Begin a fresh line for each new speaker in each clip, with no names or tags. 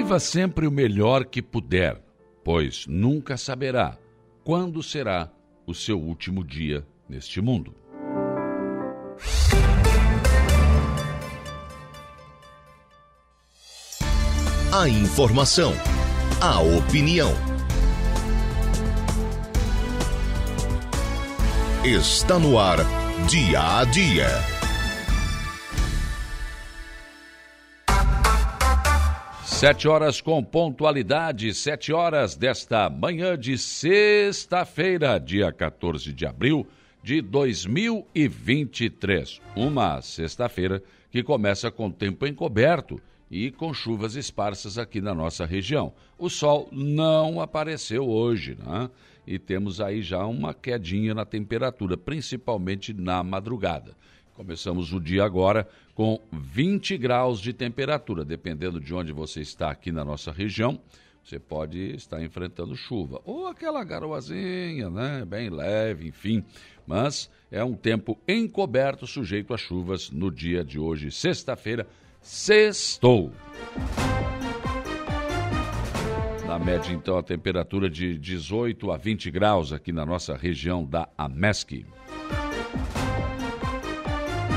Viva sempre o melhor que puder, pois nunca saberá quando será o seu último dia neste mundo.
A informação, a opinião. Está no ar, dia a dia.
Sete horas com pontualidade, sete horas desta manhã de sexta-feira, dia 14 de abril de 2023. Uma sexta-feira que começa com tempo encoberto e com chuvas esparsas aqui na nossa região. O sol não apareceu hoje, né? E temos aí já uma quedinha na temperatura, principalmente na madrugada. Começamos o dia agora com 20 graus de temperatura. Dependendo de onde você está aqui na nossa região, você pode estar enfrentando chuva. Ou aquela garoazinha, né? Bem leve, enfim. Mas é um tempo encoberto, sujeito a chuvas no dia de hoje, sexta-feira. Sextou. Na média, então, a temperatura de 18 a 20 graus aqui na nossa região da Amesc.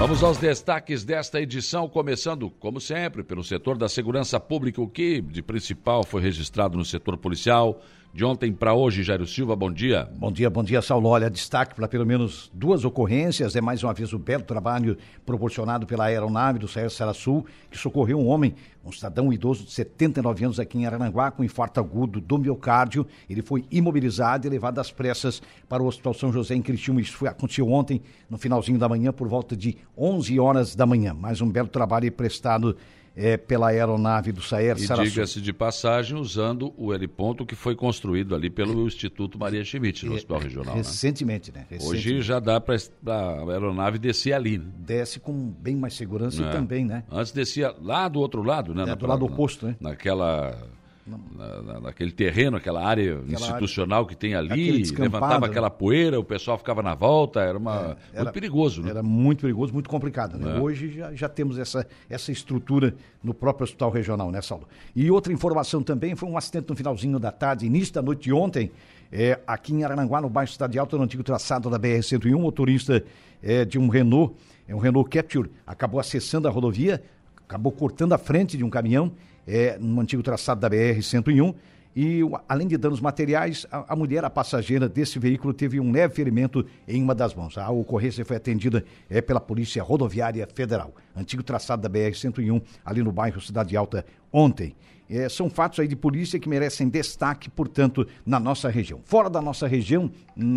Vamos aos destaques desta edição, começando, como sempre, pelo setor da segurança pública, o que de principal foi registrado no setor policial. De ontem para hoje, Jairo Silva, bom dia.
Bom dia, bom dia, Saulo. Olha, destaque para pelo menos duas ocorrências. É mais uma vez o belo trabalho proporcionado pela aeronave do Saer Sul, que socorreu um homem, um cidadão idoso de 79 anos aqui em Arananguá, com infarto agudo do miocárdio. Ele foi imobilizado e levado às pressas para o Hospital São José em Criciúma. Isso foi, aconteceu ontem, no finalzinho da manhã, por volta de 11 horas da manhã. Mais um belo trabalho prestado é, pela aeronave do Saer
E diga-se de passagem, usando o heliponto que foi construído ali pelo Instituto Maria Schmidt, no é, Hospital Regional.
Recentemente, né?
né? Recentemente. Hoje já dá para a aeronave descer ali. Né?
Desce com bem mais segurança é. também, né?
Antes descia lá do outro lado, né?
É, do lado oposto, né?
Naquela na, naquele terreno, aquela área aquela institucional área, que tem ali, levantava né? aquela poeira, o pessoal ficava na volta, era uma é, era, muito perigoso. Né?
Era muito perigoso, muito complicado. Né? É. Hoje já, já temos essa, essa estrutura no próprio hospital regional, né, Saulo? E outra informação também, foi um acidente no finalzinho da tarde, início da noite de ontem, é, aqui em Arananguá, no bairro Cidade Alta, no antigo traçado da BR-101, motorista é, de um Renault, é um Renault Capture, acabou acessando a rodovia, acabou cortando a frente de um caminhão, é, no antigo traçado da BR-101. E, além de danos materiais, a, a, mulher, a passageira desse veículo, teve um leve ferimento em uma das mãos. A ocorrência foi atendida é, pela Polícia Rodoviária Federal, antigo traçado da BR-101, ali no bairro Cidade Alta, ontem. É, são fatos aí de polícia que merecem destaque, portanto, na nossa região. Fora da nossa região,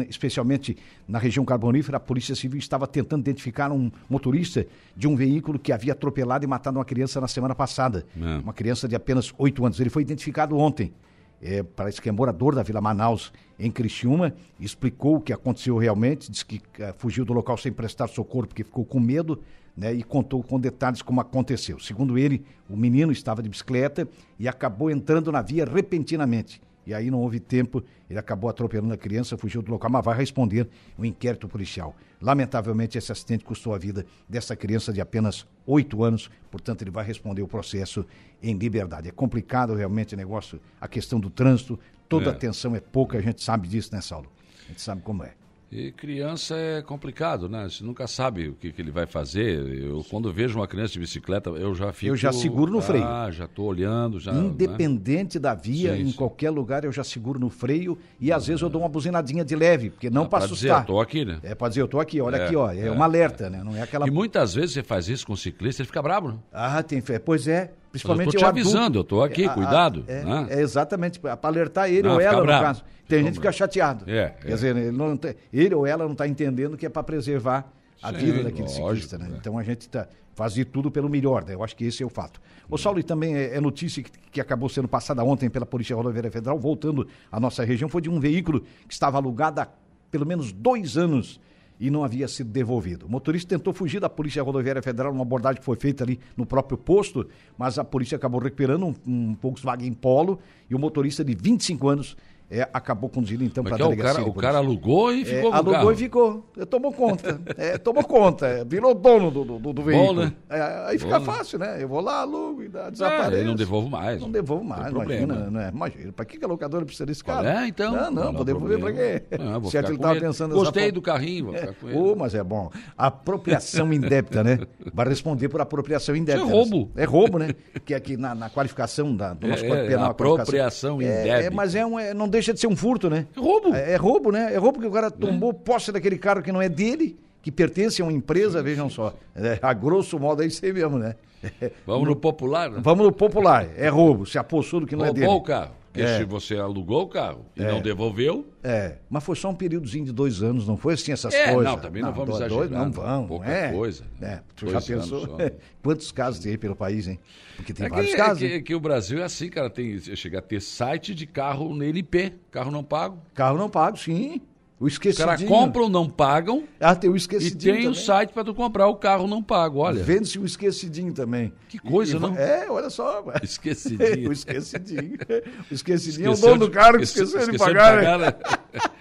especialmente na região carbonífera, a Polícia Civil estava tentando identificar um motorista de um veículo que havia atropelado e matado uma criança na semana passada. É. Uma criança de apenas 8 anos. Ele foi identificado ontem. É, parece que é morador da Vila Manaus, em Criciúma, explicou o que aconteceu realmente, disse que uh, fugiu do local sem prestar socorro porque ficou com medo, né, e contou com detalhes como aconteceu. Segundo ele, o menino estava de bicicleta e acabou entrando na via repentinamente. E aí não houve tempo, ele acabou atropelando a criança, fugiu do local, mas vai responder o um inquérito policial. Lamentavelmente, esse acidente custou a vida dessa criança de apenas oito anos, portanto, ele vai responder o processo em liberdade. É complicado realmente o negócio, a questão do trânsito, toda é. atenção é pouca, a gente sabe disso, né, Saulo? A gente sabe como é.
E criança é complicado, né? Você nunca sabe o que, que, ele vai fazer. Eu, quando vejo uma criança de bicicleta, eu já fico...
Eu já seguro no freio.
Ah, já estou olhando. já. Né?
Independente né? da via, sim, em sim. qualquer lugar, eu já seguro no freio e às vezes eu dou uma buzinadinha de leve, porque não ah, para assustar.
Dizer, eu tô aqui, né?
É para dizer, eu tô aqui, olha é, aqui, ó. É, é um alerta, né? Não é aquela...
E muitas vezes você faz isso com o ciclista, ele fica bravo, né?
Ah, tem fé. Pois é, Principalmente
eu tô te avisando, eu estou aqui, é, cuidado.
é, né? é, exatamente, para alertar ele não, ou ela, bravo. no caso. Tem gente que fica chateado. É, Quer é. dizer, ele, não, ele ou ela não está entendendo que é para preservar a Sim, vida daquele lógico, ciclista. Né? É. Então a gente tá, faz de tudo pelo melhor, né? eu acho que esse é o fato. O Saulo, e também é, é notícia que, que, acabou sendo passada ontem pela Polícia Rodoviária Federal, voltando à nossa região, foi de um veículo que estava alugado há pelo menos dois anos e não havia sido devolvido. O motorista tentou fugir da Polícia Rodoviária Federal, uma abordagem que foi feita ali no próprio posto, mas a polícia acabou recuperando um, um Volkswagen Polo e o motorista de 25 anos é, acabou conduzindo então para a
é, o
delegacia.
cara, o cara alugou e
É,
ficou com o
alugou
carro.
e ficou. É, tomou conta. É, tomou conta. Virou dono do, do, do veículo.
né?
É, aí fica
Bom, né?
fácil, né? Eu vou lá, alugo e
É,
desaparece.
não devolvo mais.
Não devolvo mais,
Tem problema.
imagina, né? Imagina, pra que a locadora precisa desse cara?
é, então?
Não, não,
Não,
vou devolver
problema.
quê?
Ah, vou ficar
ele
com
tava
ele.
pensando
Gostei do carrinho, vou
É,
ficar com ele.
ô, mas é bom. Apropriação indébita, né? Vai responder por apropriação indébita.
Isso é roubo.
É roubo, né? Que aqui na, na qualificação da, do nosso
É,
Código Penal.
apropriação
é,
indébita.
É, mas é um, é- não deixa de ser um furto, né?
É roubo.
É, é roubo, né? É roubo que o cara tomou posse daquele carro que não é dele, que pertence a uma empresa, vejam só. É, a grosso modo é isso aí mesmo, né?
Vamos no popular, né?
Vamos no popular. É roubo. Se apossou do que não é dele.
Roubou o carro. Porque
É.
se você alugou o carro e não devolveu,
É, mas foi só um períodozinho de dois anos, não foi assim essas
É,
coisas?
não, também não vamos
dois-
exagerar,
Dois, não
não.
vão,
Pouca
é.
coisa.
É, tu já pensou? Quantos casos tem aí pelo país, hein? Porque tem
é que,
vários
é
casos.
que-
hein?
é que o Brasil é assim, cara. Tem, chega a ter site de carro no LP, carro não pago.
Carro não pago, sim. O
Os
esquecidinho.
caras compram, não pagam
Ah, tem o
e
esquecidinho
tem o
também.
site para tu comprar o carro não pago. Olha,
Vende-se o esquecidinho também.
Que coisa,
E- e-
não?
É, olha só.
esquecidinho.
o esquecidinho. O esquecidinho é o
Esqueceu
dono do carro que
esque-
esqueceu, de
esqueceu
pagar. né?
né?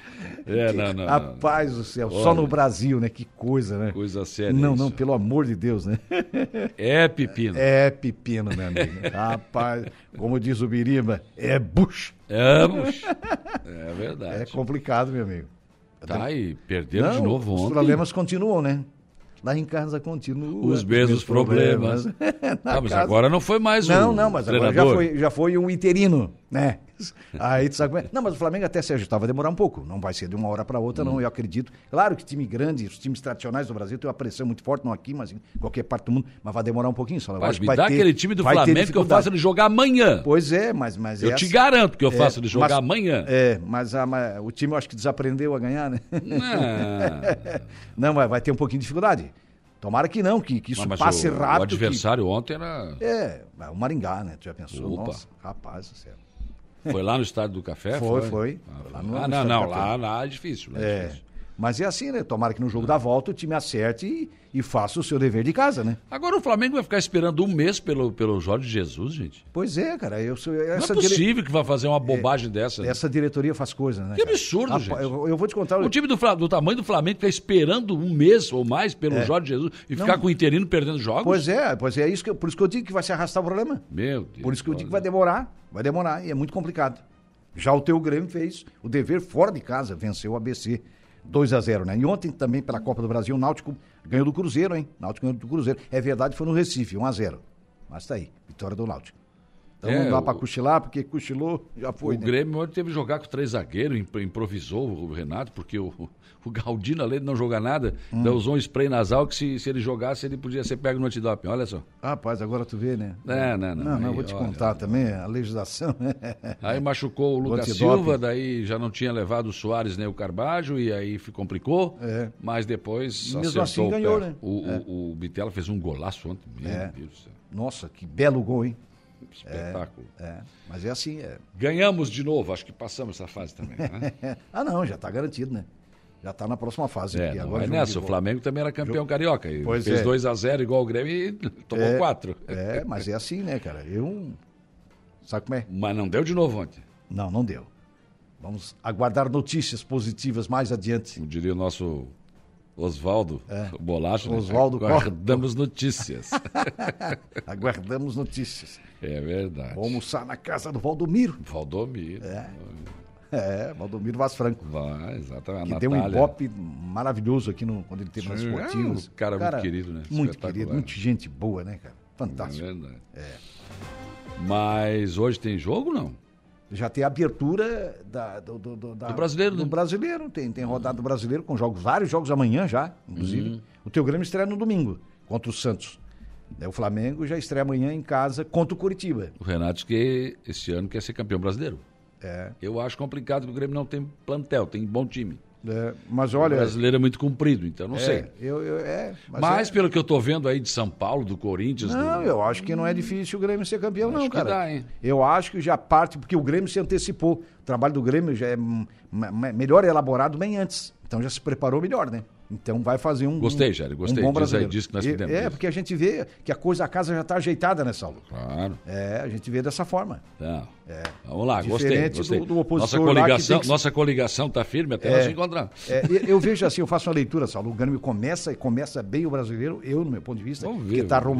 É, não, não.
Rapaz do céu, só
Olha.
no Brasil, né? Que coisa, né?
Coisa séria.
não,
isso.
não, pelo amor de Deus, né?
É pepino.
É pepino, meu amigo. Rapaz, como diz o Biriba, é bucho.
Vamos. É verdade.
É complicado, meu amigo.
Tá aí, perderam de
Não,
novo
Os
ontem.
problemas continuam, né? Lá em casa continuam.
Os mesmos problemas.
Na
Ah, mas
casa-
agora não foi mais
Não,
o
não, mas agora já
treinador.
foi, já foi um interino, né? Aí tu sabe como é? Não, mas o Flamengo até se ajustar vai demorar um pouco. Não vai ser de uma hora para outra,
Hum.
não, eu acredito. Claro que time grande, os times tradicionais do Brasil têm uma pressão muito forte, não aqui, mas em qualquer parte do mundo, mas vai demorar um pouquinho só. Que
me
vai
dá
ter-
aquele time do
vai
Flamengo que eu faço ele jogar amanhã.
Pois é, mas, mas
Eu
é
te
assim.
garanto que eu
É,
faço ele jogar
mas-
amanhã.
É, mas, a- mas o time eu acho que desaprendeu a ganhar, né?
Não.
Não, mas vai ter um pouquinho de dificuldade. Tomara que não, que, que isso
Mas
passe
o,
rápido.
O adversário ontem era.
que- É, o Maringá, né? Tu já pensou?
Opa.
Nossa, rapaz do céu.
Foi lá no estádio do café?
Foi, foi.
Ah,
Foi lá
foi.
no-
Ah,
no
não,
Estádio
não. Lá, lá é difícil. Lá é
É.
difícil.
Mas é assim, né? Tomara que no jogo da volta o time acerte e, e faça o seu dever de casa, né?
Agora o Flamengo vai ficar esperando um mês pelo, pelo Jorge Jesus, gente.
Pois é, cara. Eu sou,
Não
essa,
é
dire-
possível que vai fazer uma bobagem dessa. né?
essa diretoria faz coisas, né?
Que
cara?
absurdo,
Rapaz,
gente.
Eu, eu vou te contar.
O time do, do tamanho do Flamengo ficar esperando um mês ou mais pelo Jorge Jesus e ficar
É. Não.
com o interino perdendo jogos?
Pois é, pois é, isso que, por isso que eu digo que vai se arrastar o problema.
Meu Deus.
Por isso que eu digo que vai demorar, vai demorar, e é muito complicado. Já o teu Grêmio fez o dever fora de casa, venceu o ABC 2 a 0 né? E ontem também pela Copa do Brasil, o Náutico ganhou do Cruzeiro, hein? Náutico ganhou do Cruzeiro. É verdade, foi no Recife, 1 a 0 Mas tá aí, vitória do Náutico. Então
É,
não dá
o-
pra cochilar, porque cochilou, já foi,
o
né?
Grêmio ontem teve que jogar com três zagueiros, impro- improvisou o Renato, porque o, o Galdino, além de não jogar nada,
Hum.
usou um spray nasal que se, se ele jogasse, ele podia ser pego no antidoping. Olha só.
Rapaz, agora tu vê, né?
É, não, não,
Não, não,
aí,
vou te
olha.
contar também, a legislação.
Aí machucou o Lucas. Silva, daí já não tinha levado o Soares nem o Carbajo, e aí complicou.
É.
Mas depois
Mesmo assim
o
ganhou, né?
O, o, o Bitela fez um golaço ontem. Meu
É.
Deus do céu.
Nossa, que belo gol, hein?
Espetáculo.
É, mas é assim, é.
Ganhamos de novo, acho que passamos essa fase também. Né?
Ah, não, já tá garantido, né? Já tá na próxima fase.
É,
aqui. Agora jogo de
nessa. O. Flamengo também era campeão carioca. E
Pois
fez
é.
2 a 0 igual o Grêmio e tomou
É,
4.
É, mas é assim, né, cara? Eu. Sabe como é?
Mas não deu de novo ontem.
Não, não deu. Vamos aguardar notícias positivas mais adiante.
Como diria o nosso Oswaldo o Bolacha. né?
É. Oswaldo Cor-
Guardamos notícias.
Aguardamos notícias.
é verdade.
Vou almoçar na casa do Valdomiro.
Valdomiro.
É, Valdomiro Vaz Franco.
Vai, exatamente.
Que tem um ibope maravilhoso aqui no, quando ele teve nas esportivas.
é um cara muito querido, né?
Muito querido, muita gente boa, né, cara?
É
Fantástico.
verdade. Mas hoje tem jogo não?
Já tem a abertura da, do, do, do- da-
Do brasileiro,
do
né?
brasileiro. Tem, tem rodada do brasileiro com jogos, vários jogos amanhã já, inclusive.
Uhum.
O teu Grêmio estreia no domingo contra o Santos. Daí O Flamengo já estreia amanhã em casa contra o Curitiba.
O Renato que esse ano quer ser campeão brasileiro.
É,
Eu acho complicado que o Grêmio não tem plantel, tem bom time.
é, mas
O
olha.
brasileiro é muito comprido, então não
é,
sei.
Eu, eu- é, mas
Mas
é-
pelo que eu tô vendo aí de São Paulo, do Corinthians,
Não,
do...
eu acho que não é difícil o Grêmio ser campeão,
Acho
não, cara.
dá?
Eu acho que já parte, porque o Grêmio se antecipou. O trabalho do Grêmio já é me- melhor elaborado bem antes. Então já se preparou melhor, né? Então vai fazer um.
Gostei, Jair, gostei.
Um bom
Diz aí,
brasileiro.
diz que nós podemos
É, porque a gente vê que a coisa, a casa já está ajeitada, né, Saulo?
Claro.
É, a gente vê dessa forma.
Então, Vamos lá, gostei.
É. Diferente
gostei.
do- do
nossa coligação,
que-
nossa coligação está firme até nós nos encontrarmos.
É, eu vejo assim, eu faço uma leitura, Saulo. O Grêmio começa e começa bem o brasileiro, eu, no meu ponto de vista,
ver,
que está
vamos ver.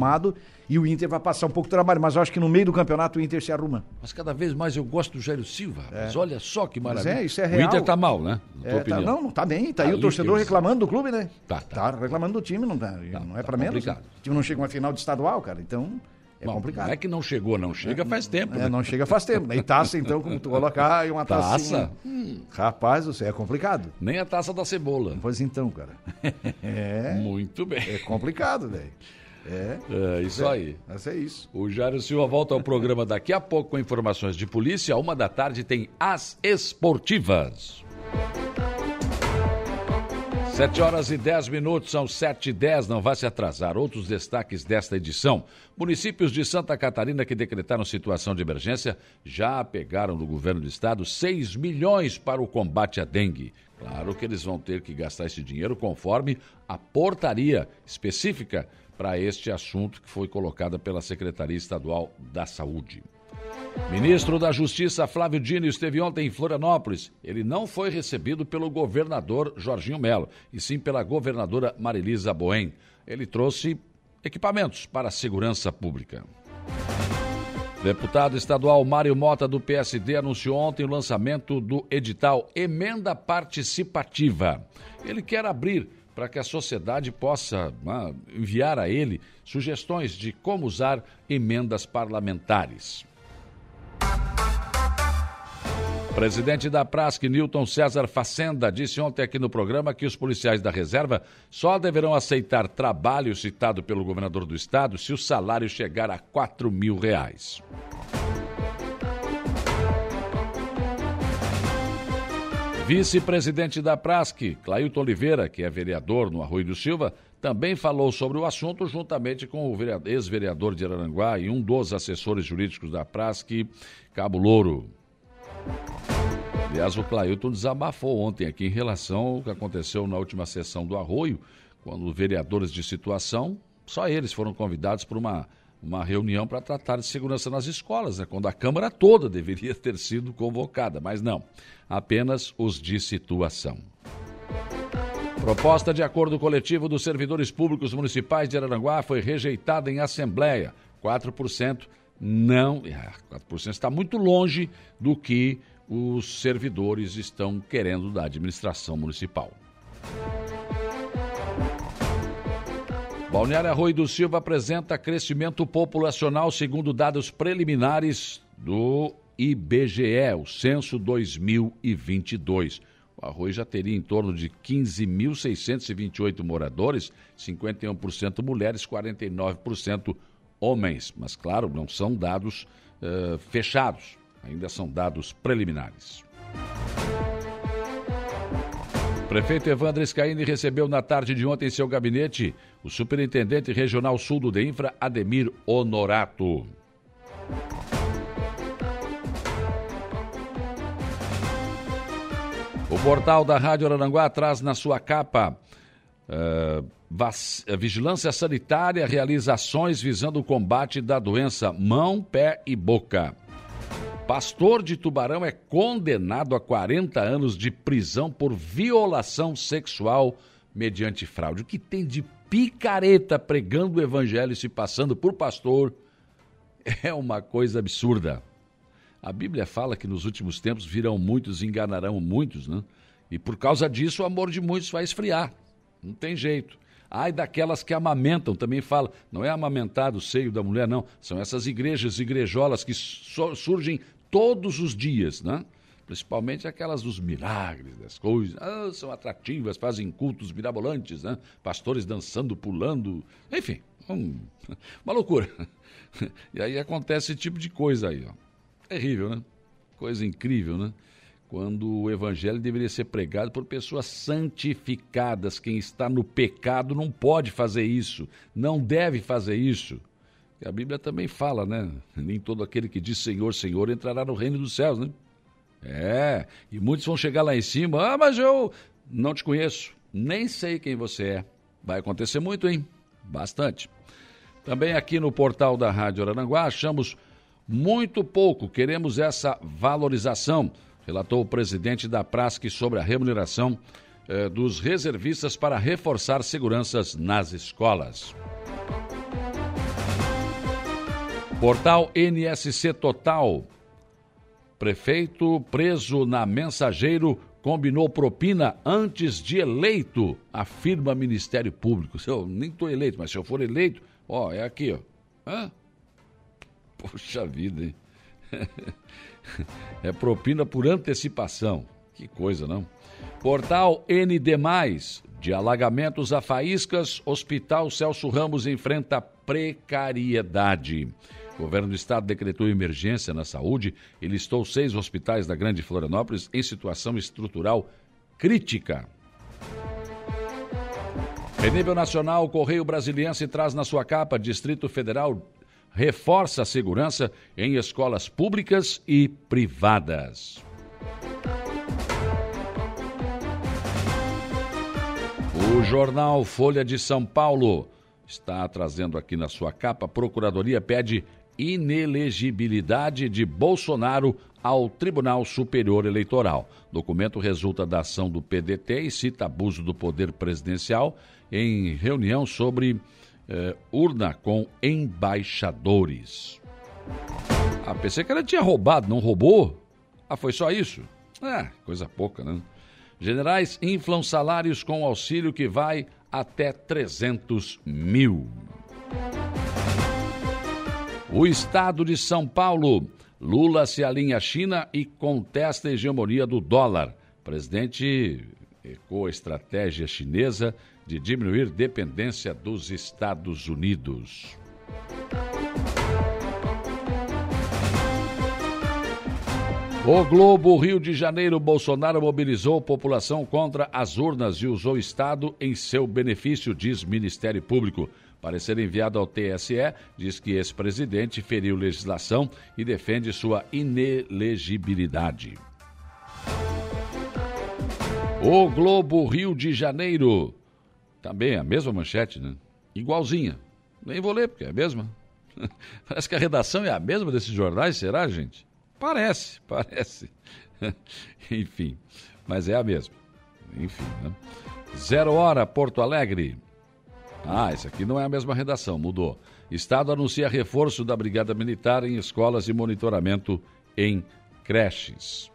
E o Inter vai passar um pouco de trabalho, mas eu acho que no meio do campeonato o Inter se arruma.
Mas cada vez mais eu gosto do Jairo Silva, rapaz. Olha só que maravilha.
é, isso é
O
real.
Inter tá mal, né? Na
É, tá- não, não tá bem. Tá aí
Ali
o torcedor
que eu-
reclamando do clube, né?
Tá, tá.
reclamando do time, não, tá, não é
tá
pra menos.
complicado.
né? O time não chega uma final de estadual, cara, então é
Bom,
complicado.
Não é que não chegou, não chega faz tempo.
É,
né?
não chega faz tempo. E taça, então, como tu colocar, e uma
Taça?
taça. Rapaz, isso é complicado.
Nem a taça da cebola.
Pois então, cara. É,
Muito bem.
é complicado, velho. É,
É isso aí.
mas é isso.
O Jairo Silva volta ao programa daqui a pouco com informações de polícia. Uma da tarde tem As Esportivas. Sete horas e dez minutos, são sete e dez, não vai se atrasar. Outros destaques desta edição. Municípios de Santa Catarina que decretaram situação de emergência já pegaram do governo do estado 6 milhões para o combate à dengue. Claro que eles vão ter que gastar esse dinheiro conforme a portaria específica para este assunto que foi colocada pela Secretaria Estadual da Saúde. Ministro da Justiça Flávio Dino esteve ontem em Florianópolis. Ele não foi recebido pelo governador Jorginho Melo, e sim pela governadora Marilisa Boen. Ele trouxe equipamentos para a segurança pública. Deputado estadual Mário Mota, do PSD, anunciou ontem o lançamento do edital Emenda Participativa. Ele quer abrir para que a sociedade possa ah, enviar a ele sugestões de como usar emendas parlamentares. Presidente da Prasc, Newton César Facenda, disse ontem aqui no programa que os policiais da reserva só deverão aceitar trabalho citado pelo governador do estado se o salário chegar a 4 mil reais. Vice-presidente da Prasc, Clailton Oliveira, que é vereador no Arroio do Silva, também falou sobre o assunto juntamente com o vereador- ex-vereador de Araranguá e um dos assessores jurídicos da Prasc, Cabo Louro. Aliás, o Clailton desabafou ontem aqui em relação ao que aconteceu na última sessão do Arroio, quando vereadores de situação, só eles foram convidados para uma, uma reunião para tratar de segurança nas escolas, né? quando a Câmara toda deveria ter sido convocada, mas não, apenas os de situação. Proposta de acordo coletivo dos servidores públicos municipais de Araranguá foi rejeitada em Assembleia. 4% não. ah, 4% está muito longe do que os servidores estão querendo da administração municipal. Balneário Arroio do Silva apresenta crescimento populacional segundo dados preliminares do IBGE, o Censo 2022. O Arroio já teria em torno de 15.628 moradores, 51% mulheres, 49% homens. Mas, claro, não são dados eh, fechados, ainda são dados preliminares. Prefeito Evandro Scaini recebeu na tarde de ontem em seu gabinete o Superintendente Regional Sul do DEINFRA, Ademir Honorato. O portal da Rádio Aranguá traz na sua capa eh, Vigilância Sanitária realiza ações visando o combate da doença mão, pé e boca. Pastor de Tubarão é condenado a 40 anos de prisão por violação sexual mediante fraude. O que tem de picareta pregando o evangelho e se passando por pastor é uma coisa absurda. A Bíblia fala que nos últimos tempos virão muitos e enganarão muitos, né? E por causa disso o amor de muitos vai esfriar. Não tem jeito. Ai daquelas que amamentam, também fala. Não é amamentar o seio da mulher, não. São essas igrejas, igrejolas que so- surgem todos os dias, né? Principalmente aquelas dos milagres, das coisas. Ah, são atrativas, fazem cultos mirabolantes, né? Pastores dançando, pulando. Enfim, um- uma loucura. E aí acontece esse tipo de coisa aí, ó. Terrível, né? Coisa incrível, né? Quando o evangelho deveria ser pregado por pessoas santificadas. Quem está no pecado não pode fazer isso, não deve fazer isso. E a Bíblia também fala, né? Nem todo aquele que diz Senhor, Senhor entrará no reino dos céus, né? É, e muitos vão chegar lá em cima, ah, mas eu não te conheço, Nem sei quem você é. Vai acontecer muito, hein? Bastante. Também aqui no portal da Rádio Arananguá achamos muito pouco. Queremos essa valorização, relatou o presidente da Prasc sobre a remuneração eh, dos reservistas para reforçar seguranças nas escolas. Portal NSC Total. Prefeito preso na mensageiro combinou propina antes de eleito, afirma Ministério Público. Se eu nem estou eleito, mas se eu for eleito, ó, é aqui, ó. Hã? Poxa vida, hein? é propina por antecipação. Que coisa, não? Portal ND, de alagamentos a faíscas, Hospital Celso Ramos enfrenta precariedade. O governo do estado decretou emergência na saúde e listou seis hospitais da Grande Florianópolis em situação estrutural crítica. Em nível nacional, o Correio Brasiliense traz na sua capa Distrito Federal reforça a segurança em escolas públicas e privadas. O jornal Folha de São Paulo está trazendo aqui na sua capa: Procuradoria pede inelegibilidade de Bolsonaro ao Tribunal Superior Eleitoral. Documento resulta da ação do PDT e cita abuso do poder presidencial em reunião sobre eh, urna com embaixadores. Ah, pensei que ela tinha roubado, não roubou? Ah, foi só isso? É, coisa pouca, né? Generais inflam salários com auxílio que vai até 300 mil. O estado de São Paulo. Lula se alinha à China e contesta a hegemonia do dólar. O presidente ecoa a estratégia chinesa de diminuir dependência dos Estados Unidos. O Globo Rio de Janeiro, Bolsonaro mobilizou a população contra as urnas e usou o Estado em seu benefício, diz Ministério Público. Parecer enviado ao TSE diz que esse presidente feriu legislação e defende sua inelegibilidade. O Globo Rio de Janeiro. Também a mesma manchete, né? Igualzinha. Nem vou ler, porque é a mesma. Parece que a redação é a mesma desses jornais, será, gente? Parece, parece. Enfim, mas é a mesma. Enfim, né? Zero Hora, Porto Alegre. Ah, esse aqui não é a mesma redação, mudou. Estado anuncia reforço da Brigada Militar em escolas e monitoramento em creches.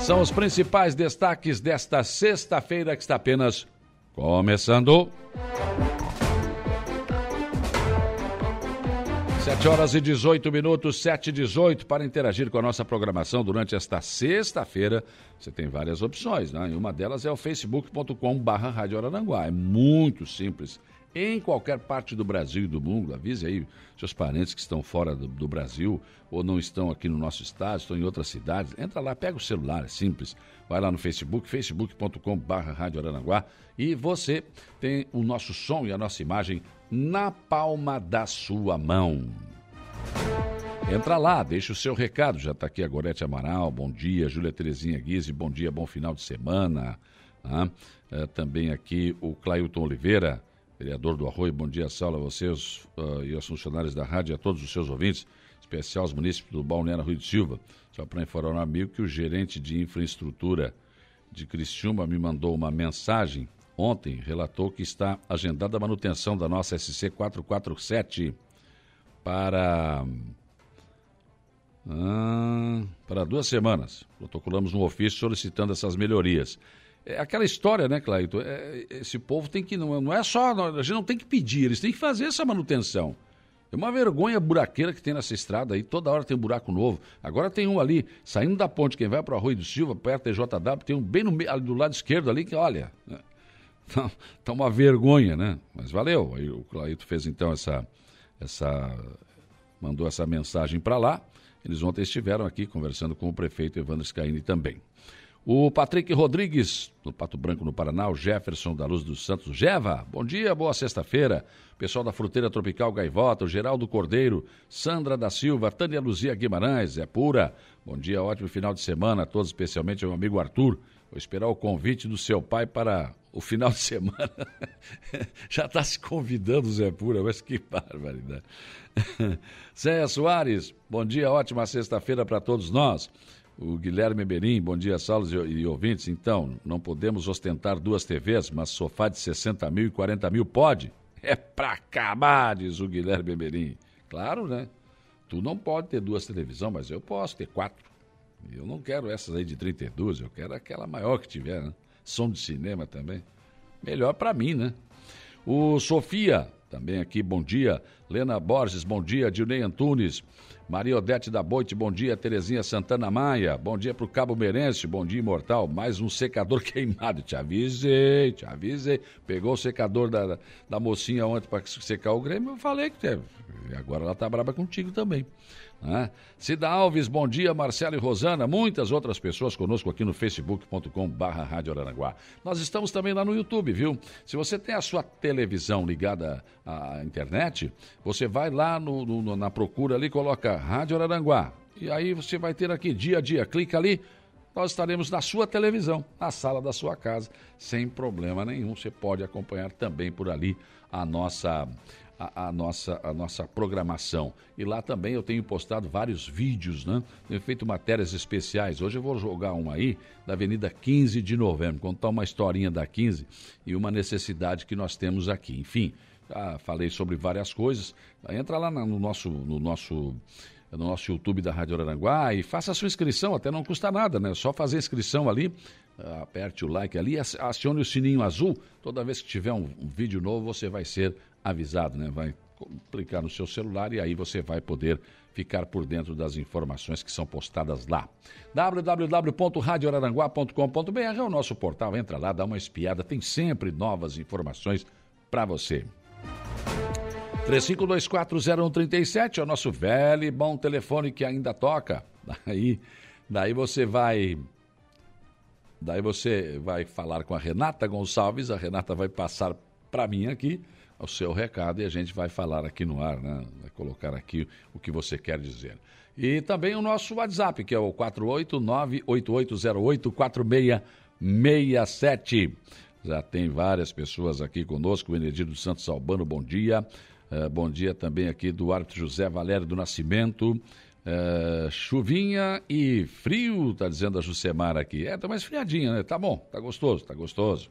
São os principais destaques desta sexta-feira que está apenas começando. 7 horas e 18 minutos, 7 e 18, para interagir com a nossa programação durante esta sexta-feira. Você tem várias opções, né? E uma delas é o facebook.com/barra Rádio Araranguá. É muito simples. Em qualquer parte do Brasil e do mundo, avise aí seus parentes que estão fora do, do Brasil ou não estão aqui no nosso estado, estão em outras cidades. Entra lá, pega o celular, é simples. Vai lá no Facebook, Araranguá e você tem o nosso som e a nossa imagem na palma da sua mão. Entra lá, deixa o seu recado. Já está aqui a Gorete Amaral, bom dia. Júlia Terezinha Guise, bom dia, bom final de semana. Ah, também aqui o Clailton Oliveira, vereador do Arroio, bom dia, Saulo, a vocês uh, e aos funcionários da rádio e a todos os seus ouvintes, especial aos munícipes do Balneário Rui de Silva. Só para informar amigo que o gerente de infraestrutura de Criciúma me mandou uma mensagem ontem relatou que está agendada a manutenção da nossa SC 447 para ah, para duas semanas. Protocolamos um ofício solicitando essas melhorias. É aquela história, né, Claito? É, esse povo tem que. Não, não é só. A gente não tem que pedir, eles têm que fazer essa manutenção. É uma vergonha buraqueira que tem nessa estrada aí, toda hora tem um buraco novo. Agora tem um ali, saindo da ponte, quem vai para o Arroio do Silva, perto da JW, tem um bem no, do lado esquerdo ali, que olha, né? Tá uma vergonha, né? Mas valeu. Aí o Claito fez então essa, essa mandou essa mensagem para lá. Eles ontem estiveram aqui conversando com o prefeito Evandro Scaini também. O Patrick Rodrigues, do Pato Branco, no Paraná, o Jefferson da Luz dos Santos. Jeva, bom dia, boa sexta-feira. Pessoal da Fruteira Tropical Gaivota, o Geraldo Cordeiro, Sandra da Silva, Tânia Luzia Guimarães, é pura. Bom dia, ótimo final de semana a todos, especialmente ao meu amigo Arthur. Vou esperar o convite do seu pai para o final de semana. Já está se convidando, Zé Pura, mas que barbaridade. Zé Soares, bom dia, ótima sexta-feira para todos nós. O Guilherme Berim, bom dia, Saulos e, ouvintes. Então, não podemos ostentar duas TVs, mas sofá de 60 mil e 40 mil pode? É pra acabar, diz o Guilherme Berim. Claro, né? Tu não pode ter duas televisões, mas eu posso ter quatro. Eu não quero essas aí de 32, eu quero aquela maior que tiver, né? Som de cinema também. Melhor para mim, né? O Sofia, também aqui, bom dia. Lena Borges, bom dia. Dilnei Antunes. Maria Odete da Boite, bom dia. Terezinha Santana Maia, bom dia para o Cabo Merense, bom dia, Imortal. Mais um secador queimado, te avisei, te avisei. Pegou o secador da, da mocinha ontem para secar o Grêmio, eu falei que teve. E agora ela tá braba contigo também. Né? Cida Alves, bom dia, Marcelo e Rosana, muitas outras pessoas conosco aqui no facebook.com barra Rádio Aranaguá. Nós estamos também lá no YouTube, viu? Se você tem a sua televisão ligada à internet, você vai lá no, no, na procura ali, coloca Rádio Araranguá. E aí você vai ter aqui dia a dia, clica ali, nós estaremos na sua televisão, na sala da sua casa, sem problema nenhum. Você pode acompanhar também por ali a nossa a, a, nossa, a nossa programação. E lá também eu tenho postado vários vídeos, né? Tenho feito matérias especiais. Hoje eu vou jogar um aí da Avenida 15 de Novembro, contar uma historinha da 15 e uma necessidade que nós temos aqui. Enfim, já falei sobre várias coisas. Entra lá no nosso, no nosso no nosso YouTube da Rádio Aranguá e faça a sua inscrição, até não custa nada, né? Só fazer a inscrição ali, aperte o like ali, acione o sininho azul. Toda vez que tiver um, um vídeo novo, você vai ser avisado, né? Vai clicar no seu celular e aí você vai poder ficar por dentro das informações que são postadas lá. www.radioraranguá.com.br é o nosso portal, entra lá, dá uma espiada, tem sempre novas informações para você. 35240137 é o nosso velho e bom telefone que ainda toca. Daí, daí você vai daí você vai falar com a Renata Gonçalves, a Renata vai passar para mim aqui o seu recado e a gente vai falar aqui no ar, né? Vai colocar aqui o que você quer dizer. E também o nosso WhatsApp, que é o 489-8808-4667. Já tem várias pessoas aqui conosco. O Enedito Santos Albano, bom dia. Uh, bom dia também aqui do árbitro José Valério do Nascimento. Uh, chuvinha e frio, tá dizendo a Jusemar aqui. É, tá mais friadinha, né? Tá bom, tá gostoso, tá gostoso.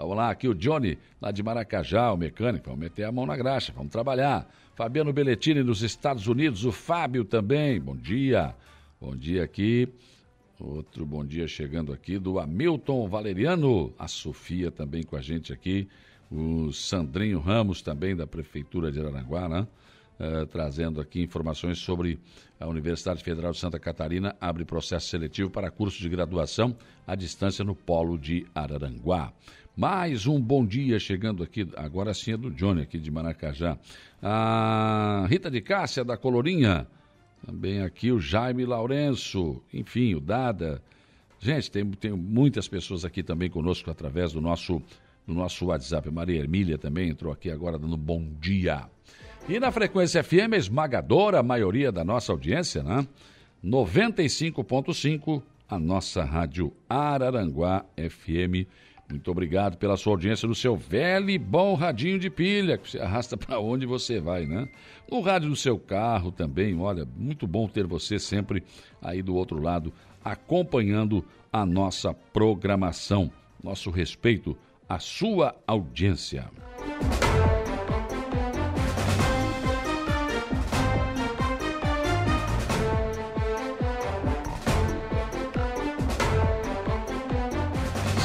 Vamos lá, aqui o Johnny, lá de Maracajá, o mecânico. Vamos meter a mão na graxa, vamos trabalhar. Fabiano Belletini, dos Estados Unidos. O Fábio também, bom dia. Bom dia aqui. Outro bom dia chegando aqui do Hamilton Valeriano. A Sofia também com a gente aqui. O Sandrinho Ramos também, da Prefeitura de Aranaguá, né? Uh, trazendo aqui informações sobre a Universidade Federal de Santa Catarina abre processo seletivo para curso de graduação à distância no Polo de Araranguá. Mais um bom dia chegando aqui, agora sim é do Johnny, aqui de Maracajá. A Rita de Cássia, da Colorinha. Também aqui o Jaime Lourenço. Enfim, o Dada. Gente, tem, tem muitas pessoas aqui também conosco através do nosso, do nosso WhatsApp. Maria Hermília também entrou aqui agora dando bom dia. E na frequência FM, esmagadora a maioria da nossa audiência, né? 95.5, a nossa rádio Araranguá FM muito obrigado pela sua audiência no seu velho e bom radinho de pilha, que você arrasta para onde você vai, né? No rádio do seu carro também, olha, muito bom ter você sempre aí do outro lado, acompanhando a nossa programação. Nosso respeito à sua audiência.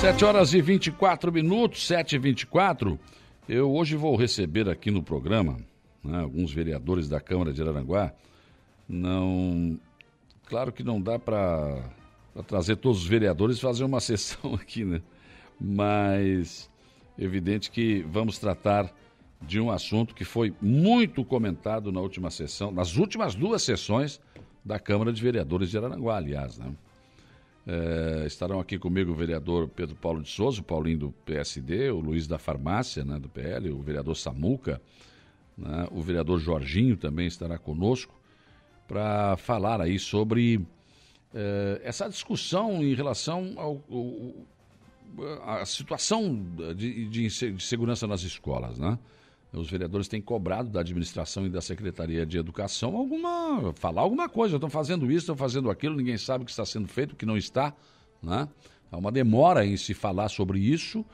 Sete horas e 24 minutos, sete e vinte e quatro. Eu hoje vou receber aqui no programa né, alguns vereadores da Câmara de Araranguá. Não, claro que não dá para trazer todos os vereadores e fazer uma sessão aqui, né? Mas evidente que vamos tratar de um assunto que foi muito comentado na última sessão, nas últimas duas sessões da Câmara de Vereadores de Araranguá, aliás, né? É, estarão aqui comigo o vereador Pedro Paulo de Souza, o Paulinho do PSD, o Luiz da Farmácia, né, do PL, o vereador Samuca, né, o vereador Jorginho também estará conosco para falar aí sobre é, essa discussão em relação ao, ao a situação de, de, de, segurança nas escolas, né? Os vereadores têm cobrado da administração e da Secretaria de Educação alguma. falar alguma coisa. Estão fazendo isso, estão fazendo aquilo, ninguém sabe o que está sendo feito, o que não está. Né? Há uma demora em se falar sobre isso.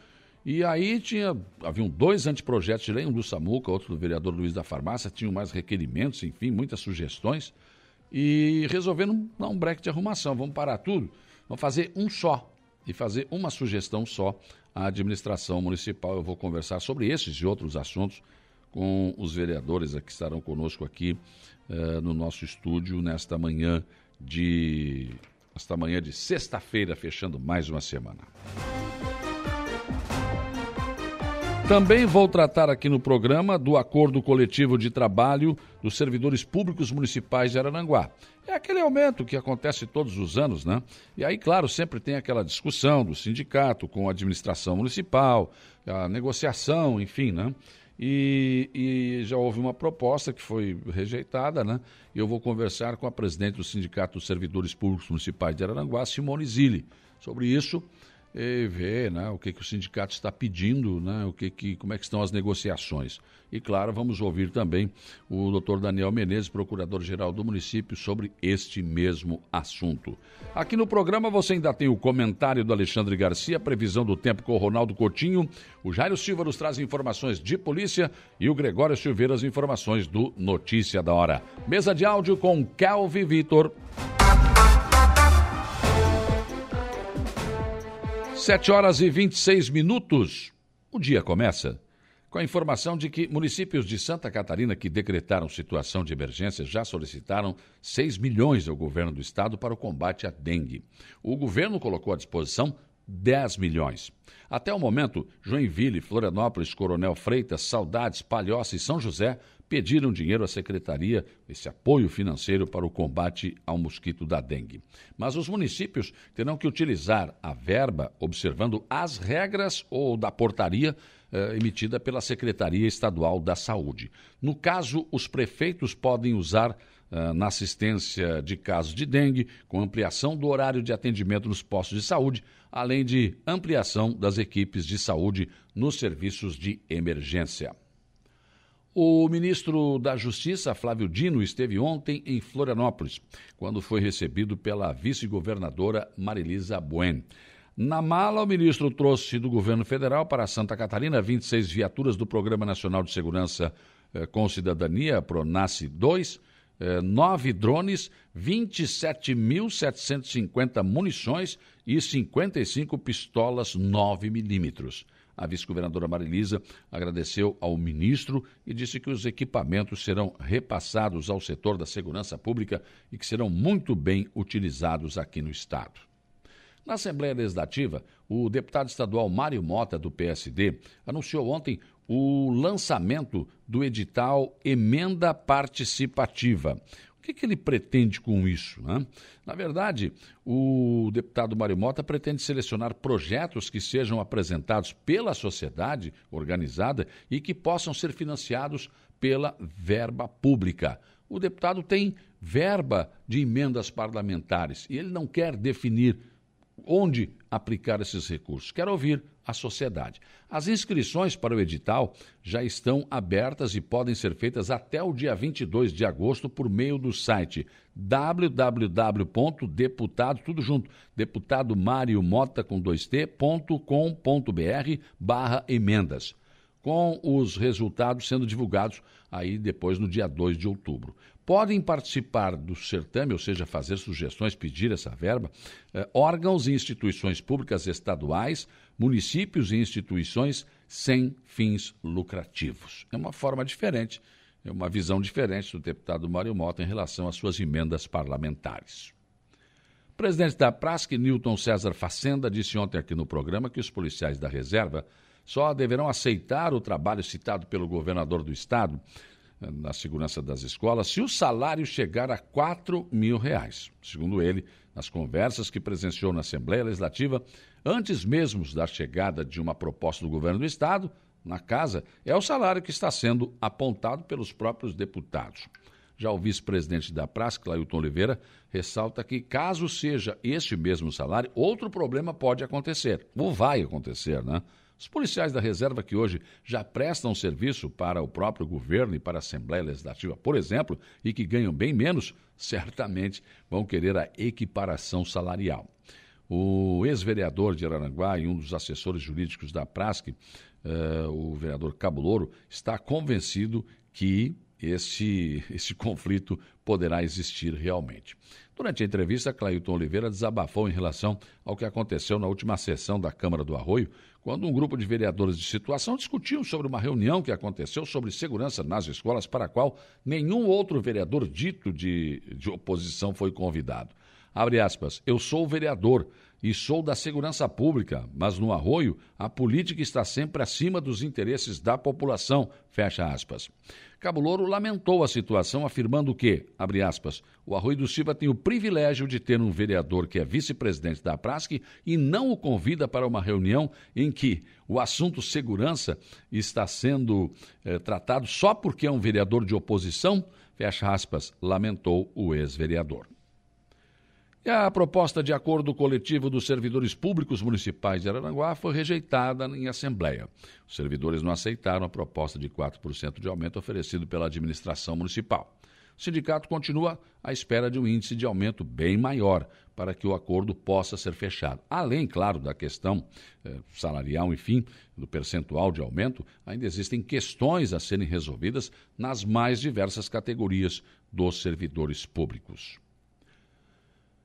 E aí tinha, haviam dois anteprojetos de lei, um do Samuca, outro do vereador Luiz da Farmácia, tinham mais requerimentos, enfim, muitas sugestões. E resolvendo dar um break de arrumação. Vamos parar tudo, vamos fazer um só. E fazer uma sugestão só à administração municipal. Eu vou conversar sobre esses e outros assuntos com os vereadores que estarão conosco aqui uh, no nosso estúdio nesta manhã de esta manhã de sexta-feira, fechando mais uma semana. Também vou tratar aqui no programa do acordo coletivo de trabalho dos servidores públicos municipais de Arananguá. É aquele aumento que acontece todos os anos, né? E aí, claro, sempre tem aquela discussão do sindicato com a administração municipal, a negociação, enfim, né? E, e, já houve uma proposta que foi rejeitada, né? Eu vou conversar com a presidente do Sindicato dos Servidores Públicos Municipais de Arananguá, Simone Zilli, sobre isso e ver né, o que, que o sindicato está pedindo, né, o que que, como é que estão as negociações. E, claro, vamos ouvir também o doutor Daniel Menezes, procurador-geral do município, sobre este mesmo assunto. Aqui no programa você ainda tem o comentário do Alexandre Garcia, previsão do tempo com o Ronaldo Coutinho, o Jairo Silva nos traz informações de polícia e o Gregório Silveira as informações do Notícia da Hora. Mesa de áudio com Kelvin Vitor. Sete horas e 26 minutos. O dia começa com a informação de que municípios de Santa Catarina que decretaram situação de emergência já solicitaram 6 milhões ao governo do estado para o combate à dengue. O governo colocou à disposição 10 milhões. Até o momento, Joinville, Florianópolis, Coronel Freitas, Saudades, Palhoça e São José pediram dinheiro à secretaria, esse apoio financeiro para o combate ao mosquito da dengue. Mas os municípios terão que utilizar a verba observando as regras ou da portaria eh, emitida pela Secretaria Estadual da Saúde. No caso, os prefeitos podem usar eh, na assistência de casos de dengue, com ampliação do horário de atendimento nos postos de saúde, além de ampliação das equipes de saúde nos serviços de emergência. O ministro da Justiça, Flávio Dino, esteve ontem em Florianópolis, quando foi recebido pela vice-governadora Marilisa Buen. Na mala, o ministro trouxe do governo federal para Santa Catarina 26 viaturas do Programa Nacional de Segurança eh, com Cidadania, PRONASSE 2, eh, nove drones, 27.750 munições e 55 pistolas 9 milímetros. A vice-governadora Marilisa agradeceu ao ministro e disse que os equipamentos serão repassados ao setor da segurança pública e que serão muito bem utilizados aqui no Estado. Na Assembleia Legislativa, o deputado estadual Mário Mota, do PSD, anunciou ontem o lançamento do edital Emenda Participativa. O que, que ele pretende com isso? Né? Na verdade, o deputado Mário Mota pretende selecionar projetos que sejam apresentados pela sociedade organizada e que possam ser financiados pela verba pública. O deputado tem verba de emendas parlamentares e ele não quer definir onde aplicar esses recursos. Quero ouvir a sociedade. As inscrições para o edital já estão abertas e podem ser feitas até o dia 22 de agosto por meio do site www.deputado, tudo junto, deputado Mário Mota com 2t.com.br barra emendas com os resultados sendo divulgados aí depois no dia 2 de outubro. Podem participar do certame, ou seja, fazer sugestões, pedir essa verba, eh, órgãos e instituições públicas estaduais, municípios e instituições sem fins lucrativos. É uma forma diferente, é uma visão diferente do deputado Mário Mota em relação às suas emendas parlamentares. O presidente da Prasc, Newton César Facenda, disse ontem aqui no programa que os policiais da reserva só deverão aceitar o trabalho citado pelo governador do estado na segurança das escolas se o salário chegar a 4 mil reais. Segundo ele, nas conversas que presenciou na Assembleia Legislativa, antes mesmo da chegada de uma proposta do governo do Estado, na casa, é o salário que está sendo apontado pelos próprios deputados. Já o vice-presidente da Praça, Clailton Oliveira, ressalta que, caso seja este mesmo salário, outro problema pode acontecer, ou vai acontecer, né? Os policiais da reserva que hoje já prestam serviço para o próprio governo e para a Assembleia Legislativa, por exemplo, e que ganham bem menos, certamente vão querer a equiparação salarial. O ex-vereador de Araranguá e um dos assessores jurídicos da Prasc, uh, o vereador Cabulouro, está convencido que esse, esse conflito poderá existir realmente. Durante a entrevista, Clailton Oliveira desabafou em relação ao que aconteceu na última sessão da Câmara do Arroio, quando um grupo de vereadores de situação discutiam sobre uma reunião que aconteceu sobre segurança nas escolas, para a qual nenhum outro vereador dito de, de oposição foi convidado. Abre aspas, eu sou vereador e sou da segurança pública, mas no arroio a política está sempre acima dos interesses da população, fecha aspas. Cabo Louro lamentou a situação, afirmando que, abre aspas, o Arroio do Silva tem o privilégio de ter um vereador que é vice-presidente da Prasc e não o convida para uma reunião em que o assunto segurança está sendo eh, tratado só porque é um vereador de oposição, fecha aspas, lamentou o ex-vereador. E a proposta de acordo coletivo dos servidores públicos municipais de Araranguá foi rejeitada em assembleia. Os servidores não aceitaram a proposta de 4% de aumento oferecido pela administração municipal. O sindicato continua à espera de um índice de aumento bem maior para que o acordo possa ser fechado. Além, claro, da questão eh, salarial, enfim, do percentual de aumento, ainda existem questões a serem resolvidas nas mais diversas categorias dos servidores públicos.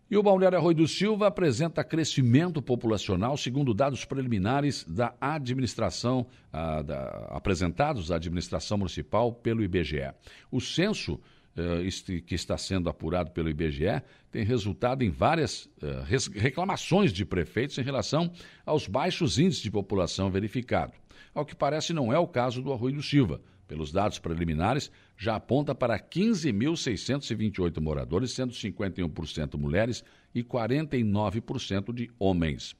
E o Balneário Arroio do Silva apresenta crescimento populacional, segundo dados preliminares da administração, ah, da, apresentados à administração municipal pelo IBGE. O censo eh, que está sendo apurado pelo IBGE tem resultado em várias eh, reclamações de prefeitos em relação aos baixos índices de população verificado. Ao que parece, não é o caso do Arroio do Silva pelos dados preliminares, já aponta para 15.628 moradores, sendo 51% mulheres e 49% de homens.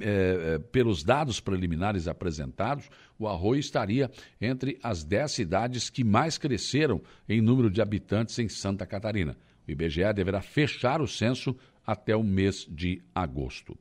É, pelos dados preliminares apresentados, o Arroio estaria entre as 10 cidades que mais cresceram em número de habitantes em Santa Catarina. O IBGE deverá fechar o censo até o mês de agosto.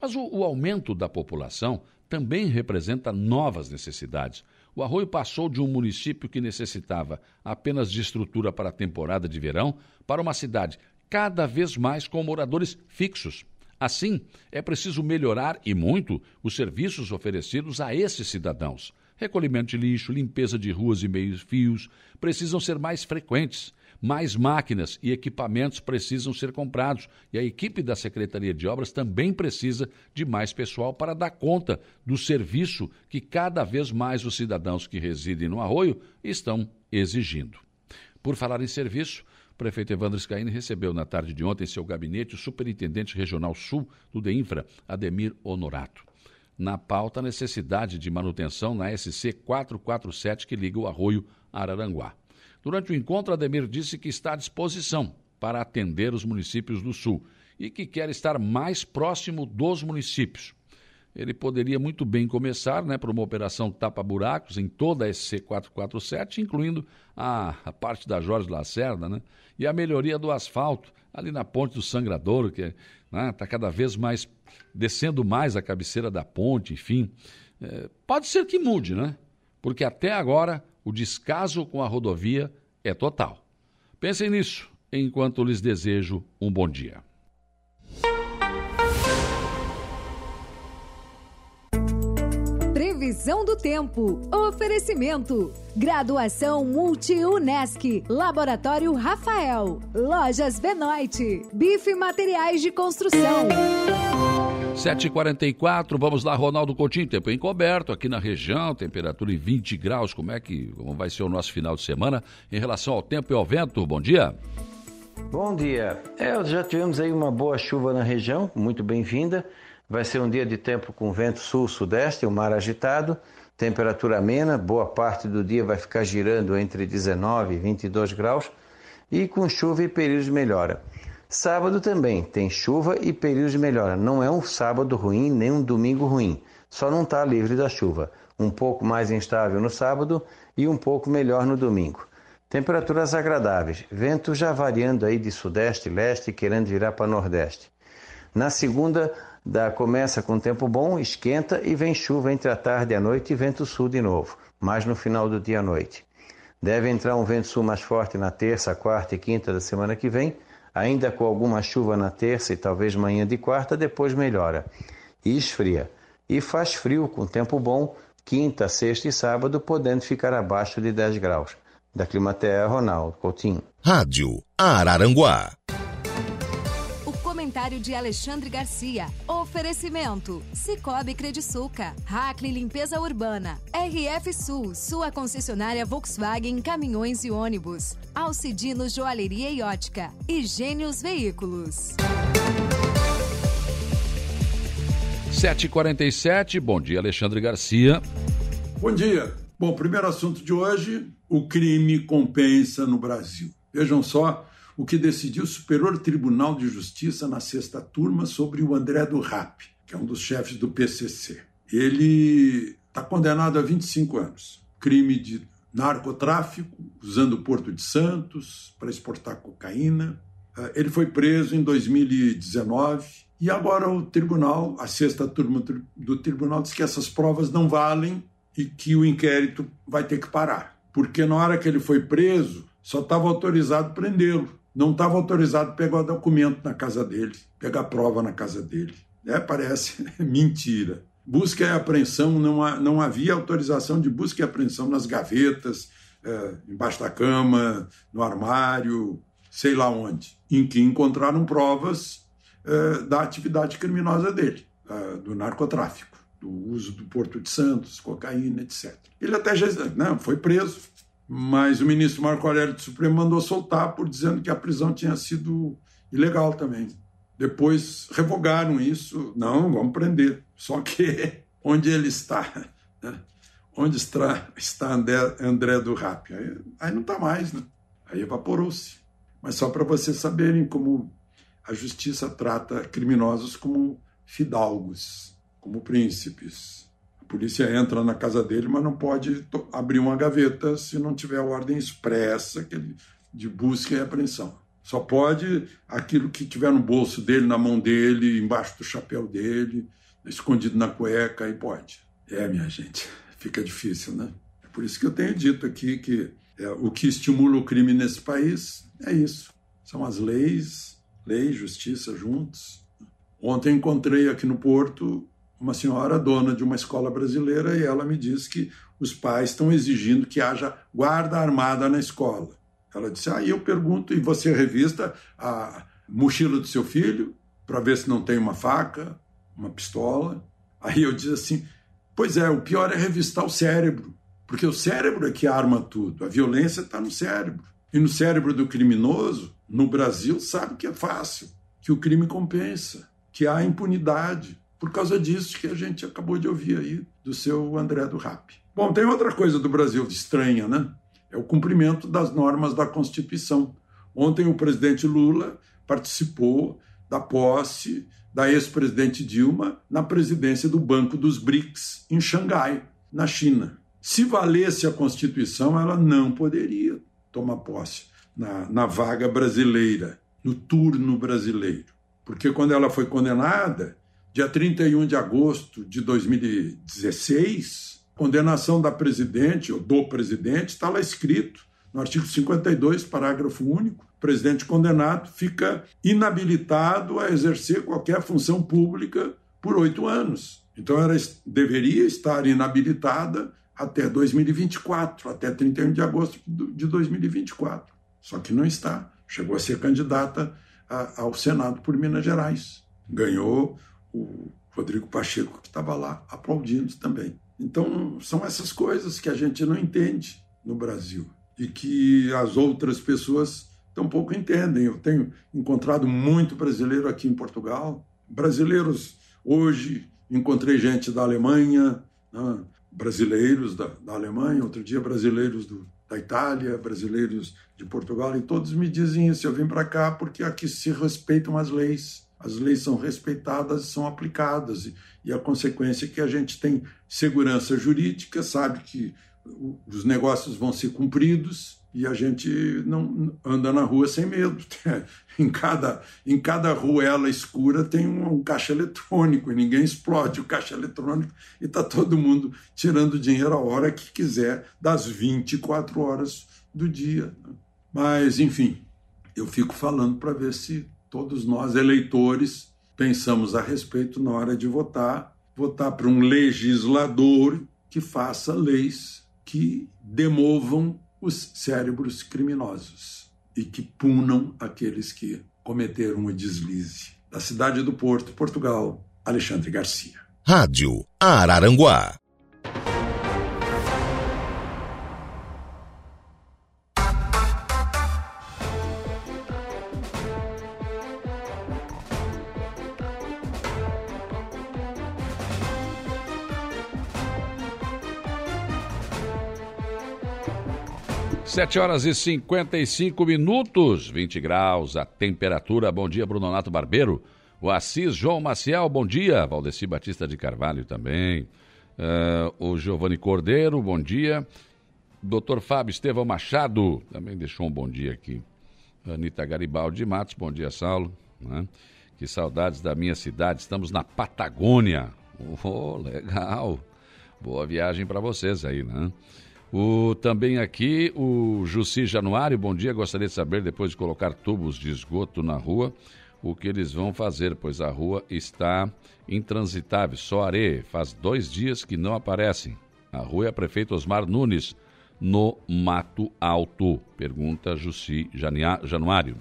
Mas o, o aumento da população também representa novas necessidades. O Arroio passou de um município que necessitava apenas de estrutura para a temporada de verão para uma cidade cada vez mais com moradores fixos. Assim, é preciso melhorar e muito os serviços oferecidos a esses cidadãos. Recolhimento de lixo, limpeza de ruas e meios fios precisam ser mais frequentes mais máquinas e equipamentos precisam ser comprados e a equipe da Secretaria de Obras também precisa de mais pessoal para dar conta do serviço que cada vez mais os cidadãos que residem no arroio estão exigindo. Por falar em serviço, o prefeito Evandro Scaini recebeu na tarde de ontem em seu gabinete o superintendente regional sul do DEINFRA, Ademir Honorato. Na pauta, a necessidade de manutenção na SC 447 que liga o arroio Araranguá. Durante o encontro, Ademir disse que está à disposição para atender os municípios do Sul e que quer estar mais próximo dos municípios. Ele poderia muito bem começar né, por uma operação tapa-buracos em toda a SC447, incluindo a, a, parte da Jorge Lacerda, né, e a melhoria do asfalto ali na ponte do Sangradouro, que está né, tá cada vez mais descendo mais a cabeceira da ponte, enfim. É, pode ser que mude, né? Porque até agora o descaso com a rodovia é total. Pensem nisso enquanto lhes desejo um bom dia.
Previsão do tempo. Oferecimento. Graduação Multi-UNESC. Laboratório Rafael. Lojas Benoit. Bife Materiais de Construção.
7h44, vamos lá, Ronaldo Coutinho, tempo encoberto aqui na região, temperatura em 20 graus, como é que como vai ser o nosso final de semana em relação ao tempo e ao vento? Bom dia.
Bom dia. É, já tivemos aí uma boa chuva na região, muito bem-vinda. Vai ser um dia de tempo com vento sul-sudeste, o mar agitado, temperatura amena, boa parte do dia vai ficar girando entre 19 e 22 graus e com chuva e períodos de melhora. Sábado também tem chuva e período de melhora. Não é um sábado ruim nem um domingo ruim, só não está livre da chuva. Um pouco mais instável no sábado e um pouco melhor no domingo. Temperaturas agradáveis, vento já variando aí de sudeste, leste, querendo virar para nordeste. Na segunda, da, começa com tempo bom, esquenta e vem chuva entre a tarde e a noite e vento sul de novo, mais no final do dia à noite. Deve entrar um vento sul mais forte na terça, quarta e quinta da semana que vem, ainda com alguma chuva na terça e talvez manhã de quarta, depois melhora. E esfria. E faz frio com tempo bom, quinta, sexta e sábado, podendo ficar abaixo de 10 graus. Da Climatea, Ronaldo Coutinho.
Rádio Araranguá.
Comentário de Alexandre Garcia. Oferecimento: Cicobi Crediçuca, Hackley Limpeza Urbana, RF Sul, sua concessionária Volkswagen Caminhões e Ônibus, Alcidino Joalheria e Ótica e Gênios Veículos.
7h47, bom dia, Alexandre Garcia.
Bom dia. Bom, primeiro assunto de hoje: o crime compensa no Brasil. Vejam só o que decidiu o Superior Tribunal de Justiça na sexta turma sobre o André do Rap, que é um dos chefes do PCC. Ele está condenado a 25 anos. Crime de narcotráfico, usando o Porto de Santos para exportar cocaína. Eh, ele foi preso em 2019 e agora o tribunal, a sexta turma do tribunal, diz que essas provas não valem e que o inquérito vai ter que parar. Porque na hora que ele foi preso, só estava autorizado prendê-lo. Não estava autorizado pegar o documento na casa dele, pegar prova na casa dele. É, parece mentira. Busca e apreensão, não, há, não havia autorização de busca e apreensão nas gavetas, é, embaixo da cama, no armário, sei lá onde, em que encontraram provas é, da atividade criminosa dele, é, do narcotráfico do uso do Porto de Santos, cocaína, etc. Ele até já não, foi preso, mas o ministro Marco Aurélio do Supremo mandou soltar por dizendo que a prisão tinha sido ilegal também. Depois revogaram isso, não, vamos prender. Só que onde ele está, né? onde está, está André, André do Rap? Aí, aí não está mais, né? aí evaporou-se. Mas só para vocês saberem como a justiça trata criminosos como fidalgos como príncipes. A polícia entra na casa dele, mas não pode abrir uma gaveta se não tiver ordem expressa de busca e apreensão. Só pode aquilo que tiver no bolso dele, na mão dele, embaixo do chapéu dele, escondido na cueca, aí pode. É, minha gente, fica difícil, né? É por isso que eu tenho dito aqui que é, o que estimula o crime nesse país é isso. São as leis, lei justiça juntos. Ontem encontrei aqui no Porto uma senhora dona de uma escola brasileira e ela me disse que os pais estão exigindo que haja guarda armada na escola. Ela disse: Aí ah, eu pergunto, e você revista a mochila do seu filho para ver se não tem uma faca, uma pistola? Aí eu disse assim: Pois é, o pior é revistar o cérebro, porque o cérebro é que arma tudo, a violência está no cérebro. E no cérebro do criminoso, no Brasil, sabe que é fácil, que o crime compensa, que há impunidade por causa disso que a gente acabou de ouvir aí do seu André do Rap. Bom, tem outra coisa do Brasil estranha, né? É o cumprimento das normas da Constituição. Ontem o presidente Lula participou da posse da ex-presidente Dilma na presidência do Banco dos BRICS em Xangai, na China. Se valesse a Constituição, ela não poderia tomar posse na, na vaga brasileira, no turno brasileiro. Porque quando ela foi condenada, dia 31 de agosto de 2016, condenação da presidente ou do presidente está lá escrito no artigo 52, parágrafo único, o presidente condenado fica inabilitado a exercer qualquer função pública por oito anos. Então ela deveria estar inabilitada até 2024, até 31 de agosto de 2024. Só que não está. Chegou a ser candidata ao Senado por Minas Gerais. Ganhou o Rodrigo Pacheco, que estava lá aplaudindo também. Então, são essas coisas que a gente não entende no Brasil e que as outras pessoas tampouco entendem. Eu tenho encontrado muito brasileiro aqui em Portugal, brasileiros hoje, encontrei gente da Alemanha, né? brasileiros da, da, Alemanha, outro dia brasileiros do, da Itália, brasileiros de Portugal, e todos me dizem isso. Eu vim para cá porque aqui se respeitam as leis. As leis são respeitadas e são aplicadas. E, a consequência é que a gente tem segurança jurídica, sabe que os negócios vão ser cumpridos e a gente não anda na rua sem medo. em, cada, em cada ruela escura tem um, um caixa eletrônico e ninguém explode o caixa eletrônico e está todo mundo tirando dinheiro a hora que quiser, das 24 horas do dia. Mas, enfim, eu fico falando para ver se todos nós, eleitores, pensamos a respeito na hora de votar, votar para um legislador que faça leis que demovam os cérebros criminosos e que punam aqueles que cometeram o deslize. Da cidade do Porto, Portugal, Alexandre Garcia.
Rádio Araranguá.
Sete horas e 55 minutos, 20 graus, a temperatura. Bom dia, Bruno Nato Barbeiro. O Assis João Maciel, bom dia. Valdeci Batista de Carvalho também. Uh, o Giovanni Cordeiro, bom dia. Doutor Fábio Estevão Machado, também deixou um bom dia aqui. Anitta Garibaldi Matos, bom dia, Saulo. Né? Que saudades da minha cidade, estamos na Patagônia. Oh, legal. Boa viagem para vocês aí, né? O, também aqui o Jussi Januário, bom dia. Gostaria de saber, depois de colocar tubos de esgoto na rua, o que eles vão fazer, pois a rua está intransitável, só areia. Faz dois dias que não aparecem. A rua é a prefeito Osmar Nunes, no Mato Alto. Pergunta Jussi Januário.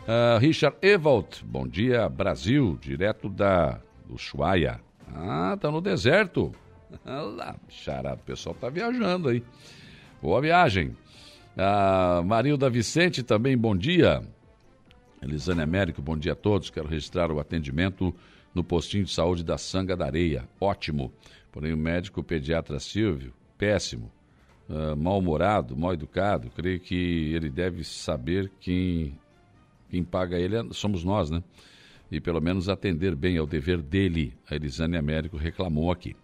Uh, Richard Evald, bom dia, Brasil, direto da Ushuaia. Ah, tá no deserto. Lá, charado, o pessoal tá viajando aí. Boa viagem. Ah, Marilda Vicente também, bom dia. Elisane Américo, bom dia a todos. Quero registrar o atendimento no postinho de saúde da Sanga da Areia. Ótimo. Porém, o médico pediatra Silvio, péssimo. Uh, mal-humorado, mal educado. Creio que ele deve saber quem, quem paga ele é, somos nós, né? E pelo menos atender bem ao dever dele. A Elisane Américo reclamou aqui.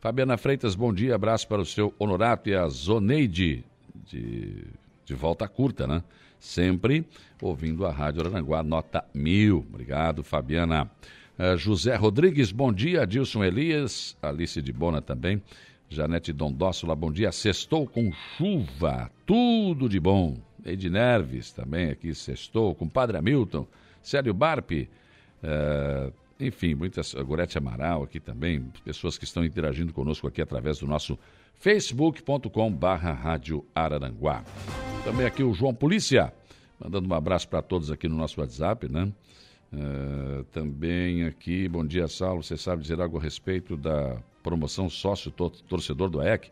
Fabiana Freitas, bom dia, abraço para o seu Honorato e a Zoneide, de, de volta curta, né? Sempre ouvindo a Rádio Aranguá, nota mil. Obrigado, Fabiana. Uh, José Rodrigues, bom dia. Dilson Elias, Alice de Bona também. Janete Dondóssola, bom dia. Sextou com chuva, tudo de bom. Eide Nerves também aqui, sextou. com Padre Hamilton, Célio Barpe, uh, enfim, muitas. Gorete Amaral aqui também, pessoas que estão interagindo conosco aqui através do nosso facebook.com barra Rádio Araranguá. Também aqui o João Polícia, mandando um abraço para todos aqui no nosso WhatsApp, né? Uh, também aqui, bom dia, Saulo. Você sabe dizer algo a respeito da promoção sócio torcedor do AEC?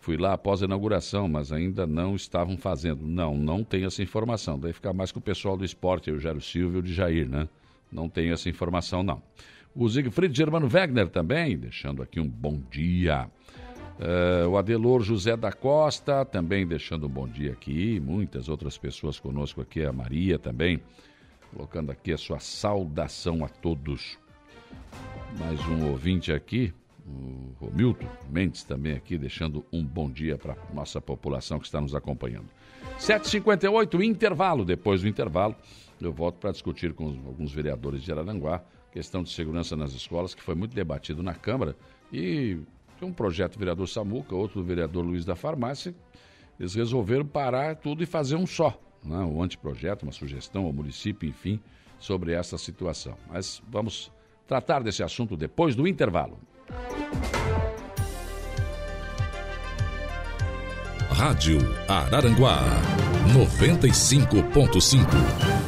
Fui lá após a inauguração, mas ainda não estavam fazendo. Não, não tenho essa informação. Daí ficar mais com o pessoal do esporte, o Jairo Silva e o de Jair, né? Não tenho essa informação, não. O Siegfried Germano Wegner também, deixando aqui um bom dia. Uh, o Adelor José da Costa também deixando um bom dia aqui. Muitas outras pessoas conosco aqui. A Maria também, colocando aqui a sua saudação a todos. Mais um ouvinte aqui, o Romilton Mendes também aqui, deixando um bom dia para nossa população que está nos acompanhando. 7h58, intervalo. Depois do intervalo, eu volto para discutir com alguns vereadores de Araranguá questão de segurança nas escolas, que foi muito debatido na Câmara, e tem um projeto do vereador Samuca, outro do vereador Luiz da Farmácia, eles resolveram parar tudo e fazer um só, né? um anteprojeto, uma sugestão ao município, enfim, sobre essa situação. Mas vamos tratar desse assunto depois do intervalo.
Rádio Araranguá 95.5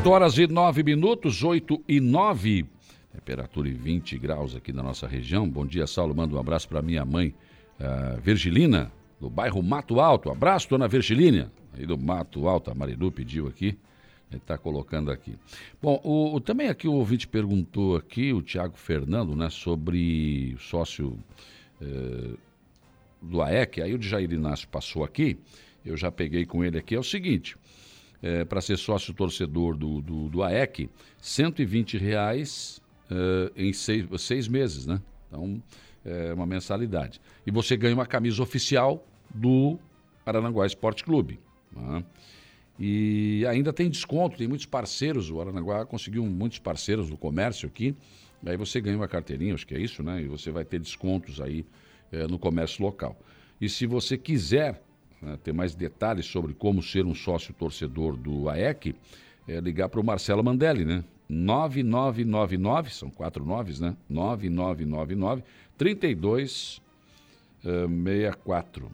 8 horas e 9 minutos, 8 e 9. Temperatura em 20 graus aqui na nossa região. Bom dia, Saulo. Manda um abraço para minha mãe, uh, Virgilina, do bairro Mato Alto. Abraço, dona Virgilina, aí do Mato Alto. A Marilu pediu aqui. Ele está colocando aqui. Bom, o, o, também aqui o ouvinte perguntou aqui, o Tiago Fernando, né, sobre sócio eh, do AEC. Aí o Jair Inácio passou aqui, eu já peguei com ele aqui. É o seguinte, é, para ser sócio torcedor do, do, do AEC, 120 reais eh, em seis, seis meses, né? Então, é uma mensalidade. E você ganha uma camisa oficial do Arananguá Esporte Clube. Né? E ainda tem desconto, tem muitos parceiros. O Aranaguá conseguiu muitos parceiros no comércio aqui. Aí você ganha uma carteirinha, acho que é isso, né? E você vai ter descontos aí é, no comércio local. E se você quiser né, ter mais detalhes sobre como ser um sócio torcedor do AEC, é ligar para o Marcelo Mandelli, né? 9999, são quatro noves, né? 9999 3264.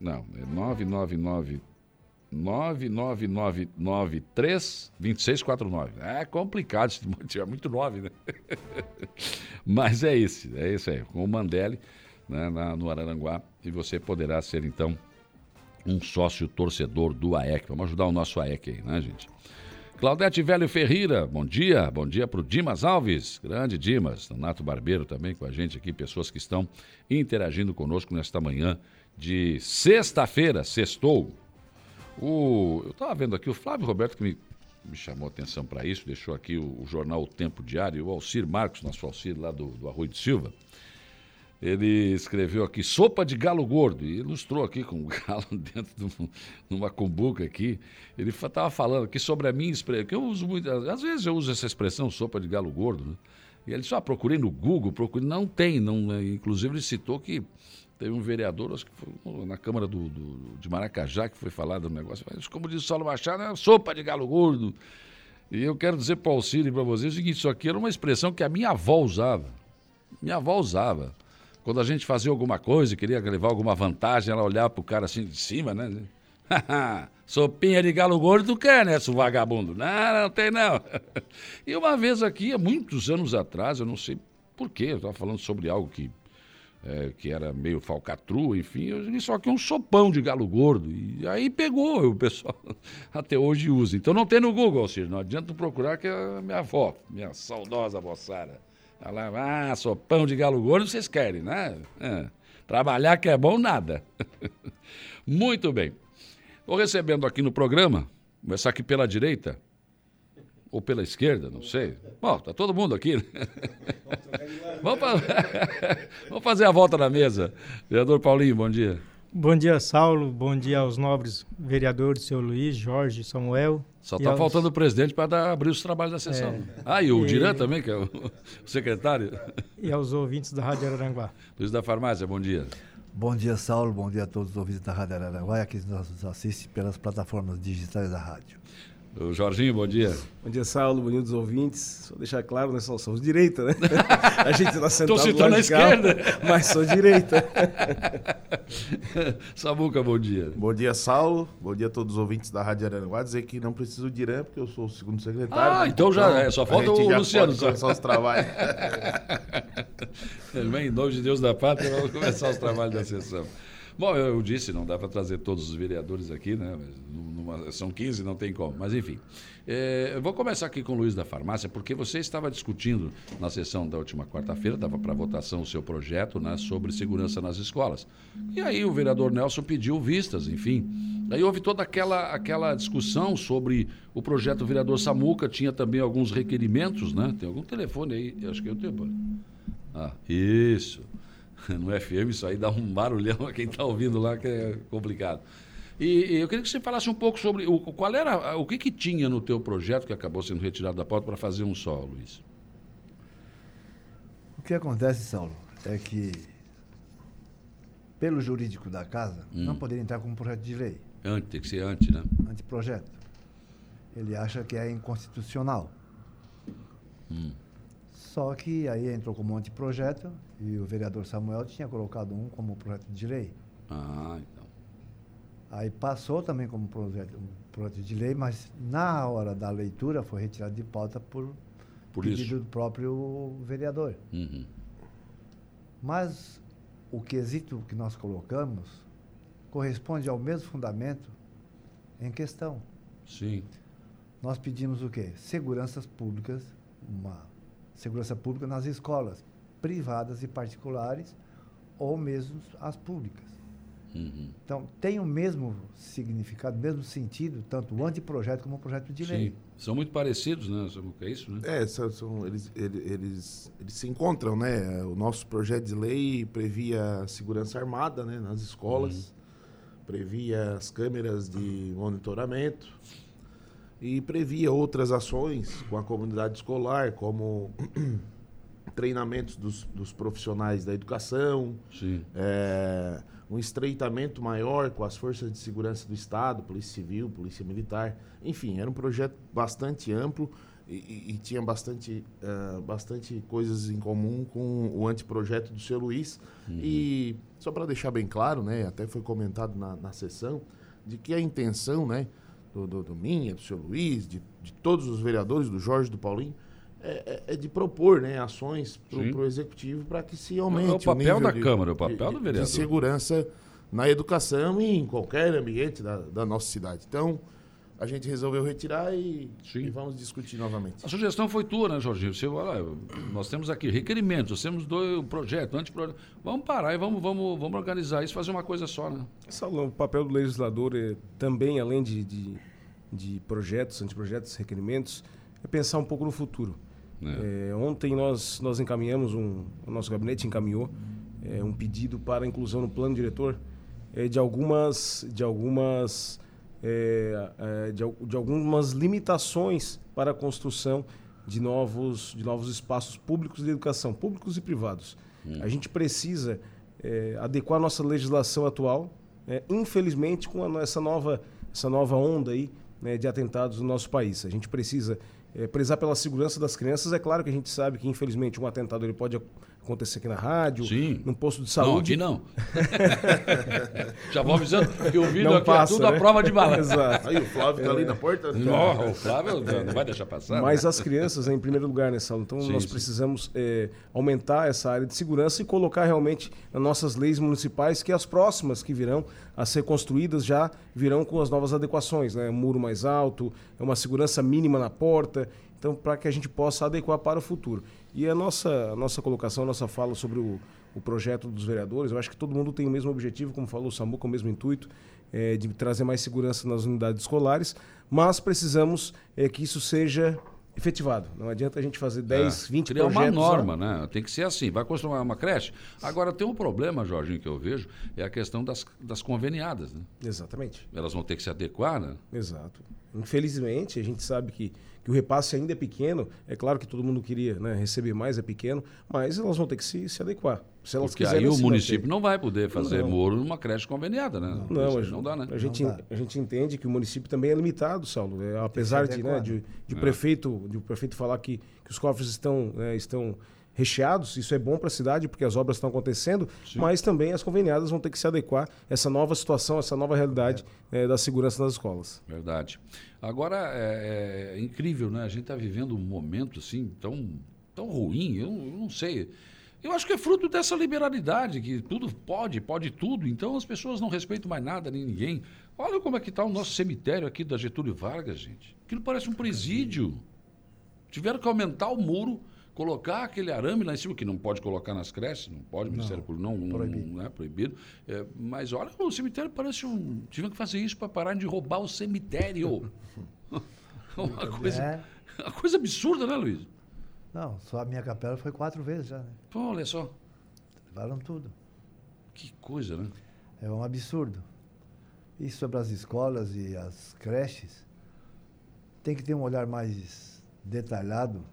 Não, é 999 99993 2649. É complicado, se tiver muito nove, né? Mas é esse, é esse aí, com o Mandelli, né, na, no Araranguá, e você poderá ser então um sócio torcedor do AEC. Vamos ajudar o nosso AEC aí, né, gente? Claudete Velho Ferreira, bom dia. Bom dia para o Dimas Alves, grande Dimas. Nato Barbeiro também com a gente aqui, pessoas que estão interagindo conosco nesta manhã de sexta-feira, sextou. O, eu estava vendo aqui o Flávio Roberto que me, me chamou a atenção para isso, deixou aqui o, o, jornal O Tempo Diário, o Alcir Marcos, nosso Alcir lá do, do Arroio de Silva. Ele escreveu aqui sopa de galo gordo e ilustrou aqui com um galo dentro de uma cumbuca aqui. Ele estava falando aqui sobre a minha expressão, que eu uso muito, às vezes eu uso essa expressão sopa de galo gordo, né? E ele só ah, procurei no Google, procurei, não tem, não, né? inclusive ele citou que teve um vereador, acho que foi na Câmara do, do de Maracajá, que foi falado do negócio, mas como diz o Saulo Machado, é sopa de galo gordo. E eu quero dizer para o Auxílio e para vocês o seguinte, isso aqui era uma expressão que a minha avó usava. Minha avó usava. Quando a gente fazia alguma coisa, queria levar alguma vantagem, ela olhava pro cara assim de cima, né? Sopinha de galo gordo tu quer, né, seu vagabundo? Não, não tem não. e uma vez aqui, há muitos anos atrás, eu não sei porquê, eu estava falando sobre algo que, é, que era meio falcatrua, enfim, eu disse só que um sopão de galo gordo. E aí pegou, o pessoal até hoje usa. Então não tem no Google, seja, não adianta procurar que é a minha avó, minha saudosa moçada. Ela, ah, sopão de galo gordo vocês querem, né? É. Trabalhar que é bom, nada. Muito bem. Estou recebendo aqui no programa, começar aqui pela direita, ou pela esquerda, não sei. Bom, tá todo mundo aqui. Né? Vamos fazer a volta na mesa. Vereador Paulinho, bom dia.
Bom dia, Saulo. Bom dia aos nobres vereadores, seu Luiz, Jorge, Samuel.
Só está aos... faltando o presidente para abrir os trabalhos da sessão. É... Ah, e o e... Diran também, que é o, secretário.
E aos ouvintes da Rádio Araranguá.
Luiz da Farmácia, bom dia.
Bom dia, Saulo. Bom dia a todos os ouvintes da Rádio Araranguá e a quem nos assiste pelas plataformas digitais da rádio.
O Jorginho, bom dia.
Bom dia, Saulo. Bom dia dos ouvintes. Só deixar claro, nós somos direita, né? A gente está sentado
Estou citando a esquerda.
Mas sou direita.
Samuca, bom dia.
Bom dia, Saulo. Bom dia a todos os ouvintes da Rádio Aranguá. Dizer que não preciso de Irã, porque eu sou o segundo secretário.
Ah, né? então já é. Só falta o Luciano.
Só. começar os trabalhos.
em nome de Deus da Pátria, vamos começar os trabalhos da sessão. Bom, eu, eu, disse, não dá para trazer todos os vereadores aqui, né? Numa, são 15, não tem como. Mas, enfim. É, eu vou começar aqui com o Luiz da Farmácia, porque você estava discutindo na sessão da última quarta-feira, estava para votação o seu projeto né, sobre segurança nas escolas. E aí o vereador Nelson pediu vistas, enfim. Aí houve toda aquela, aquela discussão sobre o projeto vereador Samuca, tinha também alguns requerimentos, né? Tem algum telefone aí? Acho que é o tempo. Ah, isso. no FM, isso aí dá um barulhão a quem está ouvindo lá, que é complicado. E, e, eu queria que você falasse um pouco sobre o, qual era, o que, que tinha no teu projeto que acabou sendo retirado da pauta para fazer um só, Luiz.
O que acontece, Saulo, é que pelo jurídico da casa hum. não poderia entrar com um projeto de lei.
Antes, tem que ser antes, né?
Anteprojeto. Ele acha que é inconstitucional. Hum. Só que aí entrou como anteprojeto e o vereador Samuel tinha colocado um como projeto de lei.
Ah, então.
Aí passou também como projeto, um projeto de lei, mas na hora da leitura foi retirado de pauta por, por pedido isso. do próprio vereador. Uhum. Mas o quesito que nós colocamos corresponde ao mesmo fundamento em questão.
Sim.
nós pedimos o quê? Seguranças públicas, uma segurança pública nas escolas privadas e particulares ou mesmo as públicas. Uhum. Então, tem o mesmo significado, o mesmo sentido, tanto o anteprojeto como o projeto de lei. Sim.
São muito parecidos, né? É isso, né?
É, são, são eles, eles, eles, eles, se encontram, né? O nosso projeto de lei previa segurança armada né? nas escolas, uhum. previa as câmeras de monitoramento e previa outras ações com a comunidade escolar, como treinamentos dos, dos profissionais da educação, é, um estreitamento maior com as forças de segurança do Estado, Polícia Civil, Polícia Militar. Enfim, era um projeto bastante amplo e, e tinha bastante, uh, bastante coisas em comum com o anteprojeto do seu Luiz. Uhum. E só para deixar bem claro, né, até foi comentado na, na sessão, de que a intenção né, do, do, do Minha, do seu Luiz, de, de todos os vereadores, do Jorge, do Paulinho, é, é, é, de propor né, ações para o executivo para que se aumente. É
o papel
o
da
de,
Câmara, o papel
de,
do vereador.
De segurança na educação e em qualquer ambiente da, da nossa cidade. Então, a gente resolveu retirar e, e, vamos discutir novamente.
A sugestão foi tua, né, Jorginho? Você, olha, nós temos aqui requerimentos, nós temos dois projeto, anteprojeto. Vamos parar e vamos, vamos, vamos organizar isso, fazer uma coisa só, né?
Salão, o papel do legislador é também, além de, de, de projetos, anteprojetos, requerimentos, é pensar um pouco no futuro. É. É, ontem nós, nós encaminhamos, um, o nosso gabinete encaminhou é, um pedido para inclusão no plano diretor é, de algumas, de, algumas, é, é, de, de, algumas limitações para a construção de novos, de novos espaços públicos de educação, públicos e privados. Hum. A gente precisa adequar a nossa legislação atual, infelizmente com a, essa, nova, essa nova onda aí, né, de atentados no nosso país. A gente precisa é, prezar pela segurança das crianças. É claro que a gente sabe que, infelizmente, um atentado ele pode acontecer aqui na rádio, Sim. num posto de saúde.
Não, aqui não. Já vou avisando que o vídeo não aqui é passa, é tudo né? a prova de bala.
Exato. Aí o Flávio está é. ali na porta.
Não, o Flávio não vai deixar passar.
Mas né? as crianças, né, em primeiro lugar, né, Saulo? Então sim, nós sim. precisamos é, aumentar essa área de segurança e colocar realmente nas nossas leis municipais que as próximas que virão a ser construídas já virão com as novas adequações, né? Um muro mais alto, uma segurança mínima na porta. Então, para que a gente possa adequar para o futuro. E a nossa, a nossa colocação, a nossa fala sobre o, o projeto dos vereadores, eu acho que todo mundo tem o mesmo objetivo, como falou o Samuca, o mesmo intuito, é, de trazer mais segurança nas unidades escolares, mas precisamos é, que isso seja efetivado. Não adianta a gente fazer 10, é, 20
criar
projetos...
uma norma, né? Tem que ser assim. Vai construir uma creche. Agora, tem um problema, Jorginho, que eu vejo, é a questão das, das conveniadas, né?
Exatamente.
Elas vão ter que se adequar, né?
Exato. Infelizmente, a gente sabe que que o repasse ainda é pequeno. É claro que todo mundo queria né, receber mais, é pequeno, mas elas vão ter que se, se adequar.
Se elas Porque aí o município manter. não vai poder fazer não. muro numa creche conveniada, né?
Não, não, a, não dá, né? A gente, a gente entende que o município também é limitado, Saulo. É, apesar de, né, de, de, é. prefeito, de o prefeito falar que, que os cofres estão, né, estão recheados, isso é bom para a cidade porque as obras estão acontecendo, Sim. mas também as conveniadas vão ter que se adequar a essa nova situação, essa nova realidade é. É, da segurança nas escolas.
Verdade. Agora é, é incrível, né? A gente está vivendo um momento assim tão, tão ruim, eu, eu não sei. Eu acho que é fruto dessa liberalidade, que tudo pode, pode tudo, então as pessoas não respeitam mais nada, nem ninguém. Olha como é que está o nosso cemitério aqui da Getúlio Vargas, gente. Aquilo parece um presídio. Tiveram que aumentar o muro colocar aquele arame lá em cima, que não pode colocar nas creches, não pode, o Ministério Público não, não, não, é proibido. É, mas olha, o cemitério parece um. Tiveram que fazer isso para parar de roubar o cemitério. uma, coisa, é. uma coisa absurda, né, Luiz?
Não, só a minha capela foi quatro vezes já. Né?
Pô, olha só.
Levaram tudo.
Que coisa, né?
É um absurdo. E sobre as escolas e as creches, tem que ter um olhar mais detalhado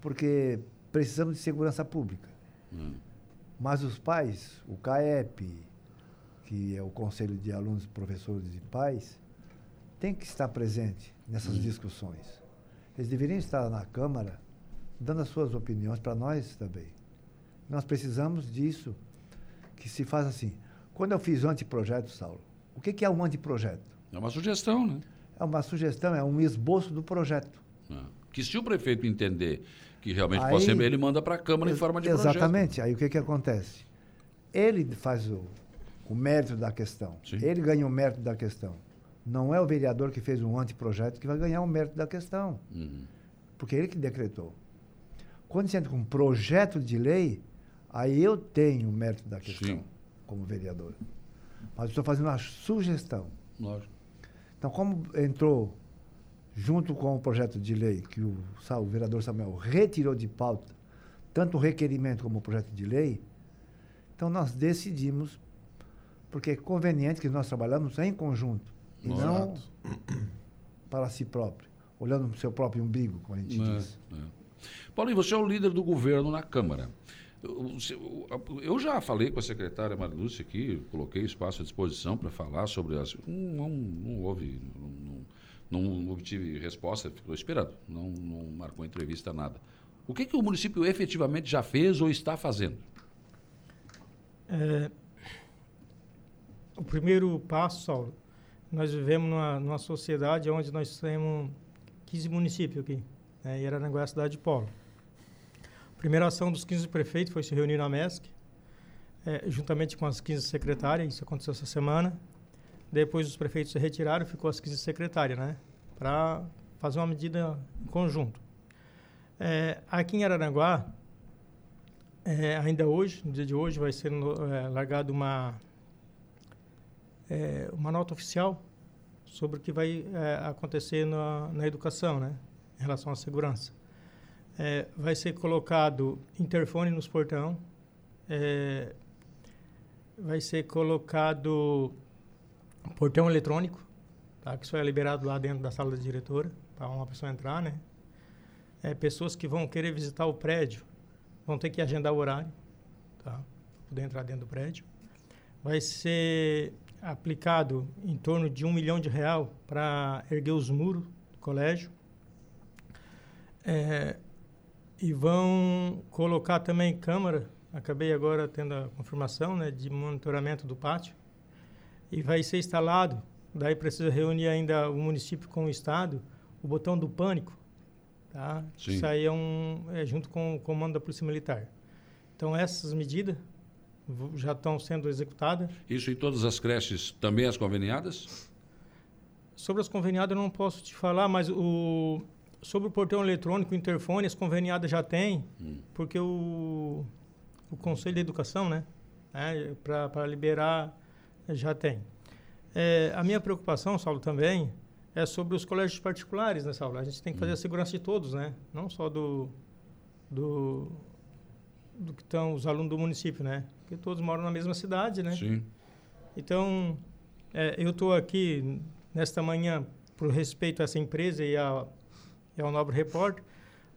porque precisamos de segurança pública. Hum. Mas os pais, o CAEP, que é o Conselho de Alunos, Professores e Pais, tem que estar presente nessas hum. discussões. Eles deveriam estar na Câmara dando as suas opiniões para nós também. Nós precisamos disso, que se faz assim. Quando eu fiz o anteprojeto, Saulo, o que, que é um anteprojeto?
É uma sugestão, né?
É uma sugestão, é um esboço do projeto.
É. Que se o prefeito entender que realmente aí, pode ser, ele manda para a Câmara em forma de
exatamente. projeto. Exatamente. Aí o que, que acontece? Ele faz o, o mérito da questão. Sim. Ele ganha o mérito da questão. Não é o vereador que fez um anteprojeto que vai ganhar o mérito da questão. Uhum. Porque ele que decretou. Quando você entra com um projeto de lei, aí eu tenho o mérito da questão Sim. como vereador. Mas estou fazendo uma sugestão. Lógico. Então, como entrou junto com o projeto de lei que o, o vereador Samuel retirou de pauta, tanto o requerimento como o projeto de lei, então nós decidimos, porque é conveniente que nós trabalhamos em conjunto e não para si próprio, olhando para o seu próprio umbigo, como a gente é, diz. É.
Paulinho, você é o líder do governo na Câmara. Eu já falei com a secretária Marilúcia aqui, coloquei espaço à disposição para falar sobre as. Não, não houve. Não, não, obtive resposta, ficou esperando. Não, não marcou entrevista, nada. O que, que o município efetivamente já fez ou está fazendo?
É, o primeiro passo, Saulo, nós vivemos numa, numa sociedade onde nós temos 15 municípios aqui, né, e Araranguá é a cidade de polo. A primeira ação dos 15 prefeitos foi se reunir na MESC, é, juntamente com as 15 secretárias, isso aconteceu essa semana. Depois os prefeitos se retiraram, ficou as 15 secretárias, né, para fazer uma medida em conjunto. É, aqui em Araranguá, é, ainda hoje, no dia de hoje, vai ser é, largada uma, é, uma nota oficial sobre o que vai é, acontecer na, na educação, né, em relação à segurança. É, vai ser colocado interfone nos portão, é, vai ser colocado portão eletrônico, tá, que só é liberado lá dentro da sala da diretora, para uma pessoa entrar, né. É, pessoas que vão querer visitar o prédio vão ter que agendar o horário, tá? Para poder entrar dentro do prédio. Vai ser aplicado em torno de um milhão de real para erguer os muros do colégio. É, e vão colocar também câmara, acabei agora tendo a confirmação, né, de monitoramento do pátio. E vai ser instalado, daí precisa reunir ainda o município com o estado, o botão do pânico, Tá? Isso aí é, um, é junto com o comando da Polícia Militar. Então, essas medidas já estão sendo executadas.
Isso em todas as creches, também as conveniadas?
Sobre as conveniadas eu não posso te falar, mas o, sobre o portão eletrônico, o interfone, as conveniadas já tem, hum. porque o, o Conselho de Educação, né, né para liberar, já tem. É, a minha preocupação, Saulo, também, é sobre os colégios particulares nessa aula. A gente tem que fazer a segurança de todos, né? Não só do, do, do que estão os alunos do município, né? Porque todos moram na mesma cidade, né? Sim. Então, é, eu estou aqui nesta manhã por respeito a essa empresa e, a, e ao Nobre Repórter,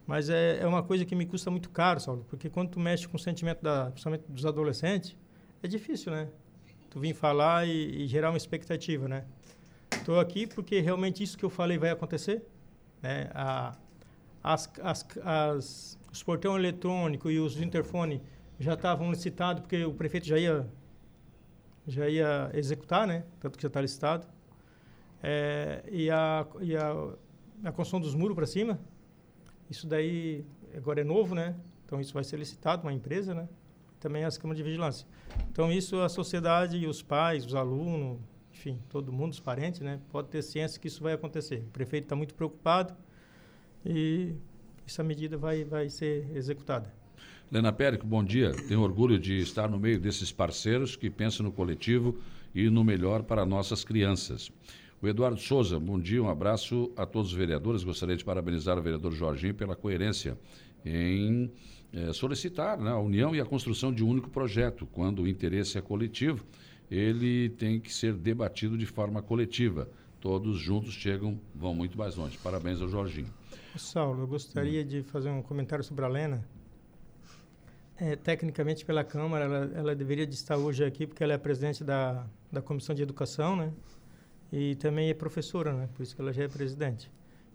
mas é, é uma coisa que me custa muito caro, Saulo, porque quando tu mexe com o sentimento da, principalmente dos adolescentes, é difícil, né? Tu vir falar e, e gerar uma expectativa, né? Estou aqui porque realmente isso que eu falei vai acontecer. Né? A, as, as, as, os portões eletrônicos e os interfones já estavam licitados porque o prefeito já ia, já ia executar, né? tanto que já está licitado. É, e a, e a, a construção dos muros para cima, isso daí agora é novo, né? Então isso vai ser licitado, uma empresa, né? Também as câmaras de vigilância. Então isso a sociedade e os pais, os alunos, enfim, todo mundo, os parentes, né, pode ter ciência que isso vai acontecer. O prefeito está muito preocupado e essa medida vai, vai ser executada.
Lena Périco, bom dia. Tenho orgulho de estar no meio desses parceiros que pensam no coletivo e no melhor para nossas crianças. O Eduardo Souza, bom dia, um abraço a todos os vereadores. Gostaria de parabenizar o vereador Jorginho pela coerência em eh, solicitar né, a união e a construção de um único projeto, quando o interesse é coletivo ele tem que ser debatido de forma coletiva. Todos juntos chegam, vão muito mais longe. Parabéns ao Jorginho.
Saulo, eu gostaria hum. de fazer um comentário sobre a Lena. É, tecnicamente, pela Câmara, ela, ela, deveria de estar hoje aqui, porque ela é presidente da, da Comissão de Educação, né? E também é professora, né? Por isso que ela já é presidente.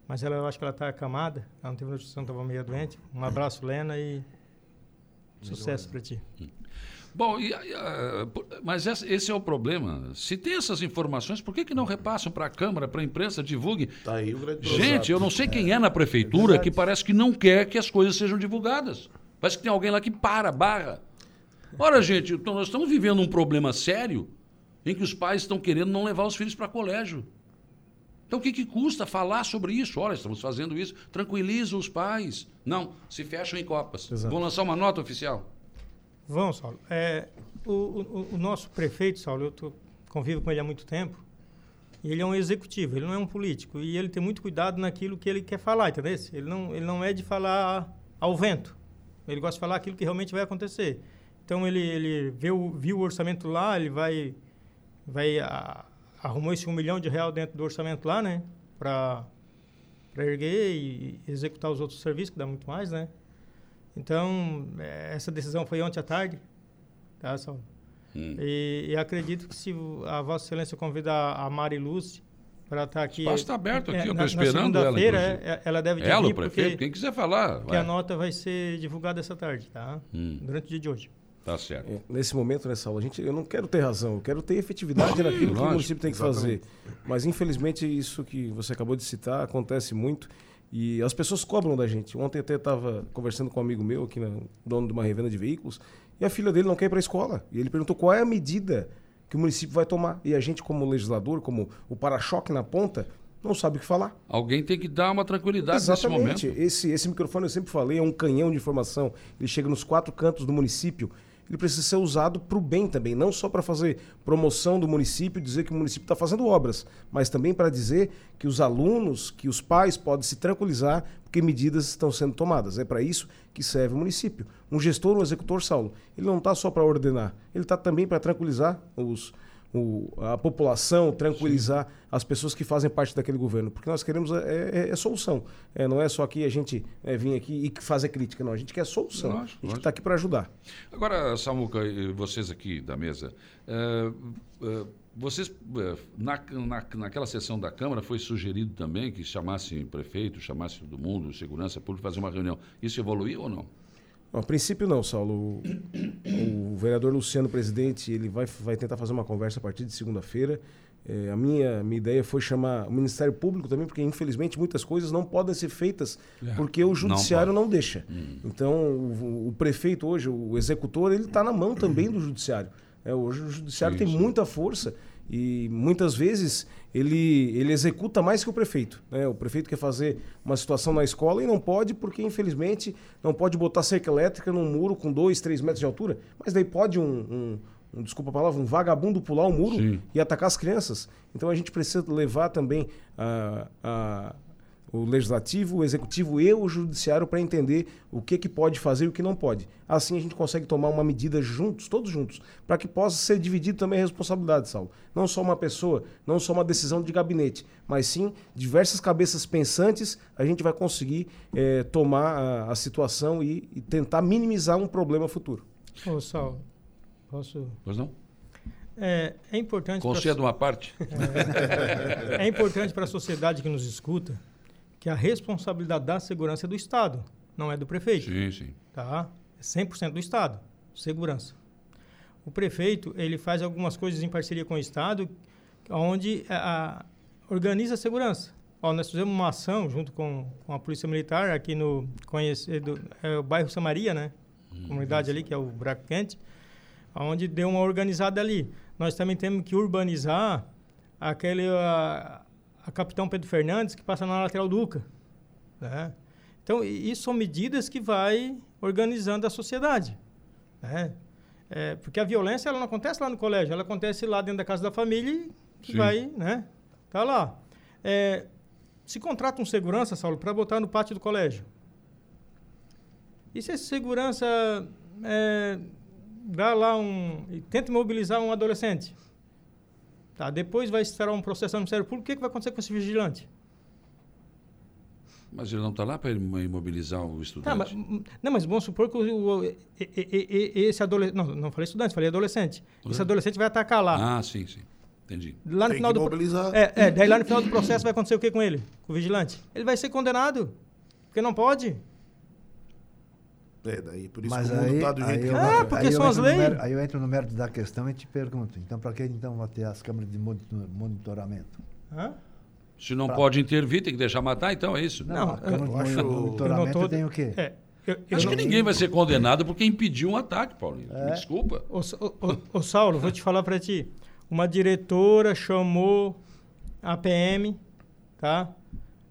Mas ela, eu acho que ela está acamada, ela não teve notícia, estava meio doente. Um abraço, Lena, e sucesso para ti. Hum.
Bom, e, mas esse é o problema. Se tem essas informações, por que, que não repassam para a Câmara, para a imprensa, divulguem? Tá aí o grande Gente, eu não sei quem é, é na prefeitura é que parece que não quer que as coisas sejam divulgadas. Parece que tem alguém lá que para, barra. Ora, gente, então nós estamos vivendo um problema sério em que os pais estão querendo não levar os filhos para colégio. Então o que, que custa falar sobre isso? Olha, estamos fazendo isso, tranquiliza os pais. Não, se fecham em copas. Exato. Vão lançar uma nota oficial.
Vão, Saulo. É, o, o, o, nosso prefeito, Saulo, eu tô, convivo com ele há muito tempo, e ele é um executivo, ele não é um político. E ele tem muito cuidado naquilo que ele quer falar, entendeu? Ele não, ele não é de falar ao vento. Ele gosta de falar aquilo que realmente vai acontecer. Então ele, ele viu, viu o orçamento lá, ele vai, vai a, arrumou esse um milhão de real dentro do orçamento lá, né? Para erguer e executar os outros serviços, que dá muito mais, né? Então, é, essa decisão foi ontem à tarde, tá, Saulo? Hum. E, e, acredito que se a Vossa Excelência convidar a Mari Lúcia para estar tá aqui... O
espaço está aberto aqui, é, eu estou esperando ela,
feira é, ela deve
Ela, o prefeito, quem quiser falar.
Que a nota vai ser divulgada essa tarde, tá? Hum. Durante o dia de hoje.
Tá certo. É,
nesse momento, nessa aula, a gente, eu não quero ter razão, eu quero ter efetividade naquilo que o município tem que exatamente. fazer. Mas, infelizmente, isso que você acabou de citar acontece muito e as pessoas cobram da gente. Ontem até estava conversando com um amigo meu, aqui, no, dono de uma revenda de veículos, e a filha dele não quer ir para a escola. E ele perguntou qual é a medida que o município vai tomar. E a gente, como legislador, como o para-choque na ponta, não sabe o que falar.
Alguém tem que dar uma tranquilidade
Exatamente.
nesse momento.
Esse, esse microfone, eu sempre falei, é um canhão de informação. Ele chega nos quatro cantos do município ele precisa ser usado para o bem também, não só para fazer promoção do município, dizer que o município está fazendo obras, mas também para dizer que os alunos, que os pais podem se tranquilizar porque medidas estão sendo tomadas. É para isso que serve o município. Um gestor, um executor, Saulo, ele não está só para ordenar, ele está também para tranquilizar os, o, a população, tranquilizar Sim. as pessoas que fazem parte daquele governo. Porque nós queremos é, é, é solução. É, não é só que a gente é, vir aqui e fazer crítica, não. A gente quer solução. A gente está aqui para ajudar.
Agora, Samuca, vocês aqui da mesa, vocês, na, na, naquela sessão da Câmara, foi sugerido também que chamassem prefeito, chamassem todo mundo, segurança pública, fazer uma reunião. Isso evoluiu ou não?
A princípio não, Saulo. O, o, vereador Luciano, presidente, ele vai, vai tentar fazer uma conversa a partir de segunda-feira. É, a minha, minha ideia foi chamar o Ministério Público também, porque infelizmente muitas coisas não podem ser feitas é, porque o judiciário não, não deixa. Hum. Então o, o, prefeito hoje, o executor, ele está na mão também do judiciário. É, hoje o judiciário tem muita força e muitas vezes ele, ele executa mais que o prefeito. Né? O prefeito quer fazer uma situação na escola e não pode, porque infelizmente não pode botar cerca elétrica num muro com dois, três metros de altura. Mas daí pode um, um, um desculpa a palavra, um vagabundo pular o muro Sim. e atacar as crianças. Então a gente precisa levar também a, a o legislativo, o executivo e o judiciário para entender o que, que pode fazer e o que não pode. Assim a gente consegue tomar uma medida juntos, todos juntos, para que possa ser dividido também a responsabilidade, Saulo. Não só uma pessoa, não só uma decisão de gabinete, mas sim diversas cabeças pensantes, a gente vai conseguir é, tomar a, a situação e, e, tentar minimizar um problema futuro.
Ô, Saulo, posso...
Pois não?
É, é importante...
Conceda uma parte.
É, é importante para a sociedade que nos escuta que a responsabilidade da segurança é do Estado, não é do prefeito.
Sim, sim.
Tá? É 100% do Estado, segurança. O prefeito, ele faz algumas coisas em parceria com o Estado, onde a, a, organiza a segurança. Ó, nós fizemos uma ação junto com, com a Polícia Militar aqui no conhecido, é o bairro Samaria, né? Hum, comunidade ali, que é o Buraco Quente, onde deu uma organizada ali. Nós também temos que urbanizar aquele, a, a Capitão Pedro Fernandes, que passa na lateral Duca. Né? Então, isso são medidas que vai organizando a sociedade. Né? É, porque a violência ela não acontece lá no colégio, ela acontece lá dentro da casa da família que Sim. vai, né? Tá lá. É, se contrata um segurança, Saulo, para botar no pátio do colégio. E se esse segurança é, dá lá um. tenta mobilizar um adolescente? Tá? Depois vai estar um processo no Ministério Público. O que, que vai acontecer com esse vigilante?
Mas ele não está lá para imobilizar o estudante. Tá,
mas, não, mas vamos supor que o, o, esse adolescente. Não, não falei estudante, falei adolescente. Uhum. Esse adolescente vai atacar lá.
Ah, sim, sim. Entendi.
Lá no Tem final do mobilizar. É, é, daí lá no final do processo vai acontecer o que com ele? Com o vigilante? Ele vai ser condenado. Porque não pode.
É, daí por isso
Mas
que o mundo
aí,
tá do jeito
que
tá. É, porque são as leis.
aí eu entro no mérito da questão e te pergunto, então para que então vai ter as câmeras de monitoramento?
Hã? Se não pra... pode intervir, tem que deixar matar, então é isso?
Não, não a câmera de acho... monitoramento tô... tem o quê? É.
Eu, eu acho não... que ninguém vai ser condenado porque impediu um ataque, Paulinho. É. Me desculpa.
Ô, ô, ô, Saulo, vou te falar para ti. Uma diretora chamou a PM tá?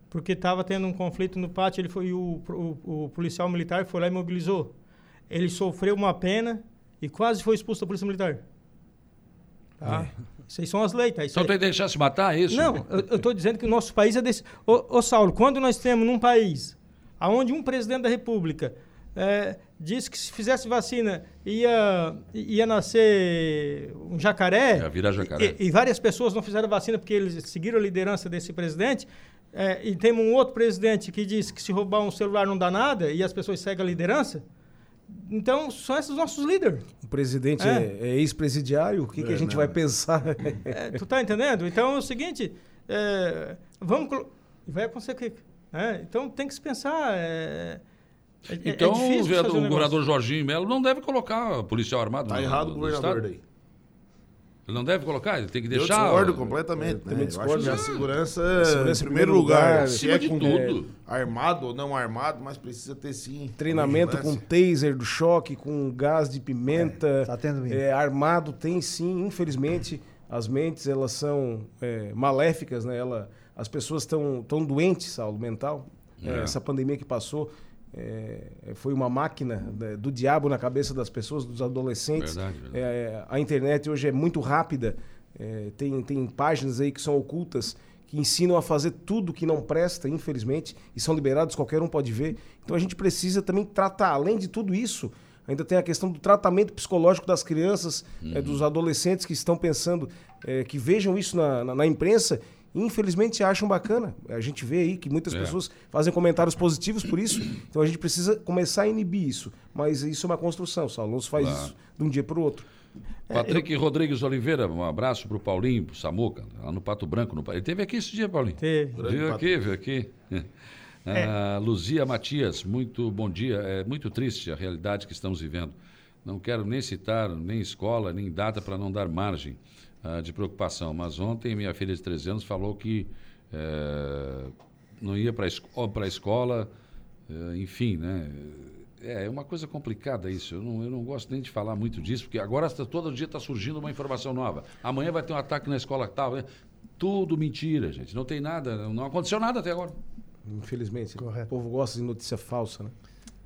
Porque estava tendo um conflito no pátio, ele foi o, o, o, policial militar foi lá e mobilizou. Ele sofreu uma pena e quase foi expulso da polícia militar. Tá? É. Aí são as leis, tá? Isso
então
aí...
tem que deixar se matar, é isso?
Não, eu estou dizendo que o nosso país é desse... Ô, ô, Saulo, quando nós temos num país onde um presidente da república é, disse que se fizesse vacina ia, ia nascer um jacaré.
Ia virar jacaré.
E, e várias pessoas não fizeram vacina porque eles seguiram a liderança desse presidente. É, e temos um outro presidente que disse que se roubar um celular não dá nada e as pessoas seguem a liderança. Então, são esses nossos líderes.
O presidente é, é, é ex-presidiário, o que, que a gente vai pensar?
É, tu tá entendendo? Então é o seguinte, é, vamos... Vai acontecer o quê? É, então tem que se pensar... É,
é, é então, é o, o governador Jorginho Melo não deve colocar policial armado.
Está errado o governador daí.
Ele não deve colocar, ele tem que deixar.
Eu discordo completamente. É, né? discordo. Eu acho que a segurança, a segurança em primeiro lugar. lugar se é com tudo. armado ou não armado, mas precisa ter sim.
Treinamento com taser do choque, com gás de pimenta. É, tá tendo é, armado tem sim, infelizmente. As mentes, elas são é, maléficas, né? Ela, as pessoas estão tão doentes, Saulo, mental. É. essa pandemia que passou é, foi uma máquina né, do diabo na cabeça das pessoas, dos adolescentes. Verdade, verdade. É, a internet hoje é muito rápida, é, tem, tem páginas aí que são ocultas que ensinam a fazer tudo que não presta, infelizmente, e são liberados, qualquer um pode ver. Então a gente precisa também tratar, além de tudo isso, ainda tem a questão do tratamento psicológico das crianças, é, uhum. dos adolescentes que estão pensando, é, que vejam isso na, na, na imprensa infelizmente acham bacana. A gente vê aí que muitas é. pessoas fazem comentários positivos por isso. Então a gente precisa começar a inibir isso. Mas isso é uma construção. O Alonso faz claro. isso de um dia para o outro.
Patrick é, eu... Rodrigues Oliveira, um abraço para o Paulinho, para o Samuca, lá no Pato Branco. No... Ele teve aqui esse dia, Paulinho?
Teve.
Viu aqui, viu aqui. É. Ah, Luzia Matias, muito bom dia. É muito triste a realidade que estamos vivendo. Não quero nem citar nem escola, nem data para não dar margem uh, de preocupação. Mas ontem minha filha de 13 anos falou que uh, não ia para a escola, uh, enfim, né? É, é uma coisa complicada isso. Eu não, eu não gosto nem de falar muito disso, porque agora todo dia está surgindo uma informação nova. Amanhã vai ter um ataque na escola tal. Né? Tudo mentira, gente. Não tem nada, não aconteceu nada até agora.
Infelizmente. Correto. O povo gosta de notícia falsa, né?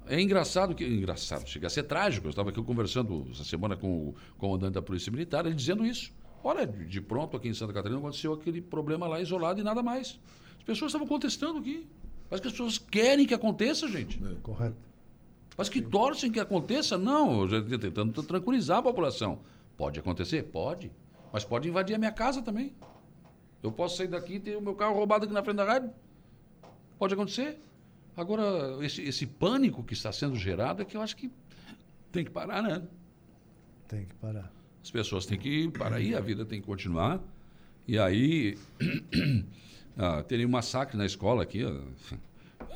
É engraçado que. Engraçado, chega a ser trágico. Eu estava aqui conversando essa semana com o comandante da Polícia Militar, ele dizendo isso. Olha, de pronto aqui em Santa Catarina aconteceu aquele problema lá isolado e nada mais. As pessoas estavam contestando aqui. As pessoas querem que aconteça, gente.
É, correto.
Mas que torcem que aconteça, não. Eu já tentando tranquilizar a população. Pode acontecer? Pode. Mas pode invadir a minha casa também. Eu posso sair daqui e ter o meu carro roubado aqui na frente da rádio. Pode acontecer. Agora, esse, esse pânico que está sendo gerado é que eu acho que tem que parar, né?
Tem que parar.
As pessoas têm que parar aí, a vida tem que continuar. E aí, ah, teria um massacre na escola aqui.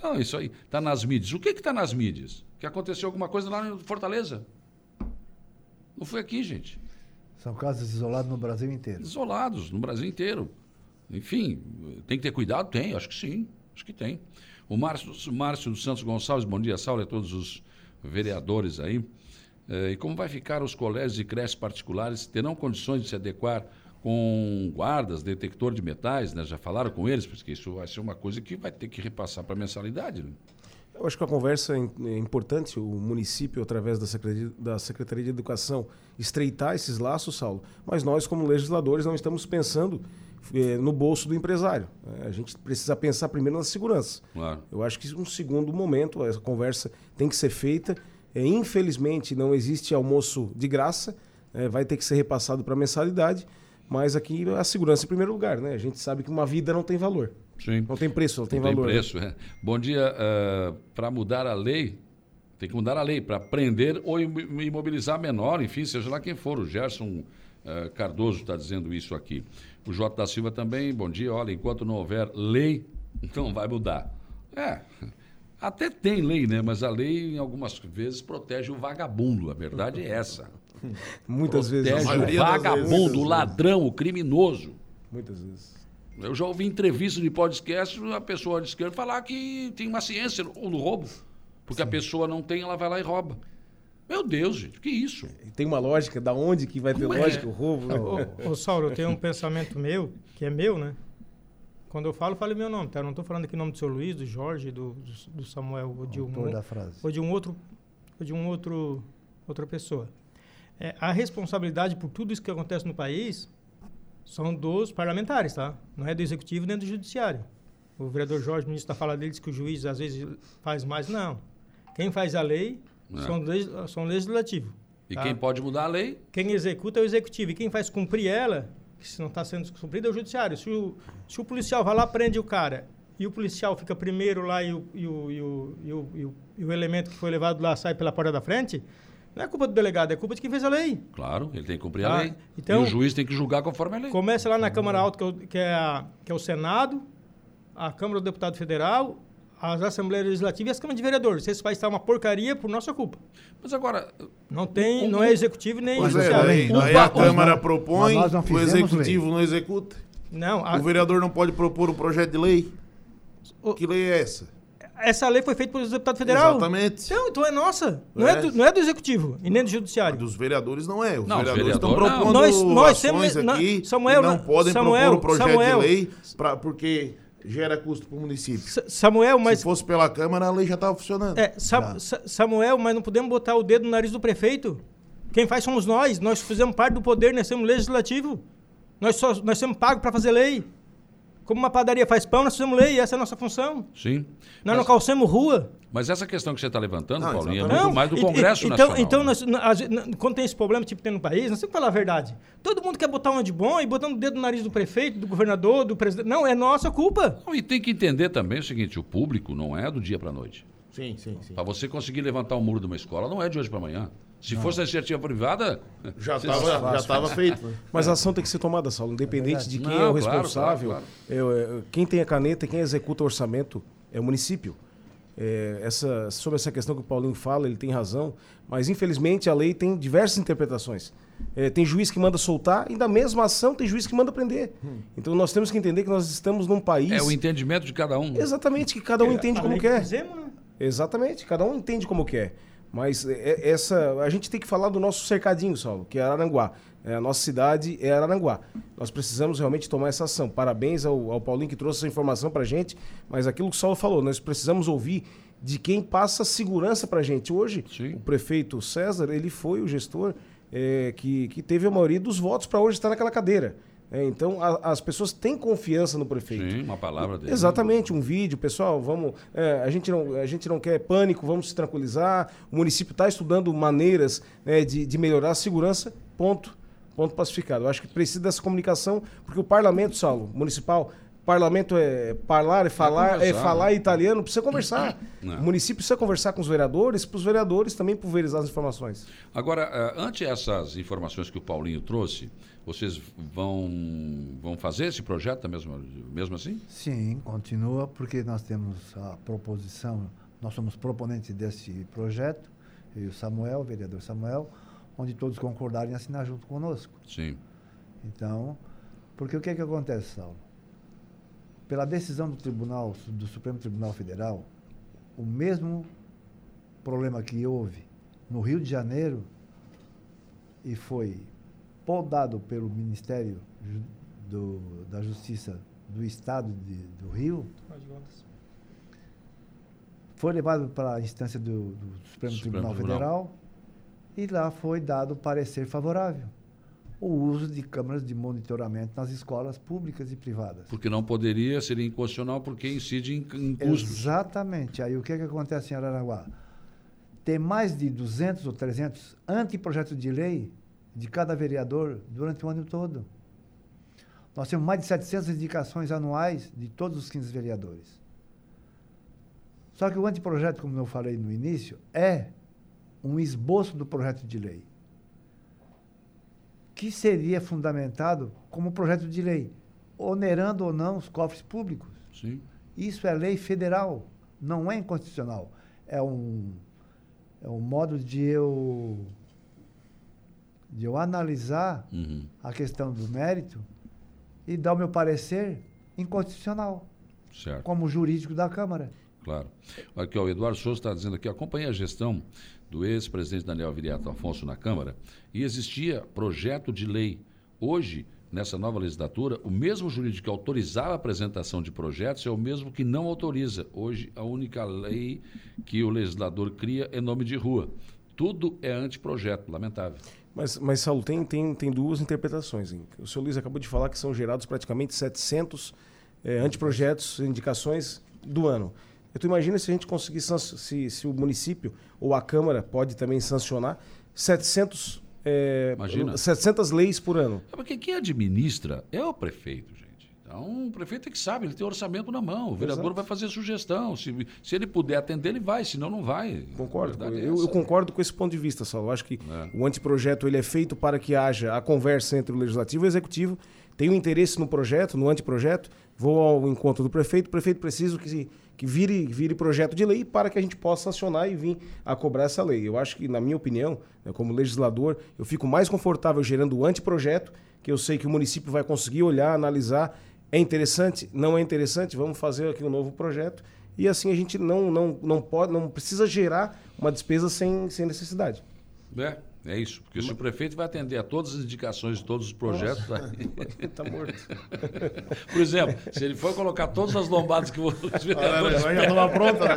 Ah, isso aí está nas mídias. O que está nas mídias? Que aconteceu alguma coisa lá em Fortaleza. Não foi aqui, gente.
São casos isolados no Brasil inteiro.
Isolados no Brasil inteiro. Enfim, tem que ter cuidado? Tem, acho que sim. Acho que tem. O Márcio, Márcio dos Santos Gonçalves, bom dia, Saulo, a todos os vereadores aí. Eh, e como vai ficar os colégios e creches particulares? Terão condições de se adequar com guardas, detector de metais, né? Já falaram com eles, porque isso vai ser uma coisa que vai ter que repassar para a mensalidade. Né?
Eu acho que a conversa é, é importante, o município, através da Secretaria, da Secretaria de Educação, estreitar esses laços, Saulo, mas nós, como legisladores, não estamos pensando eh, no bolso do empresário. A gente precisa pensar primeiro na segurança. Claro. Eu acho que um segundo momento, essa conversa tem que ser feita é, infelizmente, não existe almoço de graça, é, vai ter que ser repassado para mensalidade, mas aqui a segurança em primeiro lugar, né? A gente sabe que uma vida não tem valor. Sim. Não tem preço, não tem não valor.
Tem preço, né? é. Bom dia. Uh, ah, para mudar a lei, tem que mudar a lei para prender ou imobilizar menor, enfim, seja lá quem for. O Gerson uh, Cardoso está dizendo isso aqui. O J da Silva também, bom dia. Olha, enquanto não houver lei, não vai mudar. É. Até tem lei, né? Mas a lei, em algumas vezes, protege o vagabundo. A verdade é essa.
Muitas
protege
vezes.
Protege o vagabundo, o ladrão, o criminoso.
Muitas vezes.
Eu já ouvi entrevista de podcast a pessoa de esquerda falar que tem uma ciência no roubo. Porque Sim. a pessoa não tem, ela vai lá e rouba. Meu Deus, gente, que isso?
Tem uma lógica, da onde que vai Como ter é? lógica o roubo? Né?
Ô, ô, Saulo, eu tenho um pensamento meu, que é meu, né? Quando eu falo, falo meu nome, tá? Eu não estou falando aqui o nome do seu Luiz, do Jorge, do, do, do Samuel, ou de um,
da frase.
ou de um outro, ou de um outro, outra pessoa. É, a responsabilidade por tudo isso que acontece no país são dos parlamentares, tá? Não é do executivo nem do judiciário. O vereador Jorge, ministro da fala dele, diz que o juiz às vezes faz mais. Não. Quem faz a lei é. são, legis, são legislativo.
E tá? quem pode mudar a lei?
Quem executa é o executivo. E quem faz cumprir ela, que se não está sendo cumprida, é o judiciário. Se o, se o policial vai lá, prende o cara, e o policial fica primeiro lá e o, e o, e o, e o, e o, elemento que foi levado lá sai pela porta da frente, não é culpa do delegado, é culpa de quem fez a lei.
Claro, ele tem que cumprir a ah, lei. Então, e o juiz tem que julgar conforme a lei.
Começa lá na Câmara Alta, que é, que é, a, que é o Senado, a Câmara do Deputado Federal, as Assembleias Legislativas e as Câmaras de Vereadores. Esse país está uma porcaria por nossa culpa.
Mas agora.
Não tem, o, não é executivo nem
pois é, aí, aí a Câmara propõe, o Executivo lei. não executa.
Não, a...
O vereador não pode propor um projeto de lei. O... Que lei é essa?
Essa lei foi feita pelo deputado federal.
Exatamente.
Então, então é nossa. Não é, é do, não é do executivo e nem do judiciário.
dos vereadores não é. Os não, vereadores estão propondo
nós, nós
ações aqui Samuel, não podem Samuel, propor um projeto Samuel, de lei pra, porque gera custo para o município.
Samuel, mas...
Se fosse pela Câmara, a lei já estava funcionando.
É, Sa Samuel, mas não podemos botar o dedo no nariz do prefeito. Quem faz somos nós. Nós fizemos parte do poder, nós somos legislativo. Nós, só, nós somos pagos para fazer lei. Como uma padaria faz pão, nós fazemos lei, essa é a nossa função.
Sim.
Nós mas, não calcemos rua.
Mas essa questão que você está levantando, não, Paulinho, é muito não, mais do Congresso
e,
então,
Nacional. Então, nós, quando tem esse problema tipo tem no país, nós temos que falar a verdade. Todo mundo quer botar um de bom e botando o dedo no nariz do prefeito, do governador, do presidente. Não, é nossa culpa. Não,
e tem que entender também o seguinte, o público não é do dia para a noite.
Sim, sim, sim.
Para você conseguir levantar o muro de uma escola, não é de hoje para amanhã. Se não. fosse a iniciativa privada.
Já estava já feito.
Mas a ação tem que ser tomada, Saulo, independente de quem não, é o responsável. Claro, claro, claro. É, quem tem a caneta e quem executa o orçamento é o município. É, essa, sobre essa questão que o Paulinho fala, ele tem razão, mas infelizmente a lei tem diversas interpretações. É, tem juiz que manda soltar e da mesma ação tem juiz que manda prender. Hum. Então nós temos que entender que nós estamos num país.
É o entendimento de cada um.
Exatamente, que cada um é, entende como quer.
Fizemos, né?
Exatamente, cada um entende como quer. Mas é, essa, a gente tem que falar do nosso cercadinho, Saulo, que é Araranguá. É, a nossa cidade é Araranguá. Nós precisamos realmente tomar essa ação. Parabéns ao, ao Paulinho que trouxe essa informação para a gente, mas aquilo que o Saulo falou, nós precisamos ouvir de quem passa segurança para a gente. Hoje, Sim. o prefeito César, ele foi o gestor é, que, que teve a maioria dos votos para hoje estar naquela cadeira. É, então, a, as pessoas têm confiança no prefeito.
Sim, uma palavra dele.
Exatamente, um vídeo, pessoal, vamos. É, a, gente não, a gente não quer pânico, vamos se tranquilizar. O município está estudando maneiras né, de, de melhorar a segurança, ponto. Ponto pacificado. Eu acho que precisa dessa comunicação, porque o parlamento, Saulo, municipal, Parlamento é falar, é falar, é falar né? italiano, precisa conversar. Não. O município precisa conversar com os vereadores, para os vereadores também pulverizar as informações.
Agora, eh, ante essas informações que o Paulinho trouxe, vocês vão, vão fazer esse projeto mesmo, mesmo assim?
Sim, continua, porque nós temos a proposição, nós somos proponentes desse projeto, eu e o Samuel, o vereador Samuel, onde todos concordaram em assinar junto conosco.
Sim.
Então, porque o que, é que acontece, Saulo? pela decisão do Tribunal, do Supremo Tribunal Federal, o mesmo problema que houve no Rio de Janeiro e foi podado pelo Ministério do, da Justiça do Estado de, do Rio, foi levado para a instância do, do Supremo, Supremo Tribunal, Tribunal Federal e lá foi dado parecer favorável o uso de câmeras de monitoramento nas escolas públicas e privadas.
Porque não poderia, ser inconstitucional porque incide em, em custos.
Exatamente. Aí o que, é que acontece em Araranguá? Tem mais de 200 ou 300 anteprojetos de lei de cada vereador durante o ano todo. Nós temos mais de 700 indicações anuais de todos os 15 vereadores. Só que o anteprojeto, como eu falei no início, é um esboço do projeto de lei que seria fundamentado como projeto de lei, onerando ou não os cofres públicos.
Sim.
Isso é lei federal, não é inconstitucional. É um, é um modo de eu, de eu analisar uhum. a questão do mérito e dar o meu parecer inconstitucional,
certo.
como jurídico da Câmara.
Claro. Aqui, ó, o Eduardo Souza está dizendo aqui, acompanha a gestão do ex-presidente Daniel Viriato Afonso na Câmara e existia projeto de lei. Hoje, nessa nova legislatura, o mesmo jurídico que autorizava a apresentação de projetos é o mesmo que não autoriza. Hoje, a única lei que o legislador cria é nome de rua. Tudo é anteprojeto, lamentável.
Mas, mas Saulo, tem, tem, tem duas interpretações. Hein? O senhor Luiz acabou de falar que são gerados praticamente 700 é, anteprojetos, indicações do ano. Tu imagina se a gente conseguir, se, se o município ou a Câmara pode também sancionar 700, é, Imagina. 700 leis por ano.
É porque quem administra é o prefeito, gente. Então, o prefeito é que sabe, ele tem orçamento na mão, o vereador Exato. vai fazer sugestão. Se, se ele puder atender, ele vai, senão não vai.
Concordo. É eu, eu, concordo com esse ponto de vista, Saulo. Eu acho que é. o anteprojeto ele é feito para que haja a conversa entre o legislativo e o executivo. Tem um interesse no projeto, no anteprojeto, vou ao encontro do prefeito, o prefeito precisa que, que vire, vire projeto de lei para que a gente possa sancionar e vir a cobrar essa lei. Eu acho que, na minha opinião, né, como legislador, eu fico mais confortável gerando o anteprojeto, que eu sei que o município vai conseguir olhar, analisar. É interessante? Não é interessante? Vamos fazer aqui um novo projeto. E assim a gente não, não, não, pode, não precisa gerar uma despesa sem, sem necessidade.
É, é isso, porque se o prefeito vai atender a todas as indicações de todos os projetos.
Está morto.
Por exemplo, se ele for colocar todas as lombadas que você.
Ah, vai tomar pronta, né?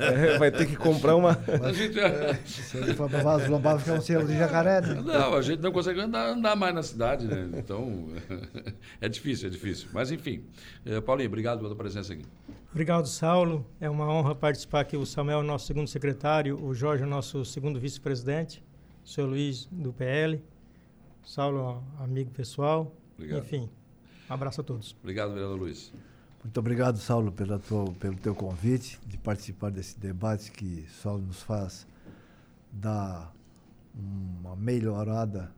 É, vai ter que comprar uma.
Mas, gente... é, se ele for para as lombadas, ficar um selo de jacaré. Né?
Não, a gente não consegue andar, andar, mais na cidade, né? Então, é difícil, é difícil. Mas, enfim. Eh, Paulinho, obrigado pela presença aqui.
Obrigado, Saulo. É uma honra participar aqui. O Samuel é o nosso segundo secretário, o Jorge é o nosso segundo vice-presidente seu Luiz do PL, Saulo, amigo pessoal. Obrigado. Enfim, um abraço a todos.
Obrigado, vereador Luiz.
Muito obrigado, Saulo, pela tua, pelo teu convite de participar desse debate que só nos faz dar uma melhorada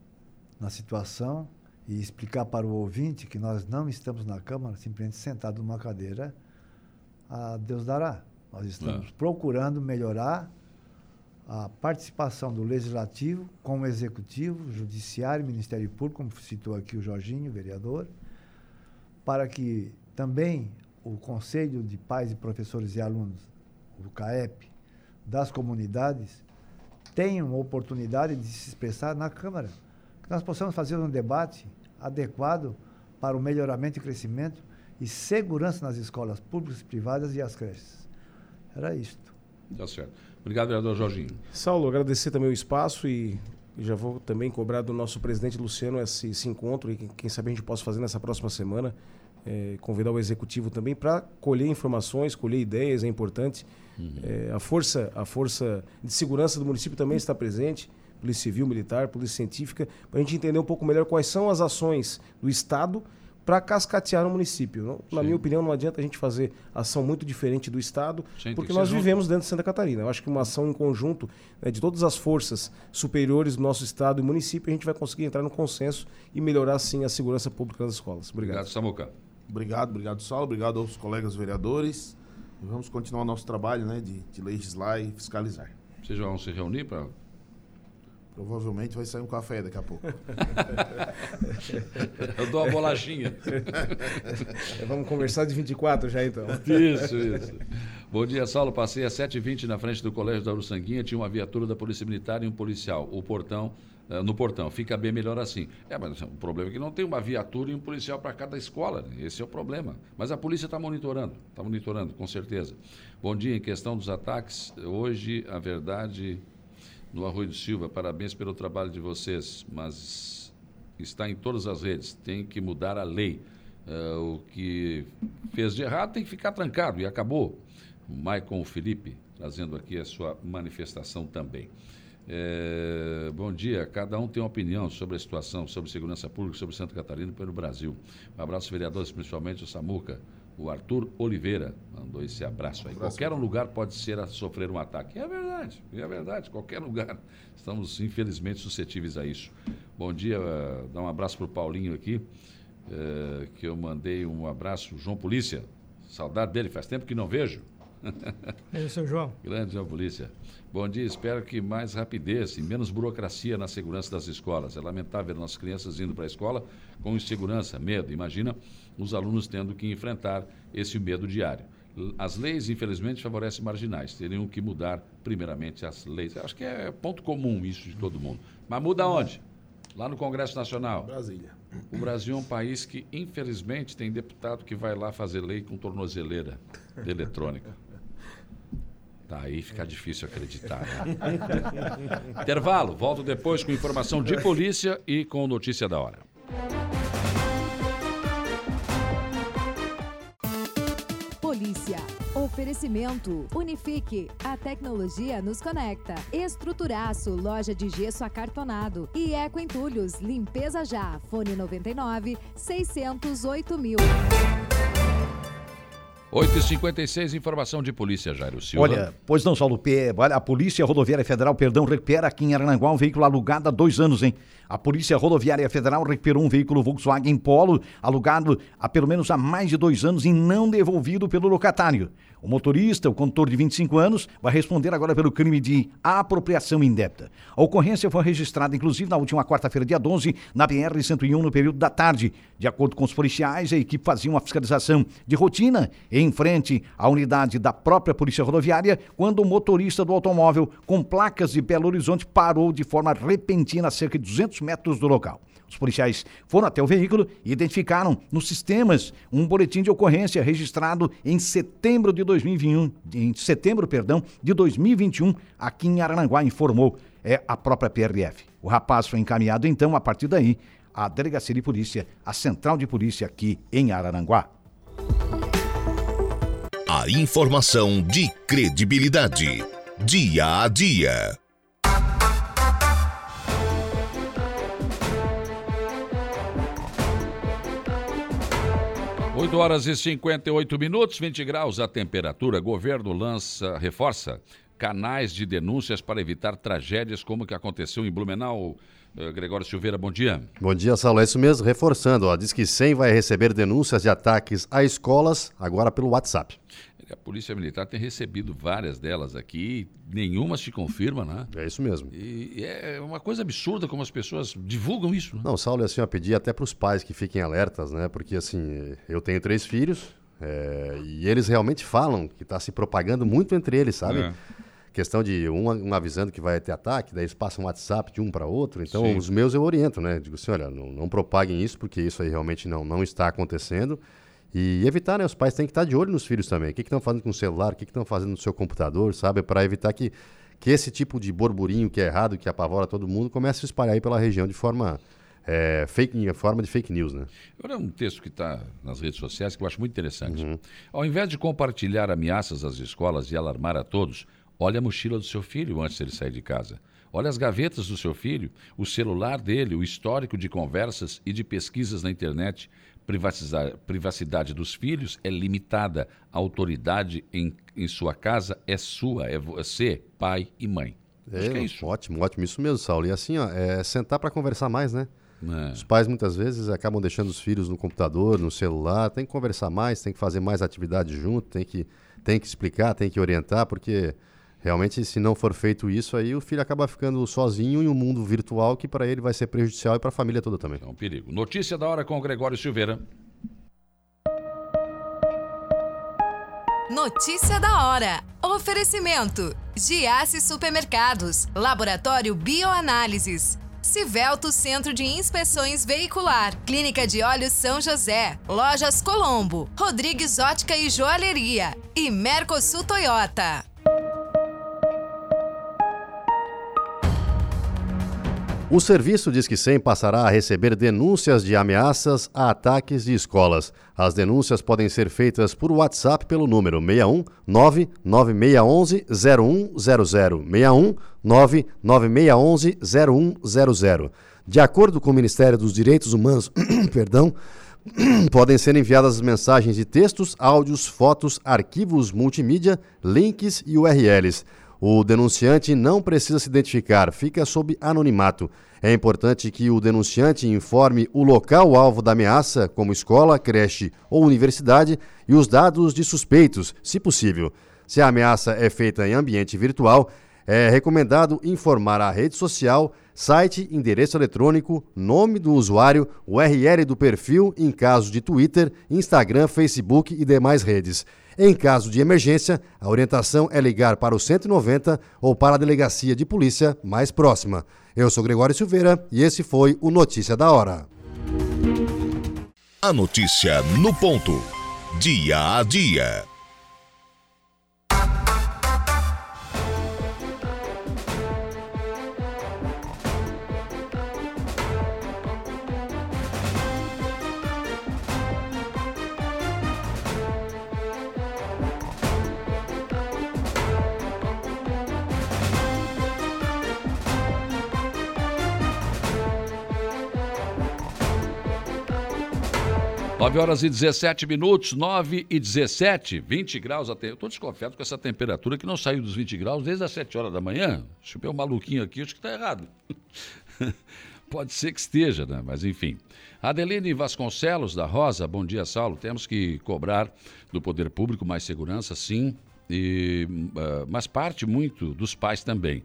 na situação e explicar para o ouvinte que nós não estamos na Câmara simplesmente sentados numa cadeira a Deus dará. Nós estamos é. procurando melhorar a participação do Legislativo com o Executivo, Judiciário, Ministério Público, como citou aqui o Jorginho, vereador, para que também o Conselho de Pais e Professores e Alunos, o CAEP, das comunidades, tenham oportunidade de se expressar na Câmara. Que nós possamos fazer um debate adequado para o melhoramento e crescimento e segurança nas escolas públicas privadas e as creches. Era isto.
Tá certo. Obrigado, vereador Jorginho.
Saulo, agradecer também o espaço e, já vou também cobrar do nosso presidente Luciano esse, esse encontro e quem sabe a gente possa fazer nessa próxima semana. É, convidar o executivo também para colher informações, colher ideias, é importante. Uhum. É, a, força, a força de segurança do município também está presente, Polícia Civil, Militar, Polícia Científica, para a gente entender um pouco melhor quais são as ações do Estado para cascatear no município. Não, na minha opinião, não adianta a gente fazer ação muito diferente do Estado, Sim, porque nós vivemos dentro de Santa Catarina. Eu acho que uma ação em conjunto né, de todas as forças superiores do nosso Estado e município, a gente vai conseguir entrar no consenso e melhorar, sim, a segurança pública das escolas. Obrigado.
Obrigado, Samuca.
Obrigado, obrigado, Saulo. Obrigado aos colegas vereadores. E vamos continuar o nosso trabalho né, de, de legislar e fiscalizar.
Vocês vão se reunir para
Provavelmente vai sair um café daqui a pouco.
Eu dou uma bolachinha.
Vamos conversar de 24 já então.
Isso, isso. Bom dia, Saulo. Passei às 7h20 na frente do colégio da Uruçanguinha, tinha uma viatura da Polícia Militar e um policial. O portão, uh, no portão. Fica bem melhor assim. É, mas o problema é que não tem uma viatura e um policial para cada escola. Esse é o problema. Mas a polícia está monitorando, está monitorando, com certeza. Bom dia, em questão dos ataques, hoje a verdade no Arroio Silva. Parabéns pelo trabalho de vocês, mas está em todas as redes. Tem que mudar a lei. Uh, o que fez de errado tem que ficar trancado e acabou. O Maicon Felipe trazendo aqui a sua manifestação também. É, bom dia, cada um tem uma opinião sobre a situação, sobre segurança pública, sobre Santa Catarina e pelo Brasil. Um abraço, vereadores, principalmente o Samuca. O Arthur Oliveira mandou esse abraço aí. Abraço, qualquer um lugar pode ser a sofrer um ataque. É verdade, é verdade, qualquer lugar. Estamos, infelizmente, suscetíveis a isso. Bom dia, uh, dá um abraço para o Paulinho aqui, uh, que eu mandei um abraço. João Polícia, saudade dele, faz tempo que não vejo.
É, seu João.
Grande João Polícia. Bom dia, espero que mais rapidez e menos burocracia na segurança das escolas. É lamentável ver nossas crianças indo para a escola com insegurança, medo. Imagina os alunos tendo que enfrentar esse medo diário. As leis, infelizmente, favorecem marginais. Teriam que mudar, primeiramente, as leis. Acho que é ponto comum isso de todo mundo. Mas muda onde? Lá no Congresso Nacional.
Brasília.
O Brasil é um país que, infelizmente, tem deputado que vai lá fazer lei com tornozeleira de eletrônica. Tá, fica difícil acreditar. Né? Intervalo, volto depois com informação de polícia e com notícia da hora.
Polícia. Oferecimento. Unifique. A tecnologia nos conecta. Estruturaço. Loja de gesso acartonado. E Eco Entulhos. Limpeza já. Fone 99 608 mil.
8h56, informação de polícia, Jairo Silva.
Olha, pois não, Saulo P. A Polícia Rodoviária Federal, perdão, recupera aqui em Arananguá um veículo alugado há dois anos, hein? A Polícia Rodoviária Federal recuperou um veículo Volkswagen Polo alugado há pelo menos há mais de dois anos e não devolvido pelo locatário. O motorista, o condutor de 25 anos, vai responder agora pelo crime de apropriação indébita. A ocorrência foi registrada, inclusive, na última quarta-feira, dia 12, na BR-101, no período da tarde. De acordo com os policiais, a equipe fazia uma fiscalização de rotina em frente à unidade da própria Polícia Rodoviária, quando o motorista do automóvel, com placas de Belo Horizonte, parou de forma repentina a cerca de 200 metros do local. Os policiais foram até o veículo e identificaram nos sistemas um boletim de ocorrência registrado em setembro de 2021, em setembro, perdão, de 2021, aqui em Arananguá, informou é a própria PRF. O rapaz foi encaminhado então a partir daí à delegacia de polícia, à central de polícia aqui em Araranguá.
A informação de credibilidade, dia a dia.
8 horas e 58 minutos, 20 graus a temperatura. Governo lança, reforça canais de denúncias para evitar tragédias como que aconteceu em Blumenau. Uh, Gregório Silveira, bom dia.
Bom dia, Saulo. É isso mesmo, reforçando. Ó, diz que 100 vai receber denúncias de ataques a escolas agora pelo WhatsApp.
A Polícia Militar tem recebido várias delas aqui, nenhuma se confirma, né?
É isso mesmo.
E é uma coisa absurda como as pessoas divulgam isso. Né?
Não, Saulo, assim, eu pedi até para os pais que fiquem alertas, né? Porque, assim, eu tenho três filhos é, e eles realmente falam que está se propagando muito entre eles, sabe? É. Questão de um, um, avisando que vai ter ataque, daí eles passam um WhatsApp de um para outro. Então, Sim. os meus eu oriento, né? Digo assim, olha, não, não propaguem isso, porque isso aí realmente não, não está acontecendo. E evitar, né? Os pais têm que estar de olho nos filhos também. O que estão fazendo com o celular, o que estão fazendo no seu computador, sabe? Para evitar que, que esse tipo de burburinho que é errado, que apavora todo mundo, comece a se espalhar aí pela região de forma, é, fake, forma de fake news, né?
Agora, um texto que está nas redes sociais que eu acho muito interessante. Uhum. Ao invés de compartilhar ameaças às escolas e alarmar a todos, olhe a mochila do seu filho antes de ele sair de casa. Olha as gavetas do seu filho, o celular dele, o histórico de conversas e de pesquisas na internet privacidade dos filhos é limitada. A autoridade em, em sua casa é sua, é você, pai e mãe.
É, é isso. Ótimo, ótimo. Isso mesmo, Saulo. E assim, ó, é sentar para conversar mais, né? É. Os pais muitas vezes acabam deixando os filhos no computador, no celular. Tem que conversar mais, tem que fazer mais atividade junto, tem que, tem que explicar, tem que orientar, porque Realmente, se não for feito isso, aí o filho acaba ficando sozinho em um mundo virtual que para ele vai ser prejudicial e para a família toda também.
É um perigo. Notícia da hora com o Gregório Silveira.
Notícia da hora. Oferecimento: Giasse Supermercados, Laboratório Bioanálises, Civelto Centro de Inspeções Veicular, Clínica de Olhos São José, Lojas Colombo, Rodrigues Ótica e Joalheria e Mercosul Toyota.
O serviço diz que 100 passará a receber denúncias de ameaças a ataques de escolas. As denúncias podem ser feitas por WhatsApp pelo número 61 99611 0100 61 99611 0100. De acordo com o Ministério dos Direitos Humanos, perdão, podem ser enviadas mensagens de textos, áudios, fotos, arquivos multimídia, links e URLs. O denunciante não precisa se identificar, fica sob anonimato. É importante que o denunciante informe o local alvo da ameaça, como escola, creche ou universidade, e os dados de suspeitos, se possível. Se a ameaça é feita em ambiente virtual, é recomendado informar a rede social, site, endereço eletrônico, nome do usuário, URL do perfil em caso de Twitter, Instagram, Facebook e demais redes. Em caso de emergência, a orientação é ligar para o 190 ou para a delegacia de polícia mais próxima. Eu sou Gregório Silveira e esse foi o Notícia da Hora.
A notícia no ponto. Dia a dia.
Nove horas e 17 minutos, 9 e 17, 20 graus até. Eu estou desconfiado com essa temperatura que não saiu dos 20 graus desde as 7 horas da manhã. Deixa eu ver o maluquinho aqui, acho que está errado. Pode ser que esteja, né? Mas enfim. Adeline Vasconcelos, da Rosa, bom dia, Saulo. Temos que cobrar do poder público mais segurança, sim, e, uh, mas parte muito dos pais também.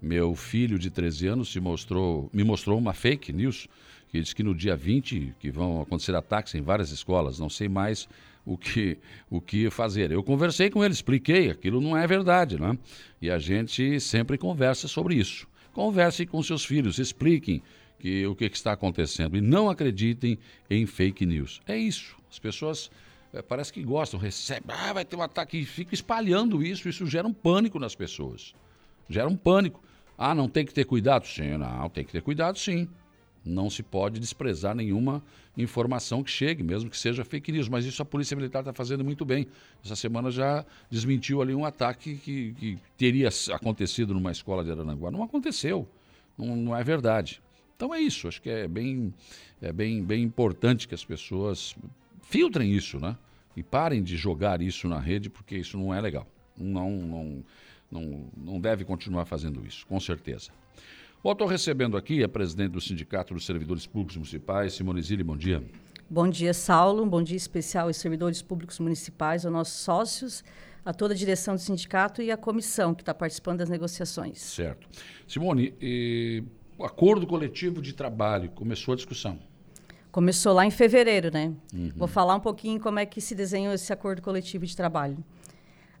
Meu filho de 13 anos se mostrou, me mostrou uma fake news que diz que no dia 20 que vão acontecer ataques em várias escolas, não sei mais o que, o que fazer. Eu conversei com ele, expliquei, aquilo não é verdade, né? E a gente sempre conversa sobre isso. Conversem com seus filhos, expliquem que, o que, que está acontecendo e não acreditem em fake news. É isso. As pessoas é, parece que gostam, recebem, ah, vai ter um ataque, e ficam espalhando isso, isso gera um pânico nas pessoas. Gera um pânico. Ah, não tem que ter cuidado? Sim, não, tem que ter cuidado sim. Não se pode desprezar nenhuma informação que chegue, mesmo que seja fake news. Mas isso a Polícia Militar está fazendo muito bem. Essa semana já desmentiu ali um ataque que, que teria acontecido numa escola de Arananguá. Não aconteceu. Não, não, é verdade. Então é isso. Acho que é bem, é bem, bem importante que as pessoas filtrem isso, né? E parem de jogar isso na rede, porque isso não é legal. Não, não, não, não deve continuar fazendo isso, com certeza. Bom, estou recebendo aqui a presidente do Sindicato dos Servidores Públicos Municipais, Simone Zilli, bom dia.
Bom dia, Saulo. Um bom dia especial aos servidores públicos municipais, aos nossos sócios, a toda a direção do sindicato e a comissão que está participando das negociações.
Certo. Simone, o acordo coletivo de trabalho, começou a discussão?
Começou lá em fevereiro, né? Uhum. Vou falar um pouquinho como é que se desenhou esse acordo coletivo de trabalho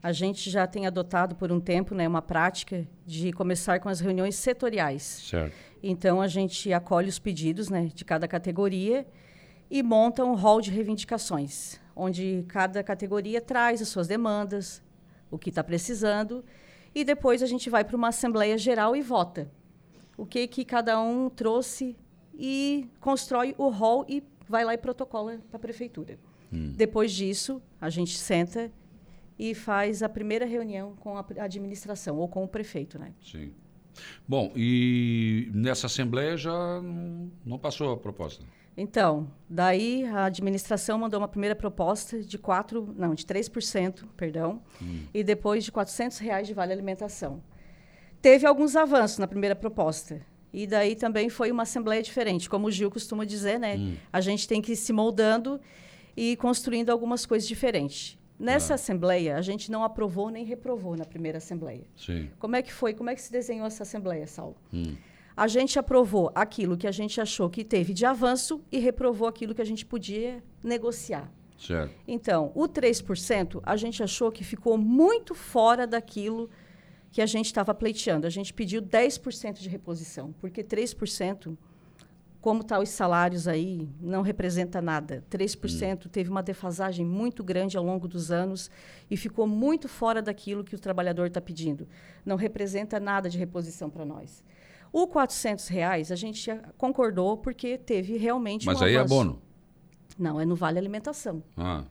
a gente já tem adotado por um tempo né, uma prática de começar com as reuniões setoriais.
Certo.
Então, a gente acolhe os pedidos né, de cada categoria e monta um rol de reivindicações, onde cada categoria traz as suas demandas, o que está precisando, e depois a gente vai para uma Assembleia Geral e vota. O que, que cada um trouxe e constrói o rol e vai lá e protocola para a prefeitura. Hum. Depois disso, a gente senta e faz a primeira reunião com a administração ou com o prefeito, né?
Sim. Bom, e nessa assembleia já não passou a proposta?
Então, daí a administração mandou uma primeira proposta de 4, não, de 3%, perdão, hum. e depois de 400 reais de vale alimentação. Teve alguns avanços na primeira proposta. E daí também foi uma assembleia diferente, como o Gil costuma dizer, né? Hum. A gente tem que ir se moldando e construindo algumas coisas diferentes. Nessa ah. assembleia, a gente não aprovou nem reprovou na primeira assembleia.
Sim.
Como é que foi? Como é que se desenhou essa assembleia, Saulo? Hum. A gente aprovou aquilo que a gente achou que teve de avanço e reprovou aquilo que a gente podia negociar.
Certo.
Então, o 3%, a gente achou que ficou muito fora daquilo que a gente estava pleiteando. A gente pediu 10% de reposição, porque 3% como estão tá os salários aí, não representa nada. 3% hum. teve uma defasagem muito grande ao longo dos anos e ficou muito fora daquilo que o trabalhador está pedindo. Não representa nada de reposição para nós. O R$ reais a gente concordou porque teve realmente
Mas um aí é avanço. é bono?
Não, é no Vale Alimentação.
Ah.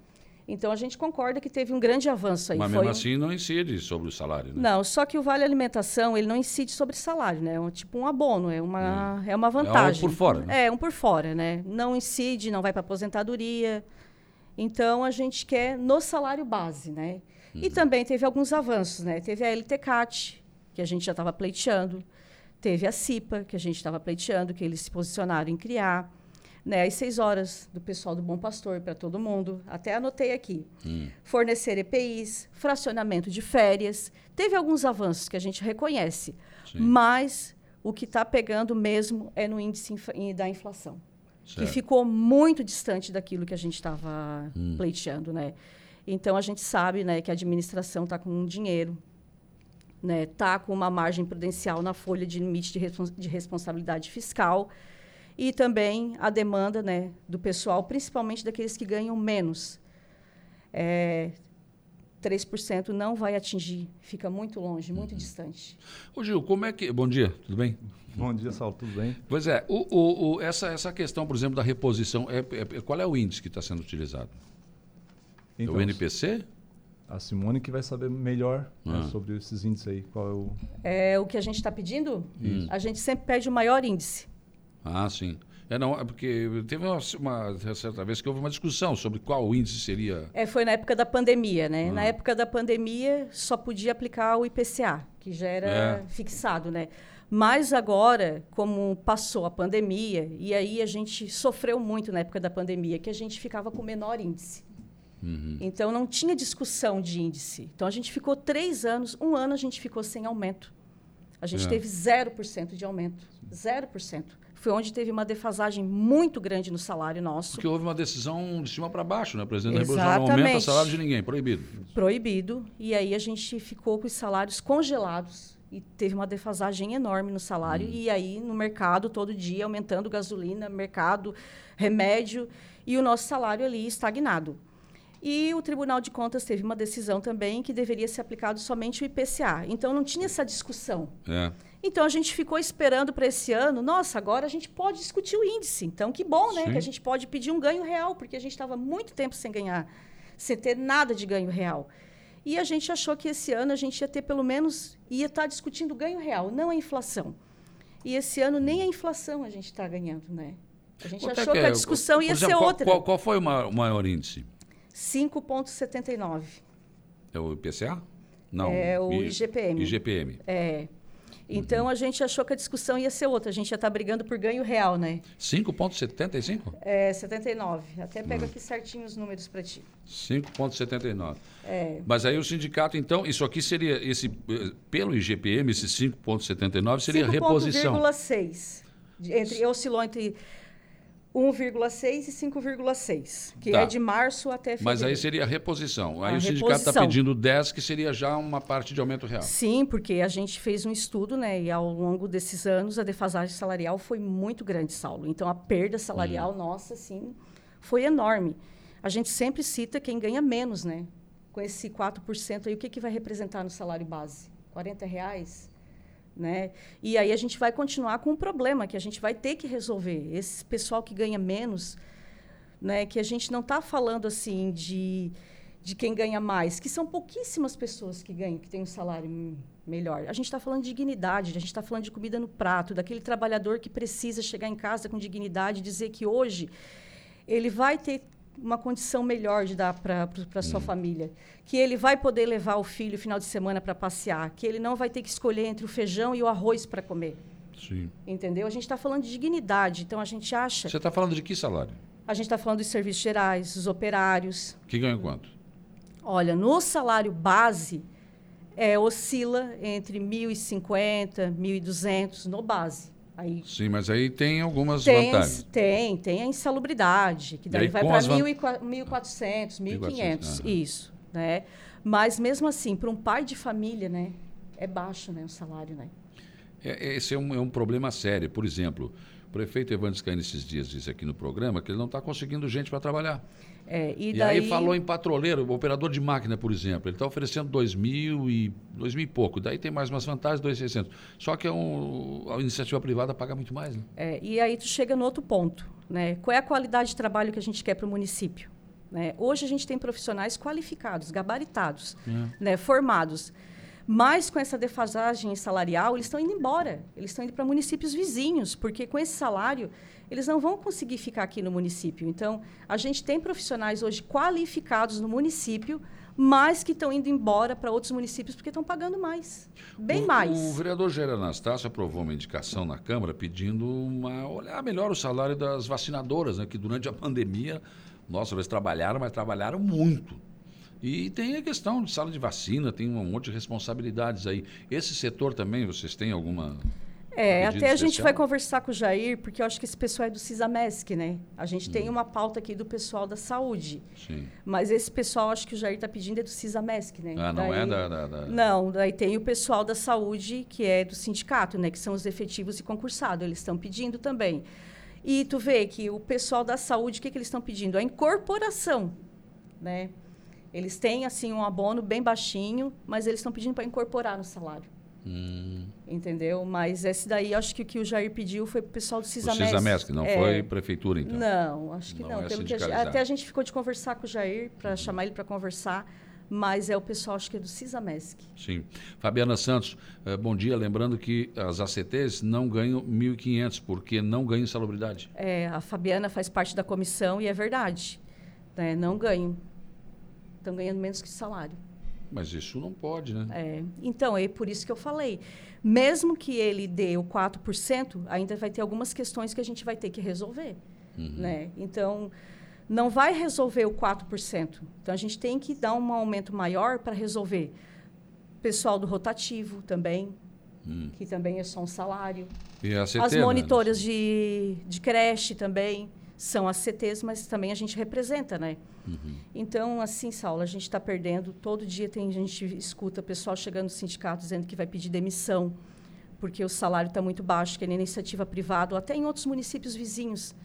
Então a gente concorda que teve um grande avanço aí.
Mas mesmo assim não incide sobre o salário, né?
Não, só que o Vale Alimentação ele não incide sobre salário, né? É um, tipo um abono, é uma, é. é uma vantagem.
É um por fora, né?
É, um por fora, né? Não incide, não vai para aposentadoria. Então a gente quer no salário base, né? Uhum. E também teve alguns avanços, né? Teve a LTCAT, que a gente já estava pleiteando. Teve a CIPA, que a gente estava pleiteando, que eles se posicionaram em criar né, às seis horas do pessoal do Bom Pastor para todo mundo. Até anotei aqui. Hum. Fornecer EPIs, fracionamento de férias. Teve alguns avanços que a gente reconhece, Sim. mas o que está pegando mesmo é no índice da inflação, certo. que ficou muito distante daquilo que a gente estava hum. pleiteando, né? Então a gente sabe, né, que a administração está com dinheiro, né, tá com uma margem prudencial na folha de limite de, respons de responsabilidade fiscal e também a demanda né, do pessoal, principalmente daqueles que ganham menos. É, 3% não vai atingir, fica muito longe, muito uhum. distante.
Ô Gil, como é que. Bom dia, tudo bem?
Bom dia, Saulo, tudo bem?
Pois é, o, o, o, essa, essa questão, por exemplo, da reposição, é, é qual é o índice que está sendo utilizado? Então, é o NPC?
A Simone que vai saber melhor né, ah. né, sobre esses índices aí. Qual é o.
É o que a gente está pedindo? Isso. A gente sempre pede o maior índice.
Ah, sim. É, não, é porque teve uma, uma, certa vez que houve uma discussão sobre qual índice seria.
É, foi na época da pandemia, né? Ah. Na época da pandemia só podia aplicar o IPCA, que já era é. fixado, né? Mas agora, como passou a pandemia, e aí a gente sofreu muito na época da pandemia, que a gente ficava com menor índice. Uhum. Então não tinha discussão de índice. Então a gente ficou três anos, um ano a gente ficou sem aumento. A gente é. teve 0% de aumento. 0% foi onde teve uma defasagem muito grande no salário nosso.
Porque houve uma decisão de cima para baixo, né? O presidente Exatamente. da República não aumenta o salário de ninguém, proibido.
Proibido. E aí a gente ficou com os salários congelados e teve uma defasagem enorme no salário. Hum. E aí no mercado, todo dia, aumentando gasolina, mercado, remédio, e o nosso salário ali estagnado. E o Tribunal de Contas teve uma decisão também que deveria ser aplicado somente o IPCA. Então não tinha essa discussão. É. Então a gente ficou esperando para esse ano. Nossa, agora a gente pode discutir o índice. Então que bom, né? Sim. Que a gente pode pedir um ganho real, porque a gente estava muito tempo sem ganhar, sem ter nada de ganho real. E a gente achou que esse ano a gente ia ter pelo menos ia estar tá discutindo ganho real, não a inflação. E esse ano nem a inflação a gente está ganhando, né? A gente Quanto achou é que, que, a discussão ia exemplo, ser outra.
Qual, qual foi o maior, o maior índice?
5,79.
É o IPCA? Não.
É o IGPM.
IGPM.
É. Então uhum. a gente achou que a discussão ia ser outra. A gente já está brigando por ganho real, né?
5,75?
É, 79. Até pega uhum. aqui certinho os números para ti.
5,79. É. Mas aí o sindicato, então, isso aqui seria, esse, pelo IGPM, esse 5,79 seria 5. reposição.
5,6. Entre, oscilou entre 1,6 e 5,6, que tá. é de março até fevereiro.
Mas aí seria a reposição. Aí a o sindicato está pedindo 10, que seria já uma parte de aumento real.
Sim, porque a gente fez um estudo, né? E ao longo desses anos a defasagem salarial foi muito grande, Saulo. Então a perda salarial hum. nossa, assim, foi enorme. A gente sempre cita quem ganha menos, né? Com esse 4% aí, o que, que vai representar no salário base? 40 reais? Né? E aí a gente vai continuar com um problema que a gente vai ter que resolver. Esse pessoal que ganha menos, né, que a gente não está falando assim de, de quem ganha mais, que são pouquíssimas pessoas que ganham, que têm um salário melhor. A gente está falando de dignidade, a gente está falando de comida no prato, daquele trabalhador que precisa chegar em casa com dignidade, dizer que hoje ele vai ter uma condição melhor de dar para a sua hum. família. Que ele vai poder levar o filho no final de semana para passear. Que ele não vai ter que escolher entre o feijão e o arroz para comer.
Sim.
Entendeu? A gente está falando de dignidade. Então, a gente acha...
Você está falando de que salário?
A gente está falando dos serviços gerais, dos operários.
Que ganham quanto?
Olha, no salário base, é, oscila entre 1.050, 1.200 no base. Aí,
Sim, mas aí tem algumas
tem,
vantagens.
Tem, tem a insalubridade, que daí vai para 1.400, 1.500, isso. Né? Mas mesmo assim, para um pai de família, né, é baixo né, o salário. Né?
É, esse é um, é um problema sério. Por exemplo, o prefeito Evandro Scaini esses dias disse aqui no programa que ele não está conseguindo gente para trabalhar.
É, e,
e
daí...
aí falou em patroleiro, operador de máquina, por exemplo. Ele está oferecendo dois mil e dois mil e pouco. Daí tem mais umas vantagens, dois seiscentos. Só que é um, a iniciativa privada paga muito mais. Né?
É, e aí tu chega no outro ponto, né? Qual é a qualidade de trabalho que a gente quer para o município? Né? Hoje a gente tem profissionais qualificados, gabaritados, é. né? formados. Mas com essa defasagem salarial, eles estão indo embora. Eles estão indo para municípios vizinhos, porque com esse salário eles não vão conseguir ficar aqui no município. Então, a gente tem profissionais hoje qualificados no município, mas que estão indo embora para outros municípios porque estão pagando mais, bem
o,
mais.
O vereador Jair Anastácio aprovou uma indicação na Câmara pedindo uma, olhar melhor o salário das vacinadoras, né, que durante a pandemia, nossa, eles trabalharam, mas trabalharam muito. E tem a questão de sala de vacina, tem um monte de responsabilidades aí. Esse setor também, vocês têm alguma
é, até a gente vai conversar com o Jair, porque eu acho que esse pessoal é do CISAMESC, né? A gente hum. tem uma pauta aqui do pessoal da saúde.
Sim.
Mas esse pessoal, acho que o Jair está pedindo, é do CISAMESC, né?
Ah, não daí, é da, da, da,
Não, daí tem o pessoal da saúde, que é do sindicato, né? Que são os efetivos e concursados. Eles estão pedindo também. E tu vê que o pessoal da saúde, o que, que eles estão pedindo? A incorporação, né? Eles têm, assim, um abono bem baixinho, mas eles estão pedindo para incorporar no salário. Hum. Entendeu? Mas esse daí, acho que o que o Jair pediu foi para o pessoal do Cisamesc. O
Cisamesc, não é. foi prefetura, então?
Não, acho que não. não. É Pelo que a, até a gente ficou de conversar com o Jair, para uhum. chamar ele para conversar, mas é o pessoal, acho que é do Cisamesc.
Sim. Fabiana Santos, eh, bom dia. Lembrando que as ACTs não ganham 1.500, porque não ganham salubridade.
É, a Fabiana faz parte da comissão e é verdade. Né? Não ganham. Estão ganhando menos que salário.
Mas isso não pode, né?
É. Então, é por isso que eu falei. Mesmo que ele dê o 4%, ainda vai ter algumas questões que a gente vai ter que resolver. Uhum. Né? Então, não vai resolver o 4%. Então, a gente tem que dar um aumento maior para resolver. Pessoal do rotativo também, hum. que também é só um salário.
E a CT,
As monitoras de, de creche também são as CTs, mas também a gente representa, né? Uhum. Então, assim, Saulo, a gente está perdendo. Todo dia tem a gente escuta pessoal chegando no sindicato dizendo que vai pedir demissão porque o salário está muito baixo, que é na iniciativa privada, ou até em outros municípios vizinhos,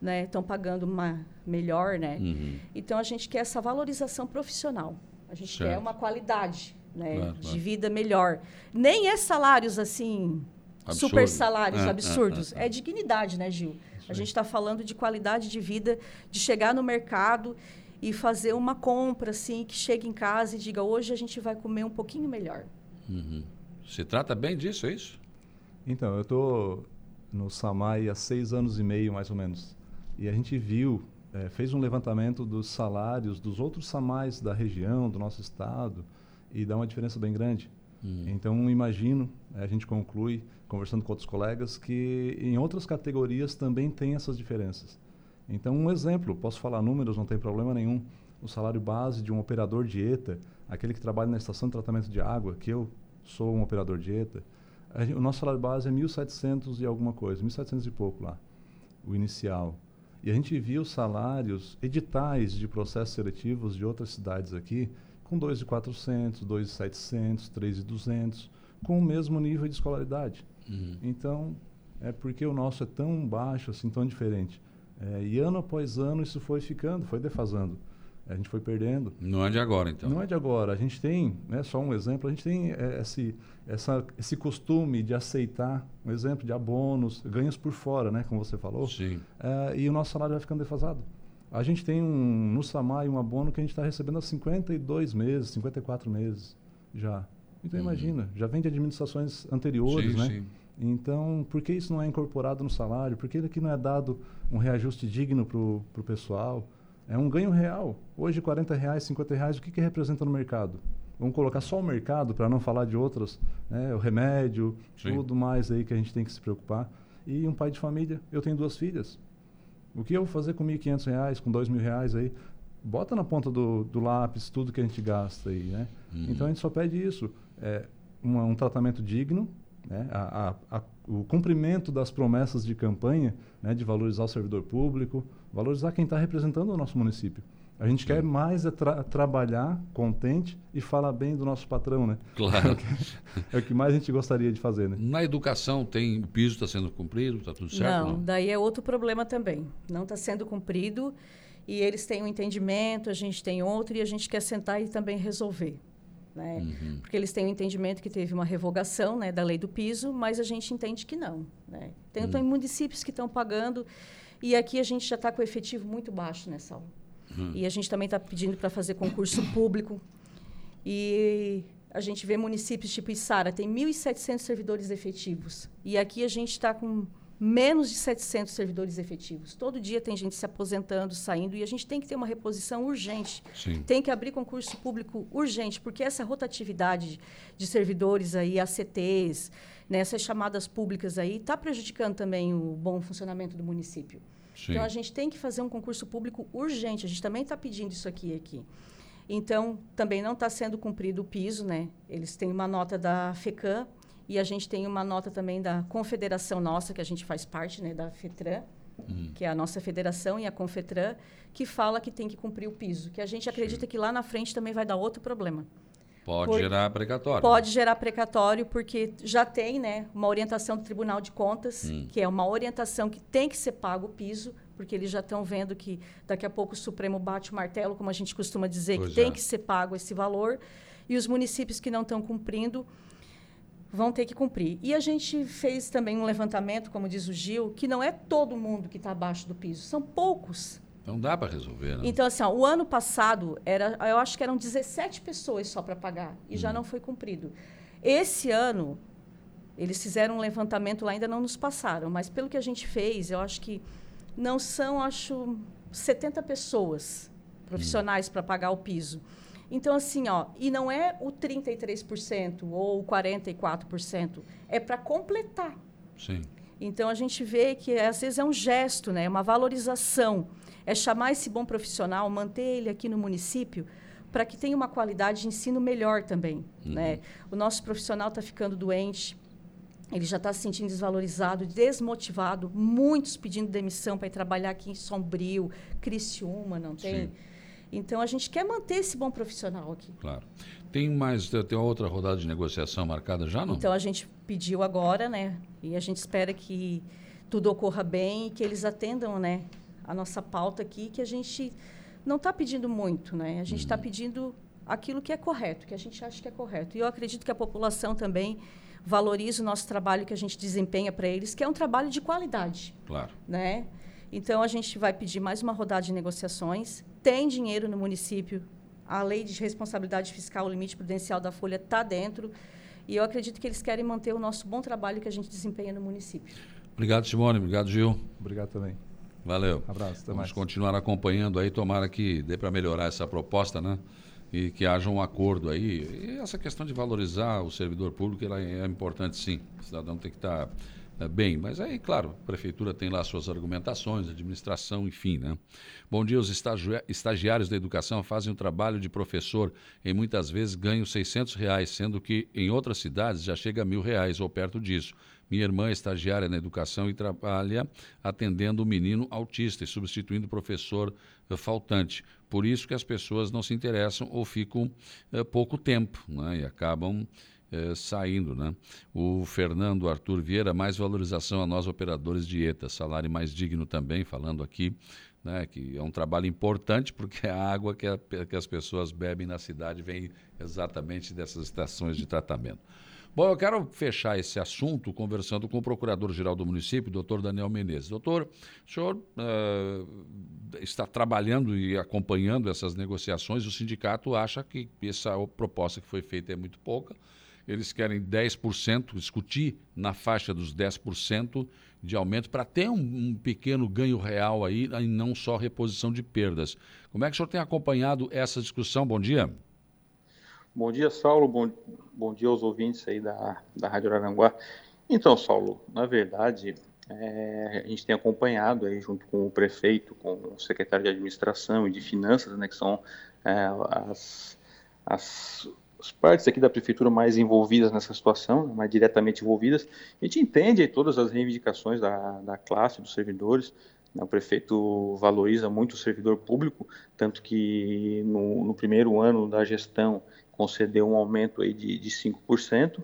né, estão pagando uma melhor, né? Uhum. Então a gente quer essa valorização profissional. A gente certo. quer uma qualidade, né, claro, de claro. vida melhor. Nem é salários assim Absurdo. super salários é, absurdos, é, é, é, dignidade, né, Gil? A gente está falando de qualidade de vida, de chegar no mercado e fazer uma compra assim que chegue em casa e diga hoje a gente vai comer um pouquinho melhor.
Uhum. Se trata bem disso, é isso?
Então, eu estou no Samai há seis anos e meio, mais ou menos. E a gente viu, é, fez um levantamento dos salários dos outros Samais da região, do nosso estado, e dá uma diferença bem grande. Uhum. Então, imagino, a gente conclui conversando com outros colegas, que em outras categorias também tem essas diferenças. Então, um exemplo, posso falar números, não tem problema nenhum. O salário base de um operador de ETA, aquele que trabalha na estação de tratamento de água, que eu sou um operador de ETA, o nosso salário base é 1.700 e alguma coisa, 1.700 e pouco lá, o inicial. E a gente viu salários editais de processos seletivos de outras cidades aqui com 2.400, 2.700, 3.200, com o mesmo nível de escolaridade. Uhum. Então, é porque o nosso é tão baixo, assim, tão diferente. É, e ano após ano isso foi ficando, foi defasando. A gente foi perdendo.
Não é de agora, então.
Não é de agora. A gente tem, né, só um exemplo, a gente tem é, esse, essa, esse costume de aceitar, um exemplo de abonos, ganhos por fora, né, como você falou.
Sim.
É, e o nosso salário vai ficando defasado. A gente tem um, no SAMAI um abono que a gente está recebendo há 52 meses, 54 meses já. Então uhum. imagina, já vem de administrações anteriores, sim, né? Sim. Então, por que isso não é incorporado no salário? Por que aqui não é dado um reajuste digno para o pessoal? É um ganho real. Hoje, 40 reais, 50 reais, o que, que representa no mercado? Vamos colocar só o mercado, para não falar de outras, né? o remédio, Sim. tudo mais aí que a gente tem que se preocupar. E um pai de família, eu tenho duas filhas. O que eu vou fazer com 1.500 reais, com 2.000 reais aí? Bota na ponta do, do lápis tudo que a gente gasta aí, né? Uhum. Então a gente só pede isso, é, um, um tratamento digno, né? A, a, a, o cumprimento das promessas de campanha, né? de valorizar o servidor público, valorizar quem está representando o nosso município. A gente Sim. quer mais é tra trabalhar contente e falar bem do nosso patrão, né?
Claro.
É o, que, é o que mais a gente gostaria de fazer, né?
Na educação tem o piso está sendo cumprido, está tudo certo?
Não, não, daí é outro problema também. Não está sendo cumprido e eles têm um entendimento, a gente tem outro e a gente quer sentar e também resolver. Né? Uhum. Porque eles têm o um entendimento que teve uma revogação né, da lei do piso, mas a gente entende que não. Né? Tem, uhum. tem municípios que estão pagando e aqui a gente já está com o efetivo muito baixo nessa aula. Uhum. E a gente também está pedindo para fazer concurso público. E a gente vê municípios tipo Içara, tem 1.700 servidores efetivos. E aqui a gente está com menos de 700 servidores efetivos. Todo dia tem gente se aposentando, saindo, e a gente tem que ter uma reposição urgente.
Sim.
Tem que abrir concurso público urgente, porque essa rotatividade de servidores aí, ACTs, né, essas chamadas públicas aí, está prejudicando também o bom funcionamento do município. Sim. Então, a gente tem que fazer um concurso público urgente. A gente também está pedindo isso aqui aqui. Então, também não está sendo cumprido o piso, né? Eles têm uma nota da FECAM, e a gente tem uma nota também da confederação nossa, que a gente faz parte, né, da FETRAN, uhum. que é a nossa federação, e a Confetran, que fala que tem que cumprir o piso. Que a gente acredita Sim. que lá na frente também vai dar outro problema.
Pode por, gerar precatório.
Pode gerar precatório, porque já tem né, uma orientação do Tribunal de Contas, hum. que é uma orientação que tem que ser pago o piso, porque eles já estão vendo que daqui a pouco o Supremo bate o martelo, como a gente costuma dizer, pois que é. tem que ser pago esse valor. E os municípios que não estão cumprindo vão ter que cumprir. E a gente fez também um levantamento, como diz o Gil, que não é todo mundo que está abaixo do piso, são poucos.
Não dá para resolver, né?
Então, assim, ó, o ano passado, era, eu acho que eram 17 pessoas só para pagar, e hum. já não foi cumprido. Esse ano, eles fizeram um levantamento lá, ainda não nos passaram, mas pelo que a gente fez, eu acho que não são, acho, 70 pessoas profissionais hum. para pagar o piso. Então, assim, ó, e não é o 33% ou o 44%, é para completar.
Sim.
Então, a gente vê que, às vezes, é um gesto, né? É uma valorização. É chamar esse bom profissional, manter ele aqui no município, para que tenha uma qualidade de ensino melhor também. Uhum. Né? O nosso profissional está ficando doente, ele já está se sentindo desvalorizado, desmotivado, muitos pedindo demissão para ir trabalhar aqui em Sombrio, Criciúma, não tem? Sim. Então a gente quer manter esse bom profissional aqui.
Claro. Tem mais, tem outra rodada de negociação marcada já, não?
Então a gente pediu agora, né? E a gente espera que tudo ocorra bem e que eles atendam, né? A nossa pauta aqui, que a gente não está pedindo muito, né? A gente está uhum. pedindo aquilo que é correto, que a gente acha que é correto. E eu acredito que a população também valoriza o nosso trabalho que a gente desempenha para eles, que é um trabalho de qualidade.
Claro.
Né? Então a gente vai pedir mais uma rodada de negociações. Tem dinheiro no município. A lei de responsabilidade fiscal, o limite prudencial da folha está dentro. E eu acredito que eles querem manter o nosso bom trabalho que a gente desempenha no município.
Obrigado, Simone. Obrigado, Gil.
Obrigado também.
Valeu.
Abraço.
Vamos mais. continuar acompanhando aí. Tomara que dê para melhorar essa proposta, né? E que haja um acordo aí. E essa questão de valorizar o servidor público ela é importante, sim. O cidadão tem que estar. Tá é, bem. Mas aí, claro, a prefeitura tem lá suas argumentações, administração, enfim, né? Bom dia, os estagiários da educação fazem o trabalho de professor e muitas vezes ganham 600 reais, sendo que em outras cidades já chega a mil reais ou perto disso. Minha irmã é estagiária na educação e trabalha atendendo o menino autista e substituindo o professor uh, faltante. Por isso que as pessoas não se interessam ou ficam uh, pouco tempo né? e acabam eh, saindo. Né? O Fernando Arthur Vieira, mais valorização a nós operadores de ETA, salário mais digno também, falando aqui, né, que é um trabalho importante porque a água que, a, que as pessoas bebem na cidade vem exatamente dessas estações de tratamento. Bom, eu quero fechar esse assunto conversando com o Procurador-Geral do município, doutor Daniel Menezes. Doutor, o senhor uh, está trabalhando e acompanhando essas negociações. O sindicato acha que essa proposta que foi feita é muito pouca eles querem 10%, discutir na faixa dos 10% de aumento para ter um, um, pequeno ganho real aí e não só reposição de perdas. Como é que o senhor tem acompanhado essa discussão? Bom dia.
Bom dia, Saulo. Bom, bom dia aos ouvintes aí da, da Rádio Aranguá. Então, Saulo, na verdade, é, a gente tem acompanhado aí junto com o prefeito, com o secretário de administração e de finanças, né, que são é, as, as as partes aqui da prefeitura mais envolvidas nessa situação, né, mais diretamente envolvidas, a gente entende todas as reivindicações da, da classe, dos servidores. Né, o prefeito valoriza muito o servidor público, tanto que no, no primeiro ano da gestão concedeu um aumento aí de, de 5%,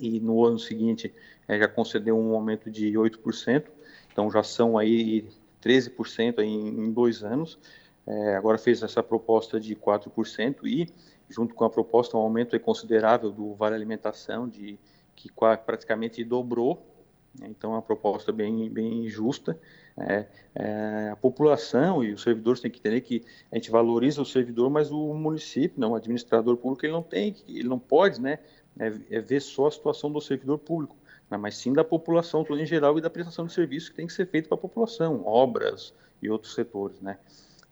e no ano seguinte é, já concedeu um aumento de 8%, então já são aí 13% aí em, em dois anos. É, agora fez essa proposta de 4% e junto com a proposta, um aumento considerável do vale alimentação, de, que praticamente dobrou. Né? Então, é uma proposta bem, bem justa. É, é, a população e os servidores têm que entender que a gente valoriza o servidor, mas o município, não, o administrador público, ele não tem, ele não pode, né, é, é ver só a situação do servidor público, né, mas sim da população toda em geral e da prestação de serviços que tem que ser feito para a população, obras e outros setores, né.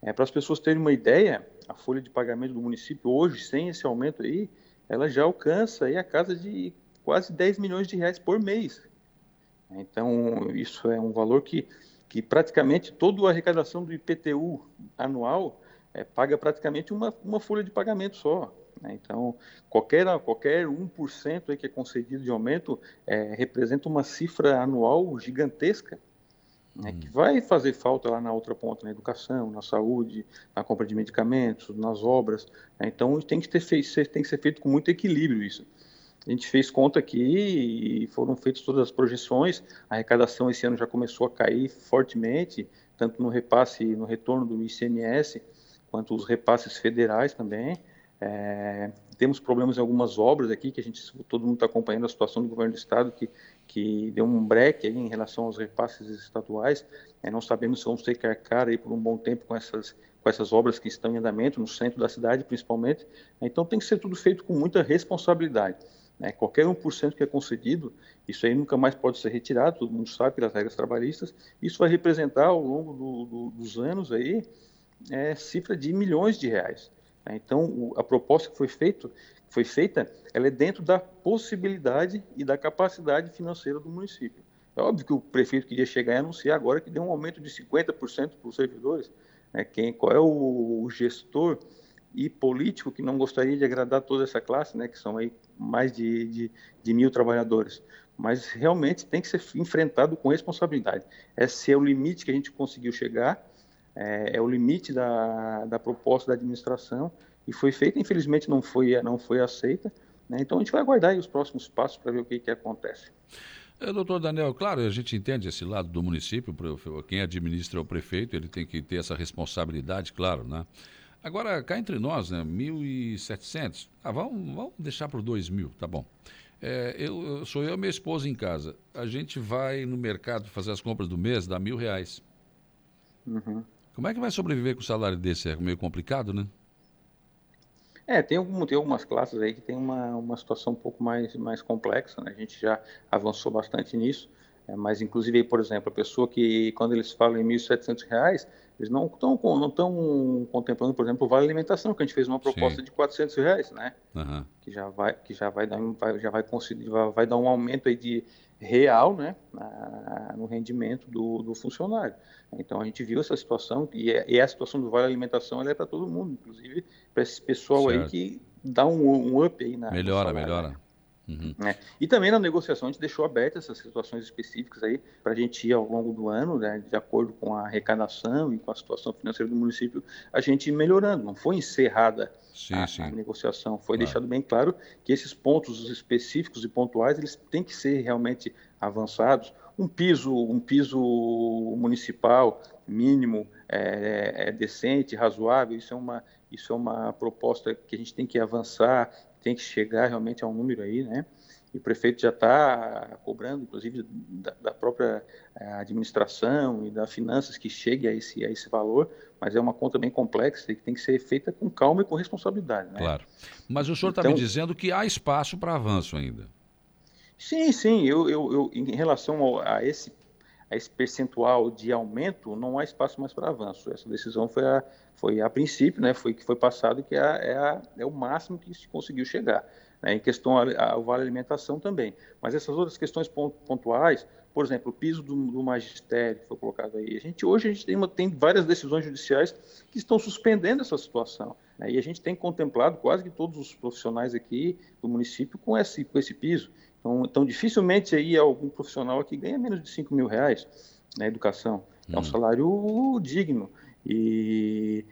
É, para as pessoas terem uma ideia, a folha de pagamento do município hoje, sem esse aumento aí, ela já alcança aí a casa de quase 10 milhões de reais por mês. Então, isso é um valor que, que praticamente toda a arrecadação do IPTU anual é, paga praticamente uma, uma folha de pagamento só. Né? Então, qualquer, qualquer 1% aí que é concedido de aumento é, representa uma cifra anual gigantesca. né, que vai fazer falta lá na outra ponta, na educação, na saúde, na compra de medicamentos, nas obras. Né? Então tem que, ter feito, tem que ser feito com muito equilíbrio isso. A gente fez conta aqui e foram feitas todas as projeções. A arrecadação esse ano já começou a cair fortemente, tanto no repasse, no retorno do ICMS, quanto os repasses federais também. É, temos problemas em algumas obras aqui que a gente todo mundo está acompanhando a situação do governo do estado que que deu um breque em relação aos repasses estaduais. É, não sabemos se vamos ter que arcar aí por um bom tempo com essas com essas obras que estão em andamento no centro da cidade, principalmente. Então tem que ser tudo feito com muita responsabilidade. Né? Qualquer 1% que é concedido, isso aí nunca mais pode ser retirado, todo mundo sabe pelas regras trabalhistas. Isso vai representar ao longo do, do, dos anos aí é, cifra de milhões de reais. Né? Então, o, a proposta que foi, feito, foi feita, ela é dentro da possibilidade e da capacidade financeira do município. É óbvio que o prefeito queria chegar e anunciar agora que deu um aumento de 50% para os servidores. Né? Quem, qual é o, o gestor e político que não gostaria de agradar toda essa classe, né, que são aí mais de, de, de, mil trabalhadores. Mas realmente tem que ser enfrentado com responsabilidade. Esse é o limite que a gente conseguiu chegar, é, é o limite da, da proposta da administração e foi feita, infelizmente não foi, não foi aceita. Né? Então a gente vai aguardar os próximos passos para ver o que, que acontece.
É, doutor Daniel, claro, a gente entende esse lado do município, quem administra é o prefeito, ele tem que ter essa responsabilidade, claro, né? Agora, cá entre nós, né, 1.700, ah, vamos, vamos deixar para 2.000, tá bom. É, eu, sou eu e minha esposa em casa. A gente vai no mercado fazer as compras do mês, dá mil reais. Uhum. Como é que vai sobreviver com o salário desse? É meio complicado, né?
É, tem, algum, tem algumas classes aí que tem uma, uma situação um pouco mais, mais complexa, né? A gente já avançou bastante nisso. É, mas, inclusive, por exemplo, a pessoa que, quando eles falam em R$ 1.700, eles não estão não tão contemplando, por exemplo, o vale alimentação, que a gente fez uma proposta Sim. de 400 reais, né? Uhum. Que já vai que já vai dar vai, já vai conseguir vai, dar um aumento aí de real, né, na, no rendimento do, do, funcionário. Então a gente viu essa situação e, é, e a situação do vale alimentação ela é para todo mundo, inclusive para esse pessoal certo. aí que dá um, um up aí na
melhora, melhora. Né?
Uhum. Né? E também na negociação a gente deixou abertas essas situações específicas aí para a gente ir ao longo do ano, né, de acordo com a arrecadação e com a situação financeira do município, a gente ir melhorando. Não foi encerrada sim, a, sim. a, negociação, foi claro. deixado bem claro que esses pontos específicos e pontuais eles têm que ser realmente avançados. Um piso, um piso municipal mínimo é, é, é decente, razoável. Isso é uma isso é uma proposta que a gente tem que avançar tem que chegar realmente a um número aí, né? E o prefeito já está cobrando, inclusive, da, da própria eh, administração e das finanças que chegue a esse, a esse valor, mas é uma conta bem complexa e que tem que ser feita com calma e com responsabilidade. Né?
Claro. Mas o senhor está então, me dizendo que há espaço para avanço ainda.
Sim, sim. Eu, eu, eu em relação a esse esse percentual de aumento, não há espaço mais para avanço. Essa decisão foi a, foi a princípio, né, foi que foi passado que é, é, a, é o máximo que se conseguiu chegar. Né, em questão ao vale alimentação também. Mas essas outras questões pontuais, por exemplo, o piso do, do magistério que foi colocado aí. A gente hoje a gente tem, uma, tem várias decisões judiciais que estão suspendendo essa situação. Né, e a gente tem contemplado quase que todos os profissionais aqui do município com esse, com esse piso. Então, então, dificilmente aí algum profissional aqui ganha menos de 5 mil reais na educação. É um hum. salário digno. E,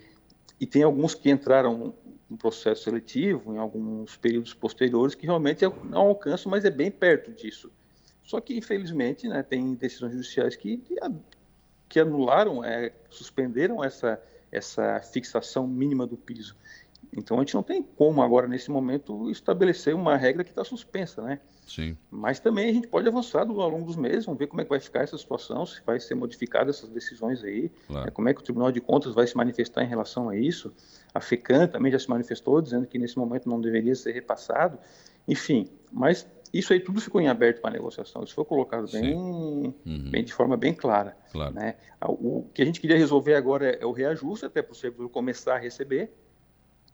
e tem alguns que entraram no processo seletivo, em alguns períodos posteriores, que realmente não alcançam, mas é bem perto disso. Só que, infelizmente, né, tem decisões judiciais que, que anularam, é, suspenderam essa, essa fixação mínima do piso. Então a gente não tem como agora, nesse momento, estabelecer uma regra que está suspensa, né?
Sim.
Mas também a gente pode avançar ao longo dos meses, vamos ver como é que vai ficar essa situação, se vai ser modificada essas decisões aí, claro. né, como é que o Tribunal de Contas vai se manifestar em relação a isso. A FECAM também já se manifestou, dizendo que nesse momento não deveria ser repassado. Enfim, mas isso aí tudo ficou em aberto para negociação. Isso foi colocado bem, uhum. bem de forma bem clara.
Claro.
Né? O que a gente queria resolver agora é o reajuste, até para o servidor começar a receber,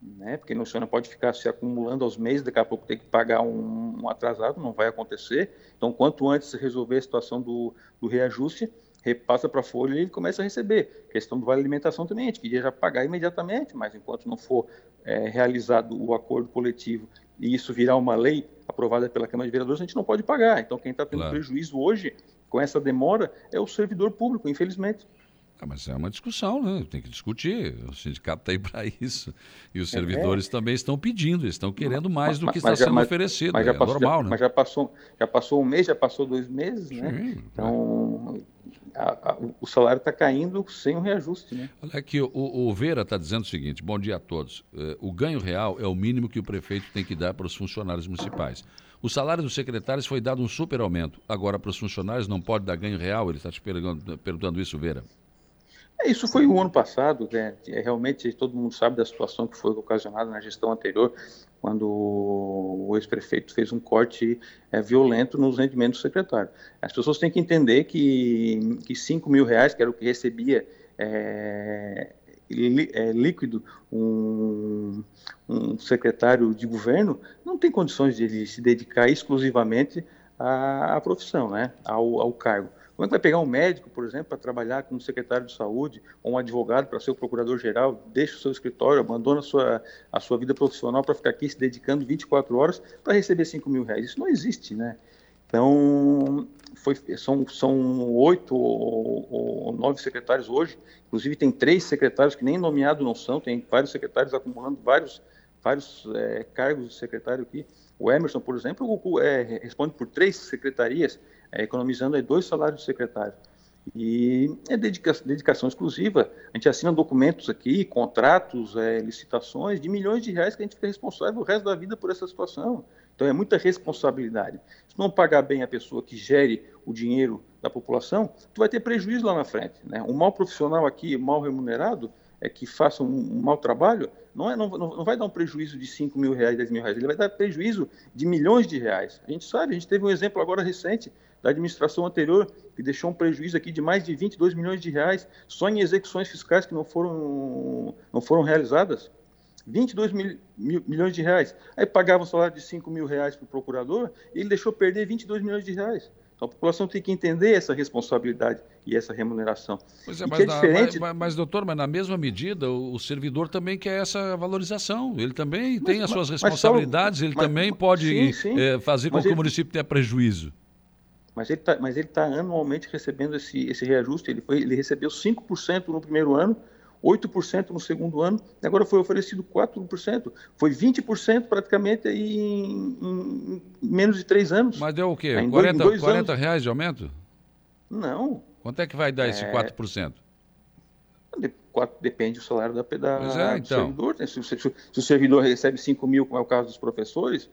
né? Porque no senhor não pode ficar se acumulando aos meses, daqui a pouco ter que pagar um, um atrasado, não vai acontecer. Então, quanto antes resolver a situação do, do reajuste, repassa para a folha e ele começa a receber. Questão do vale alimentação também, a gente queria já pagar imediatamente, mas enquanto não for é, realizado o acordo coletivo e isso virar uma lei aprovada pela Câmara de Vereadores, a gente não pode pagar. Então, quem está tendo claro. prejuízo hoje com essa demora é o servidor público, infelizmente.
Ah, mas é uma discussão, né? Tem que discutir. O sindicato está aí para isso. E os é, servidores é. também estão pedindo, estão querendo mais mas, do que está sendo
mas,
oferecido.
Mas
já
é passou,
normal,
já,
né?
Mas já passou, já passou um mês, já passou dois meses, né? Sim, né? Então, a, a, o salário está caindo sem um reajuste, né?
Olha aqui, o, o Vera está dizendo o seguinte, bom dia a todos. Uh, o ganho real é o mínimo que o prefeito tem que dar para os funcionários municipais. O salário dos secretários foi dado um super aumento. Agora, para os funcionários, não pode dar ganho real? Ele está te perguntando, perguntando isso, Vera.
É, isso foi o ano passado, né? É, realmente todo mundo sabe da situação que foi ocasionada na gestão anterior, quando o ex-prefeito fez um corte é, violento nos rendimentos do secretário. As pessoas têm que entender que, que 5 mil reais, que era o que recebia é, é, líquido um, um, secretário de governo, não tem condições de ele se dedicar exclusivamente à, à profissão, né? ao, ao cargo. Como é que vai pegar um médico, por exemplo, para trabalhar como secretário de saúde, ou um advogado para ser o procurador-geral, deixa o seu escritório, abandona a sua, a sua vida profissional para ficar aqui se dedicando 24 horas para receber 5 mil reais? Isso não existe, né? Então, foi, são, são oito ou, ou, nove secretários hoje, inclusive tem três secretários que nem nomeados não são, tem vários secretários acumulando vários, vários é, cargos de secretário aqui. O Emerson, por exemplo, é, responde por três secretarias, é, economizando aí dois salários de secretário. E é dedicação, dedicação, exclusiva. A gente assina documentos aqui, contratos, é, licitações de milhões de reais que a gente fica responsável o resto da vida por essa situação. Então é muita responsabilidade. Se não pagar bem a pessoa que gere o dinheiro da população, tu vai ter prejuízo lá na frente. Né? Um mal profissional aqui, mal remunerado, é que faça um, um mau trabalho, não, é, não, não, vai dar um prejuízo de 5 mil reais, 10 mil reais, ele vai dar prejuízo de milhões de reais. A gente sabe, a gente teve um exemplo agora recente da administração anterior, que deixou um prejuízo aqui de mais de 22 milhões de reais só em execuções fiscais que não foram, não foram realizadas. 22 mil, mil, milhões de reais. Aí pagava um salário de 5 mil reais para o procurador e ele deixou perder 22 milhões de reais. Então a população tem que entender essa responsabilidade e essa remuneração.
Pois é, mas, é diferente... mas, mas, doutor, mas na mesma medida, o, o, servidor também quer essa valorização. Ele também mas, tem as suas responsabilidades, ele também pode sim, sim. É, fazer com que ele... o município tenha prejuízo
mas ele está tá anualmente recebendo esse, esse reajuste. Ele, foi, ele recebeu 5% no primeiro ano, 8% no segundo ano, e agora foi oferecido 4%. Foi 20% praticamente aí em, em, menos de três anos.
Mas deu o quê? Em 40, dois, 40 anos. reais de aumento?
Não.
Quanto é que vai dar esse é... 4%?
Depende do salário da, da é, então. do servidor. Né? Se, o servidor recebe 5 mil, como é o caso dos professores,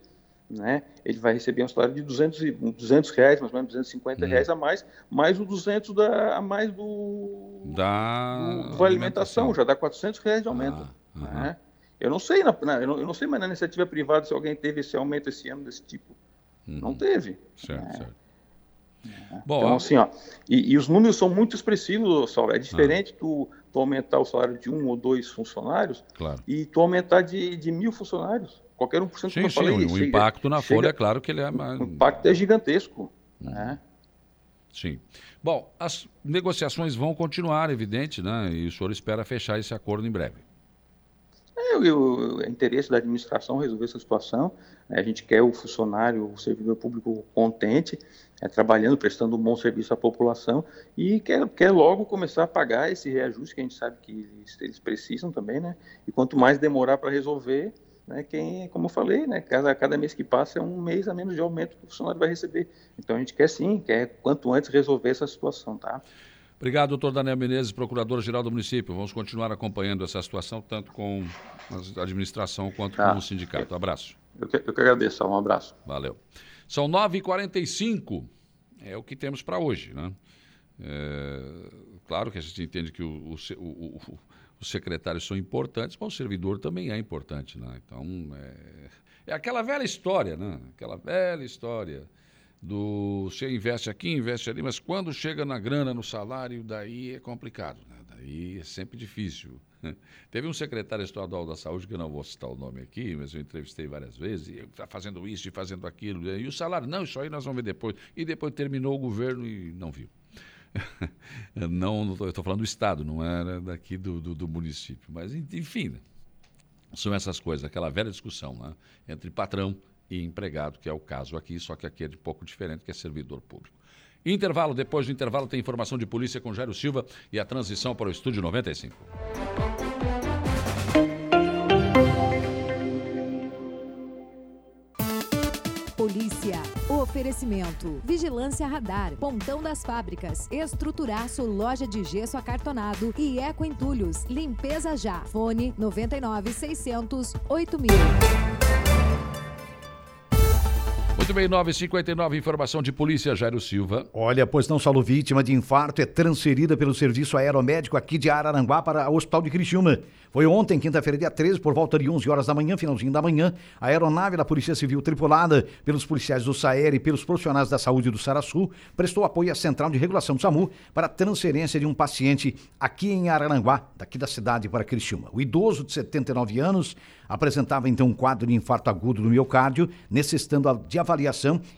né, ele vai receber um salário de 200, 200 reais, mais ou menos 250 hum. reais a mais, mais o 200 da, a mais do,
da,
do, alimentação. alimentação, já dá 400 reais de aumento. Ah, né? Eu não sei, na, na, eu, não, eu, não, sei, mas na iniciativa privada se alguém teve esse aumento esse ano desse tipo. Uhum. Não teve.
Certo, né? certo.
É. Bom, então, assim, ó, e, e, os números são muito expressivos, Saulo. É diferente ah. tu, tu, aumentar o salário de um ou dois funcionários
claro.
e tu aumentar de, de mil funcionários. Qualquer 1% sim, que eu
sim, falei. O chega, impacto na chega, folha, é claro que ele é mais.
O impacto é gigantesco. Hum. Né?
Sim. Bom, as negociações vão continuar, evidente, né? E o senhor espera fechar esse acordo em breve.
É, o, o interesse da administração resolver essa situação. Né? A gente quer o funcionário, o servidor público contente, é, trabalhando, prestando um bom serviço à população e quer, quer logo começar a pagar esse reajuste que a gente sabe que eles, eles precisam também, né? E quanto mais demorar para resolver, né, quem, como eu falei, né, cada, cada mês que passa é um mês a menos de aumento que o funcionário vai receber. Então a gente quer sim, quer quanto antes resolver essa situação, tá?
Obrigado, doutor Daniel Menezes, procurador-geral do município. Vamos continuar acompanhando essa situação, tanto com a administração quanto tá. com o sindicato. Abraço.
Eu que, eu que agradeço, um abraço.
Valeu. São 9h45, é o que temos para hoje, né? É, claro que a gente entende que o, o, o, os secretários são importantes, mas o servidor também é importante, né? Então, é, é aquela velha história, né? Aquela velha história do você investe aqui, investe ali, mas quando chega na grana, no salário, daí é complicado, né? Daí é sempre difícil. Teve um secretário estadual da saúde, que eu não vou citar o nome aqui, mas eu entrevistei várias vezes, e está fazendo isso e fazendo aquilo, e o salário, não, isso aí nós vamos ver depois. E depois terminou o governo e não viu. não, eu estou falando do Estado, não era daqui do, do, do, município. Mas, enfim, são essas coisas, aquela velha discussão né? entre patrão e empregado, que é o caso aqui, só que aqui é de pouco diferente, que é servidor público. Intervalo, depois do intervalo tem informação de polícia com Jairo Silva e a transição para o Estúdio 95.
Polícia. Oferecimento. Vigilância Radar. Pontão das Fábricas. Estruturaço Loja de Gesso Acartonado e Eco Entulhos. Limpeza já. Fone 99 600 8000.
Muito bem, 959, informação de polícia, Jairo Silva.
Olha, pois não solo vítima de infarto é transferida pelo serviço aeromédico aqui de Araranguá para o Hospital de Criciúma. Foi ontem, quinta-feira, dia 13, por volta de 11 horas da manhã, finalzinho da manhã, a aeronave da Polícia Civil, tripulada pelos policiais do SAER e pelos profissionais da saúde do Saraçu, prestou apoio à Central de Regulação do SAMU para a transferência de um paciente aqui em Araranguá, daqui da cidade para Criciúma. O idoso de 79 anos apresentava então um quadro de infarto agudo do miocárdio, necessitando de avaliação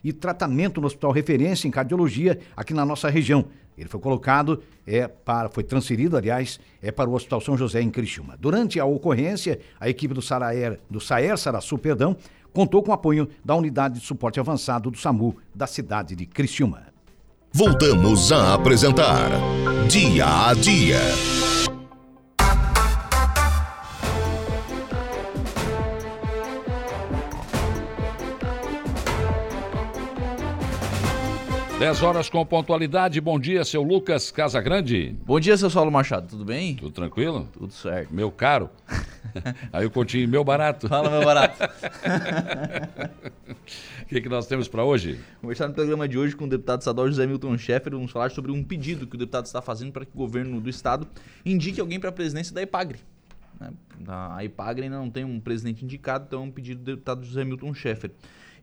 e tratamento no Hospital Referência em Cardiologia aqui na nossa região. Ele foi colocado, é para, foi transferido, aliás, é para o Hospital São José em Criciúma. Durante a ocorrência, a equipe do Saraer, do Saer Saraçu, perdão, contou com o apoio da unidade de suporte avançado do SAMU da cidade de Criciúma.
Voltamos a apresentar Dia a Dia.
10 horas com pontualidade. Bom dia, seu Lucas Casagrande.
Bom dia, seu Saulo Machado. Tudo bem?
Tudo tranquilo?
Tudo certo.
Meu caro. Aí o Coutinho, meu barato.
Fala, meu barato.
O que, que nós temos para hoje?
Conversar no programa de hoje com o deputado estadual José Milton Schaeffer. Vamos falar sobre um pedido que o deputado está fazendo para que o governo do estado indique alguém para a presidência da IPAGRE. Né? A IPAGRE ainda não tem um presidente indicado, então é um pedido do deputado José Milton Schaeffer.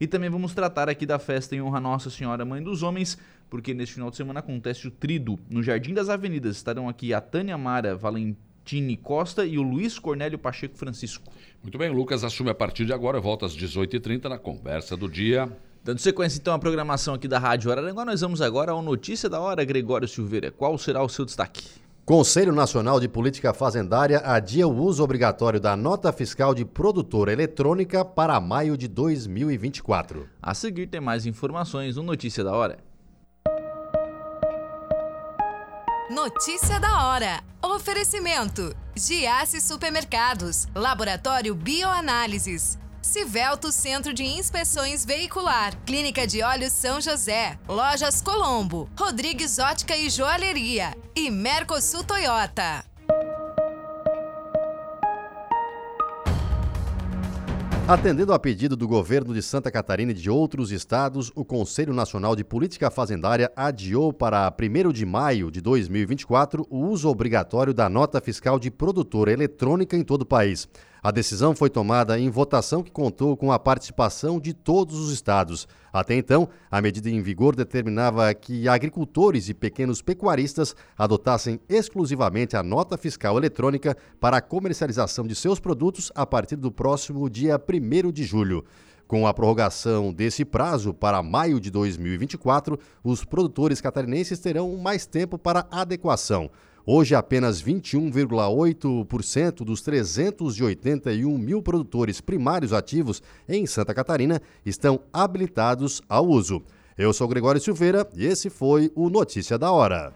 E também vamos tratar aqui da festa em honra a Nossa Senhora Mãe dos Homens, porque neste final de semana acontece o Trido. No Jardim das Avenidas estarão aqui a Tânia Mara Valentini Costa e o Luiz Cornélio Pacheco Francisco.
Muito bem, o Lucas assume a partir de agora, volta às 18h30 na conversa do dia.
Dando sequência então à programação aqui da Rádio Araranguá, nós vamos agora ao Notícia da Hora, Gregório Silveira. Qual será o seu destaque?
Conselho Nacional de Política Fazendária adia o uso obrigatório da nota fiscal de produtora eletrônica para maio de 2024.
A seguir tem mais informações no Notícia da Hora.
Notícia da hora. Oferecimento: Giasse Supermercados, Laboratório Bioanálises, Civelto Centro de Inspeções Veicular, Clínica de Olhos São José, Lojas Colombo, Rodrigues Ótica e Joalheria e Mercosul Toyota.
Atendendo a pedido do governo de Santa Catarina e de outros estados, o Conselho Nacional de Política Fazendária adiou para 1 de maio de 2024 o uso obrigatório da nota fiscal de produtora eletrônica em todo o país. A decisão foi tomada em votação que contou com a participação de todos os estados. Até então, a medida em vigor determinava que agricultores e pequenos pecuaristas adotassem exclusivamente a nota fiscal eletrônica para a comercialização de seus produtos a partir do próximo dia 1 de julho. Com a prorrogação desse prazo para maio de 2024, os produtores catarinenses terão mais tempo para adequação. Hoje, apenas 21,8% dos 381 mil produtores primários ativos em Santa Catarina estão habilitados ao uso. Eu sou Gregório Silveira e esse foi o Notícia da Hora.